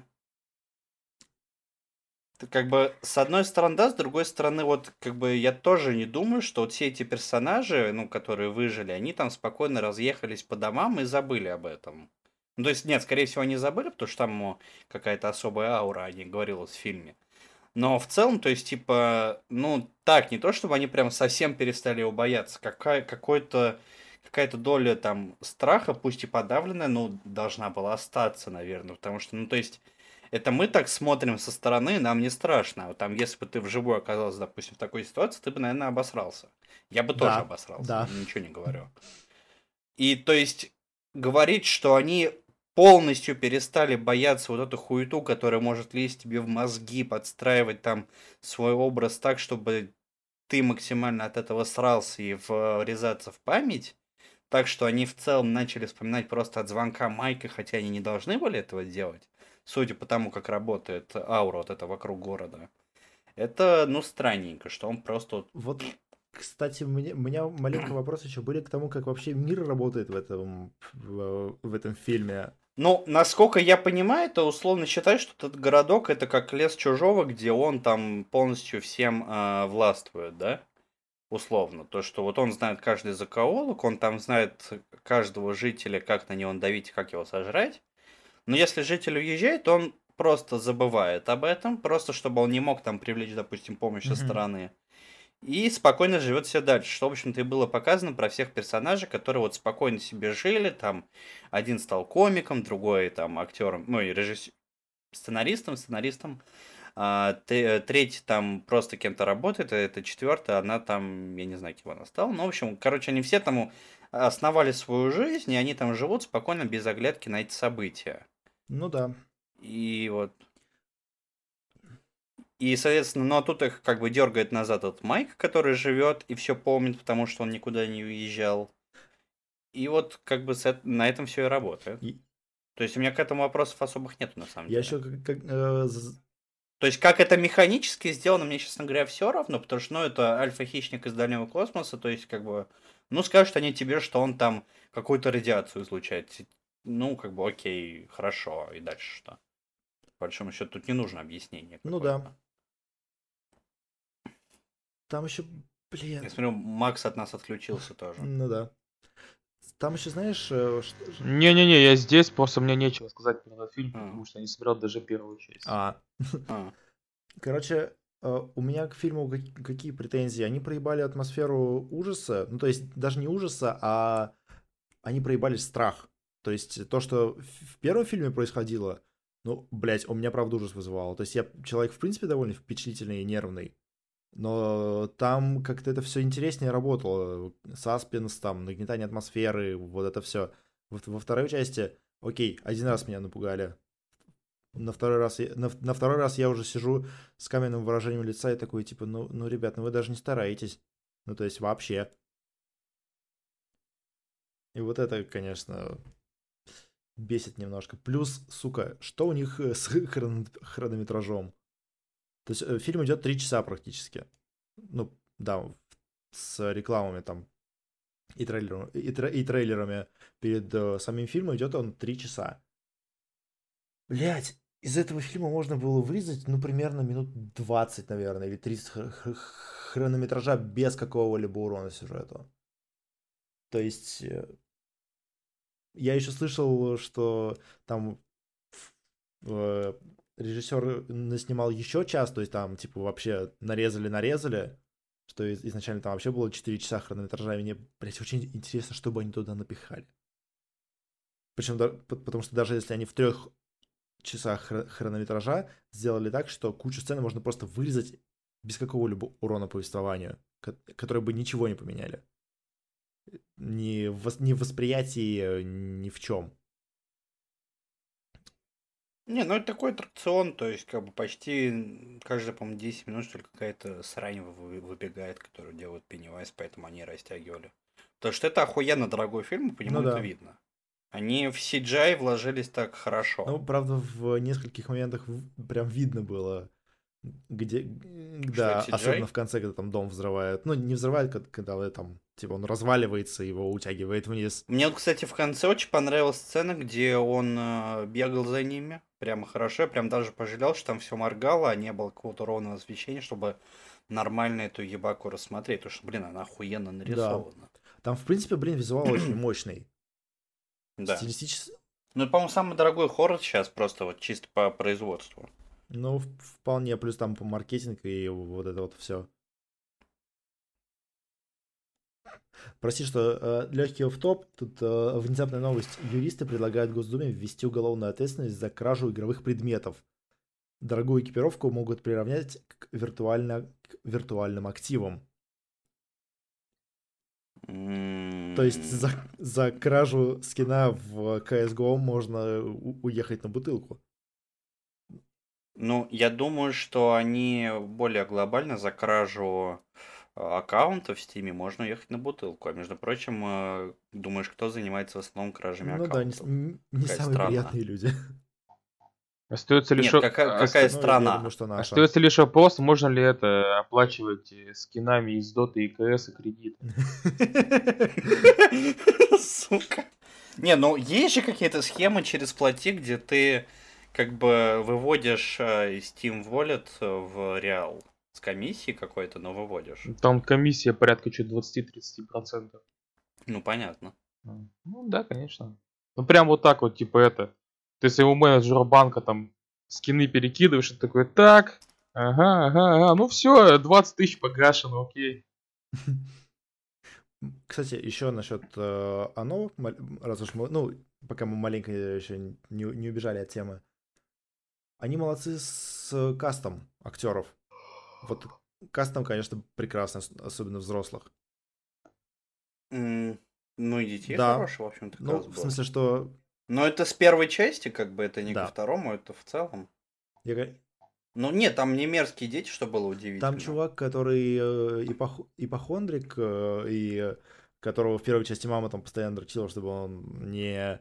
как бы, с одной стороны, да, с другой стороны, вот, как бы, я тоже не думаю, что вот все эти персонажи, ну, которые выжили, они там спокойно разъехались по домам и забыли об этом. Ну, то есть, нет, скорее всего, они забыли, потому что там какая-то особая аура, о ней говорилось в фильме. Но в целом, то есть, типа, ну, так, не то, чтобы они прям совсем перестали его бояться. Какая, какой-то, какая-то доля там страха, пусть и подавленная, ну, должна была остаться, наверное. Потому что, ну, то есть, это мы так смотрим со стороны, нам не страшно. Вот там, если бы ты вживую оказался, допустим, в такой ситуации, ты бы, наверное, обосрался. Я бы тоже Да, обосрался, да. ничего не говорю. И, то есть, говорить, что они полностью перестали бояться вот эту хуету, которая может лезть тебе в мозги, подстраивать там свой образ так, чтобы ты максимально от этого срался и врезаться в память, так что они в целом начали вспоминать просто от звонка Майка, хотя они не должны были этого делать, судя по тому, как работает аура вот это вокруг города. Это, ну, странненько, что он просто вот кстати, мне, у меня маленький вопрос еще были к тому, как вообще мир работает в этом, в, в этом фильме. Ну, насколько я понимаю, то условно считай, что этот городок это как лес чужого, где он там полностью всем э, властвует, да? Условно. То, что вот он знает каждый закоулок, он там знает каждого жителя, как на него давить, как его сожрать. Но если житель уезжает, то он просто забывает об этом, просто чтобы он не мог там привлечь, допустим, помощь со Мгм. стороны. И спокойно живет все дальше, что, в общем-то, и было показано про всех персонажей, которые вот спокойно себе жили, там, один стал комиком, другой там актером, ну и режиссер, сценаристом, сценаристом, а, т- третий там просто кем-то работает, а это четвертая, она там, я не знаю, кем она стала, ну, в общем, короче, они все там основали свою жизнь, и они там живут спокойно, без оглядки на эти события. Ну да. И вот. И, соответственно, ну а тут их как бы дергает назад этот Майк, который живет и все помнит, потому что он никуда не уезжал. И вот как бы на этом все и работает. И- То есть у меня к этому вопросов особых нет на самом Я деле. еще как, как, э, То есть как это механически сделано, мне, честно говоря, все равно, потому что, ну, это альфа-хищник из дальнего космоса, то есть, как бы, ну, скажут они тебе, что он там какую-то радиацию излучает. Ну, как бы, окей, хорошо, и дальше что? По большому счету, тут не нужно объяснение. Ну да. Там еще, блин. Я смотрю, Макс от нас отключился тоже. Ну да. Там еще, знаешь, э, что Не-не-не, я здесь, просто мне нечего сказать про этот фильм, А. потому что я не смотрел даже первую часть. А, А, короче, э, у меня к фильму как- какие претензии? Они проебали атмосферу ужаса, ну, то есть даже не ужаса, а они проебали страх. То есть то, что в в первом фильме происходило, ну, блядь, у меня правда ужас вызывало. То есть я человек, в принципе, довольно впечатлительный и нервный. Но там как-то это все интереснее работало. Саспенс, там, нагнетание атмосферы, вот это все. Во, во второй части, окей, один раз меня напугали. На второй раз, на, на второй раз я уже сижу с каменным выражением лица и такой, типа, ну, ну, ребят, ну вы даже не стараетесь. Ну, то есть вообще. И вот это, конечно, бесит немножко. Плюс, сука, что у них э, с хрон- хронометражом? То есть э, фильм идет три часа практически. Ну, да, с рекламами там и, трейлером, и, тре- и трейлерами перед э, самим фильмом идет он три часа. Блять, из этого фильма можно было вырезать, ну, примерно минут 20, наверное, или 30 хр- хр- хронометража без какого-либо урона сюжету. То есть, э, я еще слышал, что там э, режиссер наснимал еще час, то есть там, типа, вообще нарезали-нарезали, что из- изначально там вообще было 4 часа хронометража, и мне, блядь, очень интересно, что бы они туда напихали. Причем, потому что даже если они в трех часах хр- хронометража сделали так, что кучу сцен можно просто вырезать без какого-либо урона повествованию, ко- которые бы ничего не поменяли. Ни в, ни в восприятии, э, ни в чем. Не, ну это такой аттракцион, то есть как бы почти каждые, по-моему, 10 минут, что ли, какая-то срань вы- выбегает, которую делают Пеннивайз, поэтому они растягивали. Потому что это охуенно дорогой фильм, по нему Ну это да. видно. Они в CGI вложились так хорошо. Ну, правда, в нескольких моментах прям видно было, где, да, особенно в конце, когда там дом взрывают. Ну, не взрывают, когда, когда там, типа, он разваливается, его утягивает вниз. Мне вот, кстати, в конце очень понравилась сцена, где он э, бегал за ними. Прямо хорошо. Я прям даже пожалел, что там все моргало, а не было какого-то ровного освещения, чтобы нормально эту ебаку рассмотреть. Потому что, блин, она охуенно нарисована. Там, в принципе, блин, визуал очень мощный. Да. Стилистически, Ну, по-моему, самый дорогой хоррор сейчас просто вот чисто по производству. Ну, вполне, плюс там по маркетинг и вот это вот все. Прости, что легкий в топ. Тут э, внезапная новость. Юристы предлагают Госдуме ввести уголовную ответственность за кражу игровых предметов. Дорогую экипировку могут приравнять к, виртуально, к виртуальным активам. То есть за, за кражу скина в CSGO можно у- уехать на бутылку. Ну, я думаю, что они более глобально за кражу э, аккаунта в Стиме можно уехать на бутылку. А между прочим, э, думаешь, кто занимается в основном кражами Ну да, не, с- аккаунтов? не Какая самые страна. приятные люди. Остается лишь... Нет, какая, оста- какая Ну, я страна? думаю, что наша. Остается лишь вопрос, можно ли это оплачивать э, скинами из Доты и КС и кредит. Сука. Не, ну есть же какие-то схемы через плати, где ты как бы выводишь э, из Steam Wallet в реал. С комиссией какой-то, но выводишь. Там комиссия порядка чуть 20-30%. Ну, понятно. Ну да, конечно. Ну прям вот так вот, типа это. Ты своему менеджеру банка там скины перекидываешь, и такой, так, ага, ага, ага, ну все, 20 тысяч погашено, окей. Кстати, еще насчет э, оно, раз уж мы, ну, пока мы маленько еще не, не убежали от темы. Они молодцы с кастом актеров. Вот кастом, конечно, прекрасно, ос- особенно взрослых. М, Ну и детей Да. хороший, в общем-то, Ну, в смысле, что Но это с первой части, как бы, это не Да. ко второму, это в целом. я Ну нет, там не мерзкие дети, что было удивительно. там чувак, который э, ипох- ипохондрик, э, и которого в первой части мама там постоянно дрочила, чтобы он не э,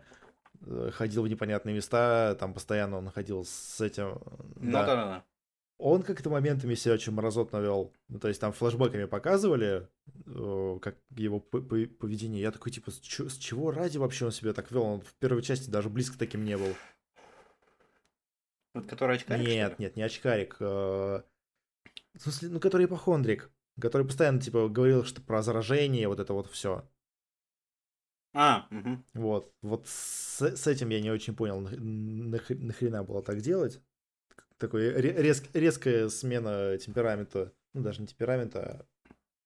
ходил в непонятные места, там постоянно он ходил с этим. Ну да, да, да. Он как-то моментами себя очень мразотно вел. Ну, то есть там флешбеками показывали, э, как его поведение. Я такой, типа, с, чего ради вообще он себя так вел? Он в первой части даже близко таким не был. Вот который очкарик, нет, нет, не очкарик. э, В смысле, ну, который ипохондрик. Который постоянно, типа, говорил, что про заражение, вот это вот все. А, мгм. Вот. Вот с, с этим я не очень понял, нах- нах- нахрена было так делать. такой ре- резк- резкая смена темперамента. Ну, даже не темперамента, а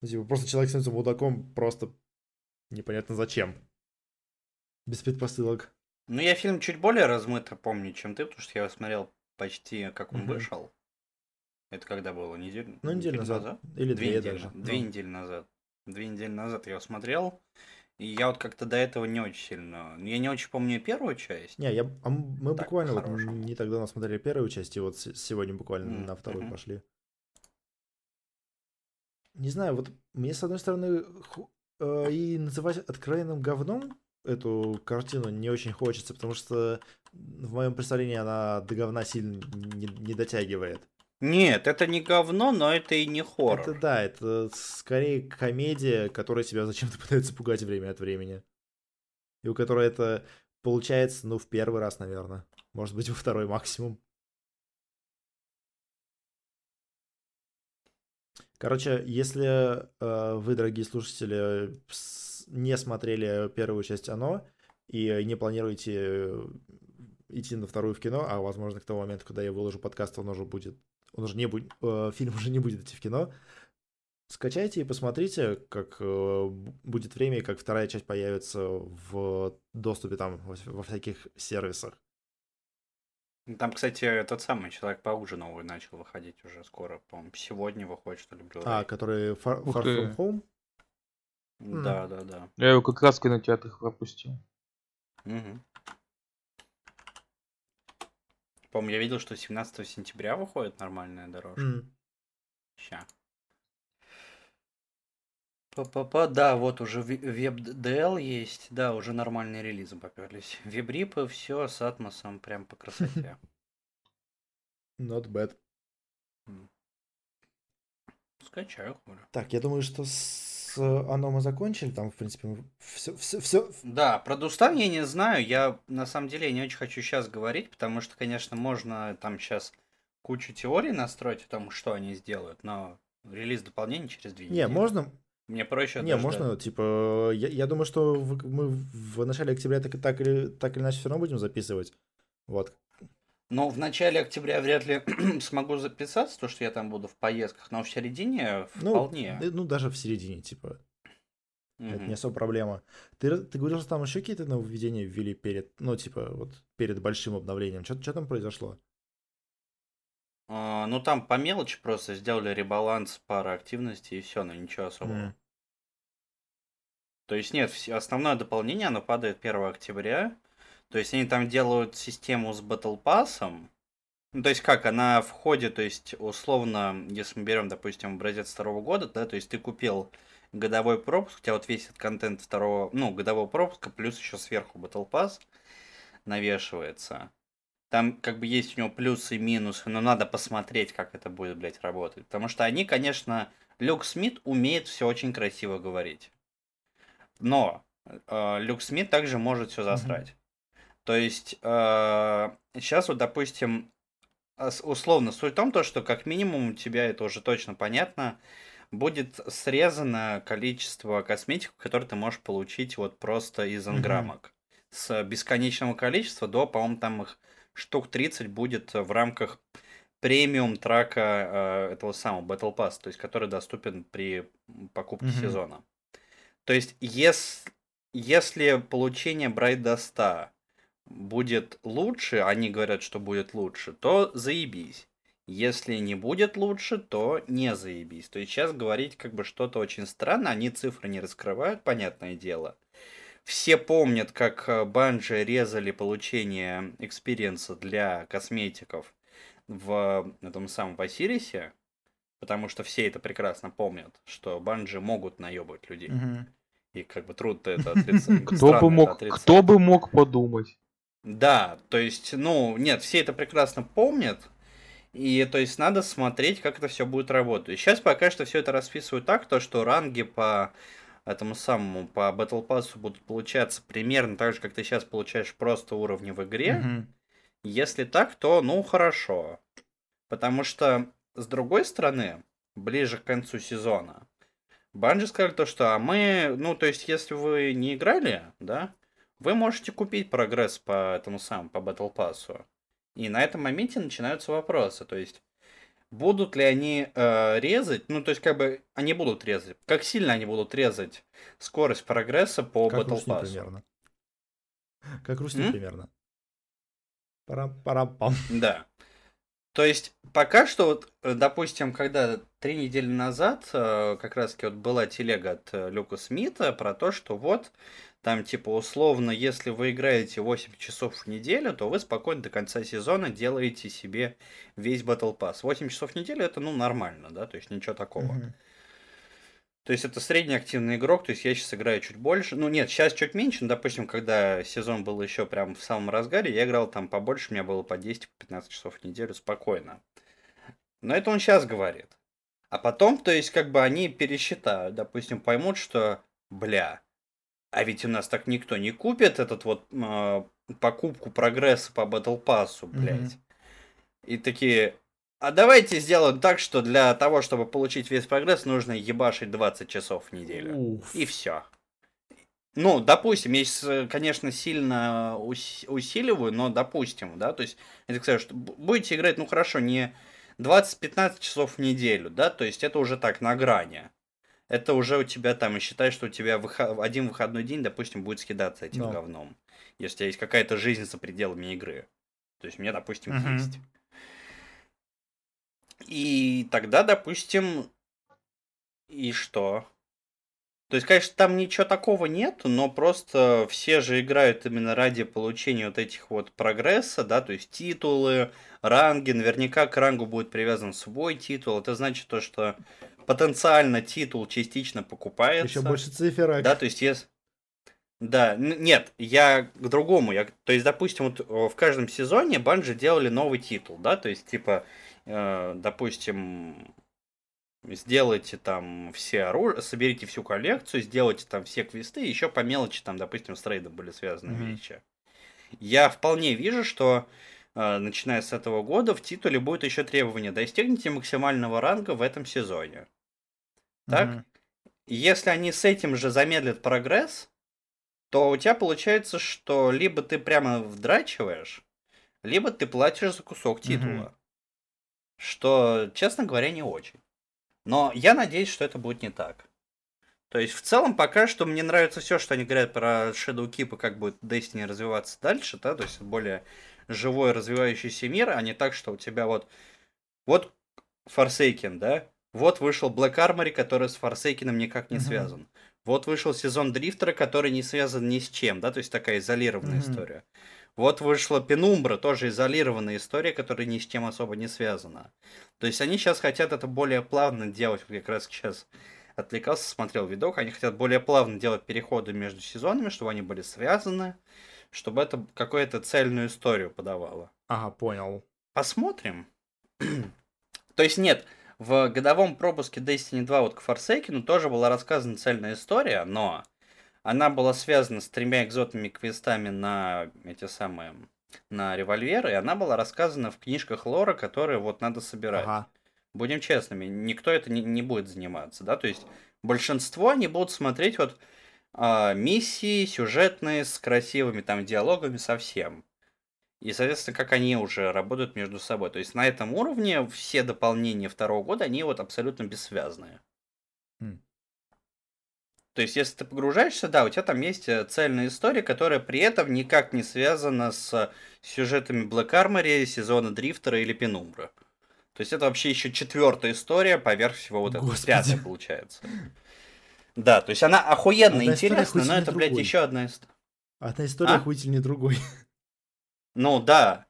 ну, типа, просто человек становится мудаком просто непонятно зачем. Без предпосылок. Ну, я фильм чуть более размыто помню, чем ты, потому что я его смотрел почти как он Мгм. вышел. Это когда было? Неделю? Ну, неделю назад. Или Две две недели. даже. Две Ну. недели назад. Две недели назад я его смотрел. И я вот как-то до этого не очень сильно... Я не очень помню первую часть. Не, я, а мы Так, буквально вот не так давно смотрели первую часть, и вот сегодня буквально М, на вторую пошли. Не знаю, вот мне с одной стороны ху- э, и называть откровенным говном эту картину не очень хочется, потому что в моем представлении она до говна сильно не, не дотягивает. Нет, это не говно, но это и не хоррор. Это да, это скорее комедия, которая тебя зачем-то пытается пугать время от времени. И у которой это получается, ну, в первый раз, наверное. Может быть, во второй максимум. Короче, если э, вы, дорогие слушатели, не смотрели первую часть «Оно» и не планируете э, идти на вторую в кино, а, возможно, к тому моменту, когда я выложу подкаст, он уже будет... Он уже не будет... э, фильм уже не будет идти в кино, скачайте и посмотрите, как э, будет время и как вторая часть появится в доступе там во, вс- во всяких сервисах. Там, кстати, тот самый Человек-паук же новый начал выходить уже скоро, по-моему, сегодня выходит, что ли, Blu-ray. А, который Far, Far. From Home? Да, да, да. Я его как раз в кинотеатрах пропустил. Мгм. По-моему, я видел, что 17 сентября выходит нормальная дорожка. М. Ща. Па-па-па, да, вот уже веб-DL есть, да, уже нормальные релизы поперлись. Вебрипы, все с атмосом прям по красоте. Not bad. Скачаю, хули. Так, я думаю, что с оно мы закончили. Там, в принципе, все, все, все. Да, про Дустан я не знаю. Я на самом деле не очень хочу сейчас говорить, потому что, конечно, можно там сейчас кучу теорий настроить о том, что они сделают, но релиз дополнений через две Не, недели. можно, Мне проще не, дождаться. можно, типа, я, я думаю, что в- мы в начале октября так, и- так, или, так или иначе все равно будем записывать. Вот. Но в начале октября вряд ли смогу записаться, то что я там буду в поездках, но в середине Ну, вполне. э, ну, даже в середине, типа. Это Мгм. не особо проблема. Ты, ты говорил, что там еще какие-то нововведения ввели перед, ну, типа, вот, перед большим обновлением. Что там произошло? А, ну там по мелочи просто сделали ребаланс пары активностей и все, но ничего особого. М. То есть нет, основное дополнение, оно падает 1 октября. То есть они там делают систему с Battle Pass. Ну, то есть как, она входит, то есть условно, если мы берем, допустим, образец второго года, да, то есть ты купил годовой пропуск, у тебя вот весь этот контент второго, ну, годового пропуска, плюс еще сверху Battle Pass навешивается. Там как бы есть у него плюсы и минусы, но надо посмотреть, как это будет, блядь, работать. Потому что они, конечно, Люк Смит умеет все очень красиво говорить. Но э, Люк Смит также может все засрать. То есть сейчас вот, допустим, ос- условно суть в том, то, что как минимум у тебя это уже точно понятно, будет срезано количество косметик, которые ты можешь получить вот просто из анграммок. С бесконечного количества до, по-моему, там их штук 30 будет в рамках премиум трака э, этого самого Battle Pass, то есть который доступен при покупке Мгм. сезона. То есть, ес- если получение до 100 будет лучше, они говорят, что будет лучше, то заебись. Если не будет лучше, то не заебись. То есть сейчас говорить как бы что-то очень странно, они цифры не раскрывают, понятное дело. Все помнят, как Bungie резали получение experience а для косметиков в этом самом Eververse, потому что все это прекрасно помнят, что Банжи могут наебывать людей. Мгм. И как бы трудно это отрицать. Кто бы мог, отрицать. кто бы мог подумать? Да, то есть, ну, нет, все это прекрасно помнят. И то есть надо смотреть, как это все будет работать. Сейчас пока что все это расписывают так, то что ранги по этому самому, по Battle Pass будут получаться примерно так же, как ты сейчас получаешь просто уровни в игре. Мгм. Если так, то ну хорошо. Потому что, с другой стороны, ближе к концу сезона, Банжи сказали то, что а мы, ну, то есть, если вы не играли, да, вы можете купить прогресс по этому самому, по Battle Pass. И на этом моменте начинаются вопросы. То есть, будут ли они э, резать, ну, то есть, как бы, они будут резать. Как сильно они будут резать скорость прогресса по Как Battle русни Pass? примерно. Как русни М? примерно. Парам-парам-пам. Да. То есть, пока что, вот, э, допустим, когда три недели назад э, как раз-таки вот была телега от э, Люка Смита про то, что вот, там, типа, условно, если вы играете 8 часов в неделю, то вы спокойно до конца сезона делаете себе весь Battle Pass. 8 часов в неделю это, ну, нормально, да, то есть ничего такого. То есть это средний активный игрок, то есть я сейчас играю чуть больше. Ну нет, сейчас чуть меньше, но, допустим, когда сезон был еще прям в самом разгаре, я играл там побольше, у меня было по 10-15 часов в неделю спокойно. Но это он сейчас говорит. А потом, то есть, как бы они пересчитают, допустим, поймут, что, бля, а ведь у нас так никто не купит этот вот э, покупку прогресса по Battle Pass, блядь. Мгм. И такие, а давайте сделаем так, что для того, чтобы получить весь прогресс, нужно ебашить 20 часов в неделю. Уф. И все. Ну, допустим, я сейчас, конечно, сильно ус- усиливаю, но допустим, да, то есть, я так что будете играть, ну хорошо, не 20-15 часов в неделю, да, то есть это уже так, на грани. Это уже у тебя там, и считай, что у тебя выхо- один выходной день, допустим, будет скидаться этим Да. говном. Если у тебя есть какая-то жизнь за пределами игры. То есть у меня, допустим, Мгм. есть. И тогда, допустим, и что? То есть, конечно, там ничего такого нет, но просто все же играют именно ради получения вот этих вот прогресса, да, то есть титулы, ранги, наверняка к рангу будет привязан свой титул. Это значит то, что потенциально титул частично покупается. Еще больше циферок. Да, то есть если... Да, нет, я к другому. Я... То есть, допустим, вот в каждом сезоне Банжи делали новый титул, да, то есть, типа, э, допустим, сделайте там все оружие, соберите всю коллекцию, сделайте там все квесты, еще по мелочи там, допустим, с рейдом были связаны Мгм. вещи. Я вполне вижу, что э, начиная с этого года в титуле будет еще требование достигните максимального ранга в этом сезоне. Так? И Если они с этим же замедлят прогресс, то у тебя получается, что либо ты прямо вдрачиваешь, либо ты платишь за кусок титула. Мгм. Что, честно говоря, не очень. Но я надеюсь, что это будет не так. То есть, в целом, пока что мне нравится все, что они говорят про Shadow Keep и как будет Destiny развиваться дальше, да, то есть более живой развивающийся мир, а не так, что у тебя вот вот Forsaken, да, вот вышел Black Armory, который с Forsaken никак не Мгм. связан. Вот вышел сезон Дрифтера, который не связан ни с чем, да, то есть такая изолированная Мгм. история. Вот вышла Пенумбра, тоже изолированная история, которая ни с чем особо не связана. То есть они сейчас хотят это более плавно делать, вот как раз сейчас отвлекался, смотрел видок, они хотят более плавно делать переходы между сезонами, чтобы они были связаны, чтобы это какую-то цельную историю подавало. Ага, понял. Посмотрим. То есть нет, в годовом пропуске Destiny 2 вот к Forsaken тоже была рассказана цельная история, но она была связана с тремя экзотными квестами на эти самые на револьверы, и она была рассказана в книжках лора, которые вот надо собирать. Ага. Будем честными, никто это не, не будет заниматься, да, то есть большинство они будут смотреть вот а, миссии сюжетные с красивыми там диалогами совсем. И, соответственно, как они уже работают между собой. То есть на этом уровне все дополнения второго года, они вот абсолютно бессвязные. Хм. То есть, если ты погружаешься, да, у тебя там есть э, цельная история, которая при этом никак не связана с сюжетами Black Armory, сезона Дрифтера или Пенумбра. То есть это вообще еще четвертая история поверх всего вот этого. Пятая получается. Да, то есть она охуенно Одна история интересная, но это, блядь, еще одна история. Одна история А? охуительнее другой. Ну да.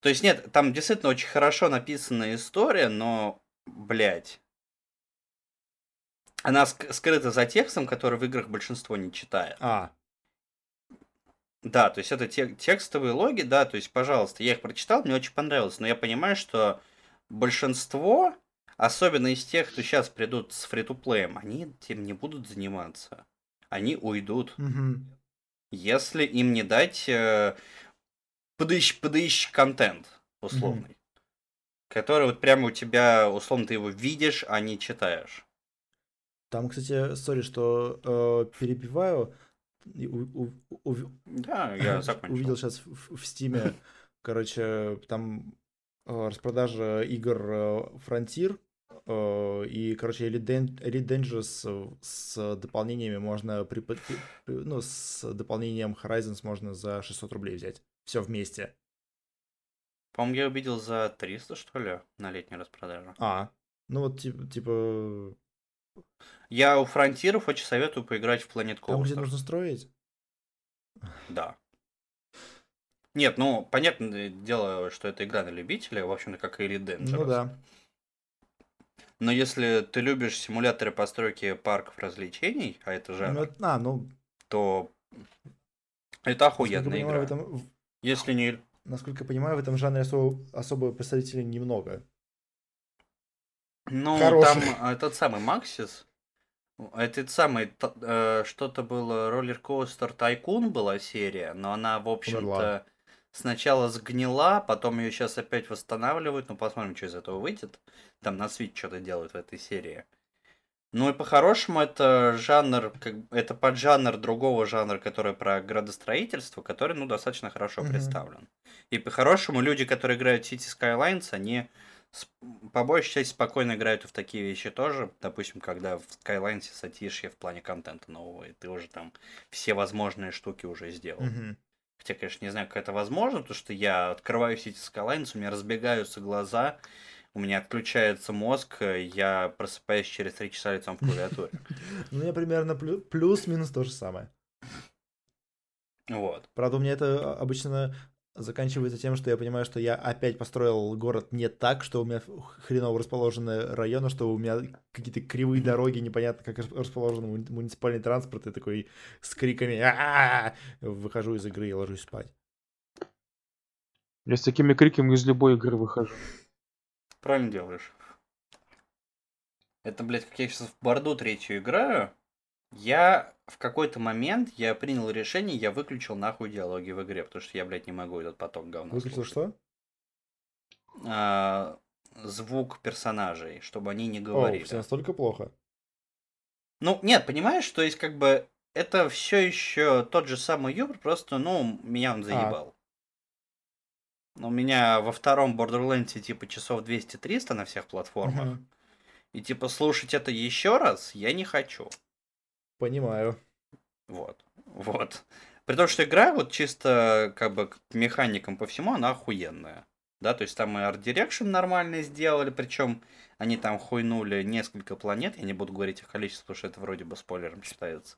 То есть нет, там действительно очень хорошо написанная история, но, блядь. Она ск- скрыта за текстом, который в играх большинство не читает. А, Да, то есть это те- текстовые логи, да, то есть, пожалуйста, я их прочитал, мне очень понравилось, но я понимаю, что большинство, особенно из тех, кто сейчас придут с фри плеем они этим не будут заниматься. Они уйдут. мгм. если им не дать э, подыщ, подыщ контент условный. Который вот прямо у тебя, условно, ты его видишь, а не читаешь. Там, кстати, сори, что э, перебиваю. У- у- у- Да, я закончил. Увидел сейчас в, стиме короче, там э, распродажа игр э, Frontier, э, и, короче, Elite, Dan- Elite Dangerous с дополнениями можно, при- ну, с дополнением Horizons можно за 600 рублей взять. Все вместе. По-моему, я увидел за 300, что ли, на летней распродаже. А, ну вот, типа, типа Я у фронтиров очень советую поиграть в Planet там, где Coaster. нужно строить. Да. Нет, ну, понятное дело, что это игра на любителя, в общем-то, как и Elite Dangerous. Ну да. Но если ты любишь симуляторы постройки парков развлечений, а это Ну, жанр, это- а, ну, то это охуенная понимаю, игра. в этом, Если не... насколько я понимаю, в этом жанре особо, особо представителей немного. Ну, Хороших. там а, тот самый Максис, этот самый, э, что-то было, роллер-костер Тайкун была серия, но она, в общем-то, сначала сгнила, потом ее сейчас опять восстанавливают, ну, посмотрим, что из этого выйдет. Там на Switch что-то делают в этой серии. Ну и по-хорошему это жанр, как, это поджанр другого жанра, который про градостроительство, который, ну, достаточно хорошо Мгм. представлен. И по-хорошему люди, которые играют в City Skylines, они по большей части спокойно играют в такие вещи тоже. Допустим, когда в Skylines сатишье в плане контента нового, и ты уже там все возможные штуки уже сделал. Мгм. Хотя, конечно, не знаю, как это возможно, потому что я открываю City Skylines, у меня разбегаются глаза, у меня отключается мозг, э, я просыпаюсь через три часа лицом в клавиатуре. Ну, у меня примерно плю- плюс-минус то же самое. Вот. Правда, у меня это обычно заканчивается тем, что я понимаю, что я опять построил город не так, что у меня хреново расположены районы, что у меня какие-то кривые дороги, непонятно, как рас- расположен муни- муниципальный транспорт, и такой с криками «А-а-а!» выхожу из игры и ложусь спать. Я с такими криками из любой игры выхожу. Правильно делаешь. Это, блядь, как я сейчас в Борду третью играю, я в какой-то момент я принял решение, я выключил нахуй диалоги в игре, потому что я, блядь, не могу этот поток говна Выключил слушать. что? А, звук персонажей, чтобы они не О, говорили. все настолько плохо. Ну, нет, понимаешь, то есть, как бы, это все еще тот же самый юмор, просто, ну, меня он заебал. У меня во втором Borderlands типа часов 200-300 на всех платформах. И типа слушать это еще раз я не хочу. Понимаю. Вот. Вот. При том, что игра вот чисто как бы к механикам по всему, она охуенная. Да, то есть там и Art Direction нормально сделали, причем они там хуйнули несколько планет, я не буду говорить о количестве, потому что это вроде бы спойлером считается.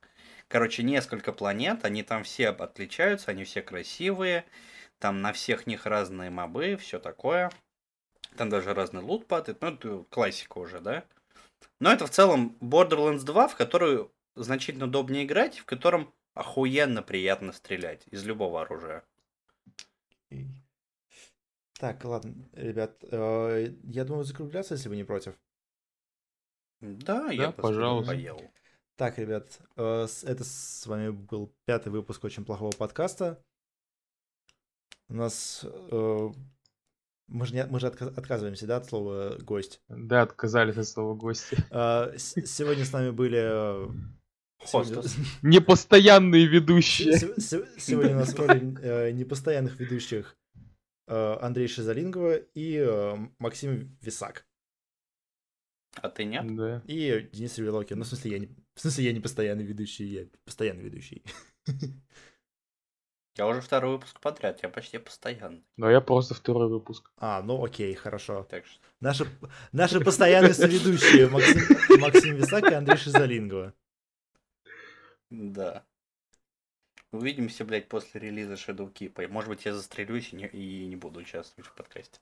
Короче, несколько планет, они там все отличаются, они все красивые, там на всех них разные мобы, все такое. Там даже разный лут падает, ну это классика уже, да. Но это в целом Borderlands 2, в которую значительно удобнее играть, в котором охуенно приятно стрелять из любого оружия. Так, ладно, ребят, э, я думаю закругляться, если вы не против. Да, я Да, бы пожалуйста. поел. Так, ребят, э, это с вами был пятый выпуск очень плохого подкаста. У нас э, мы же, не- мы же отка- отказываемся, да, от слова гость. Да, отказались от слова гости. Э, с- сегодня с нами были э, сегодня. Непостоянные ведущие. се- се- сегодня у нас в роли э, непостоянных ведущих э, Андрей Шизалингова и э, Максим Висак. А ты нет? Да. И Денис Ревелокин. Ну, в смысле, я не, в смысле, я не постоянный ведущий, я постоянный ведущий. Я уже второй выпуск подряд, я почти постоянный. Но я просто второй выпуск. А, ну окей, хорошо. Так что Наши, наши постоянные соведущие Максим, Максим Висак и Андрей Шизалингова. Да. Увидимся, блядь, после релиза Shadow Keep. Может быть, я застрелюсь и не, и не буду участвовать в подкасте.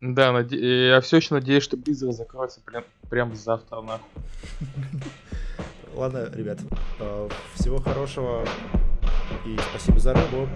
Да, наде- я все еще надеюсь, что Blizzard закроется прям, прям завтра, нахуй. Ладно, ребят, э, всего хорошего и спасибо за рыбу.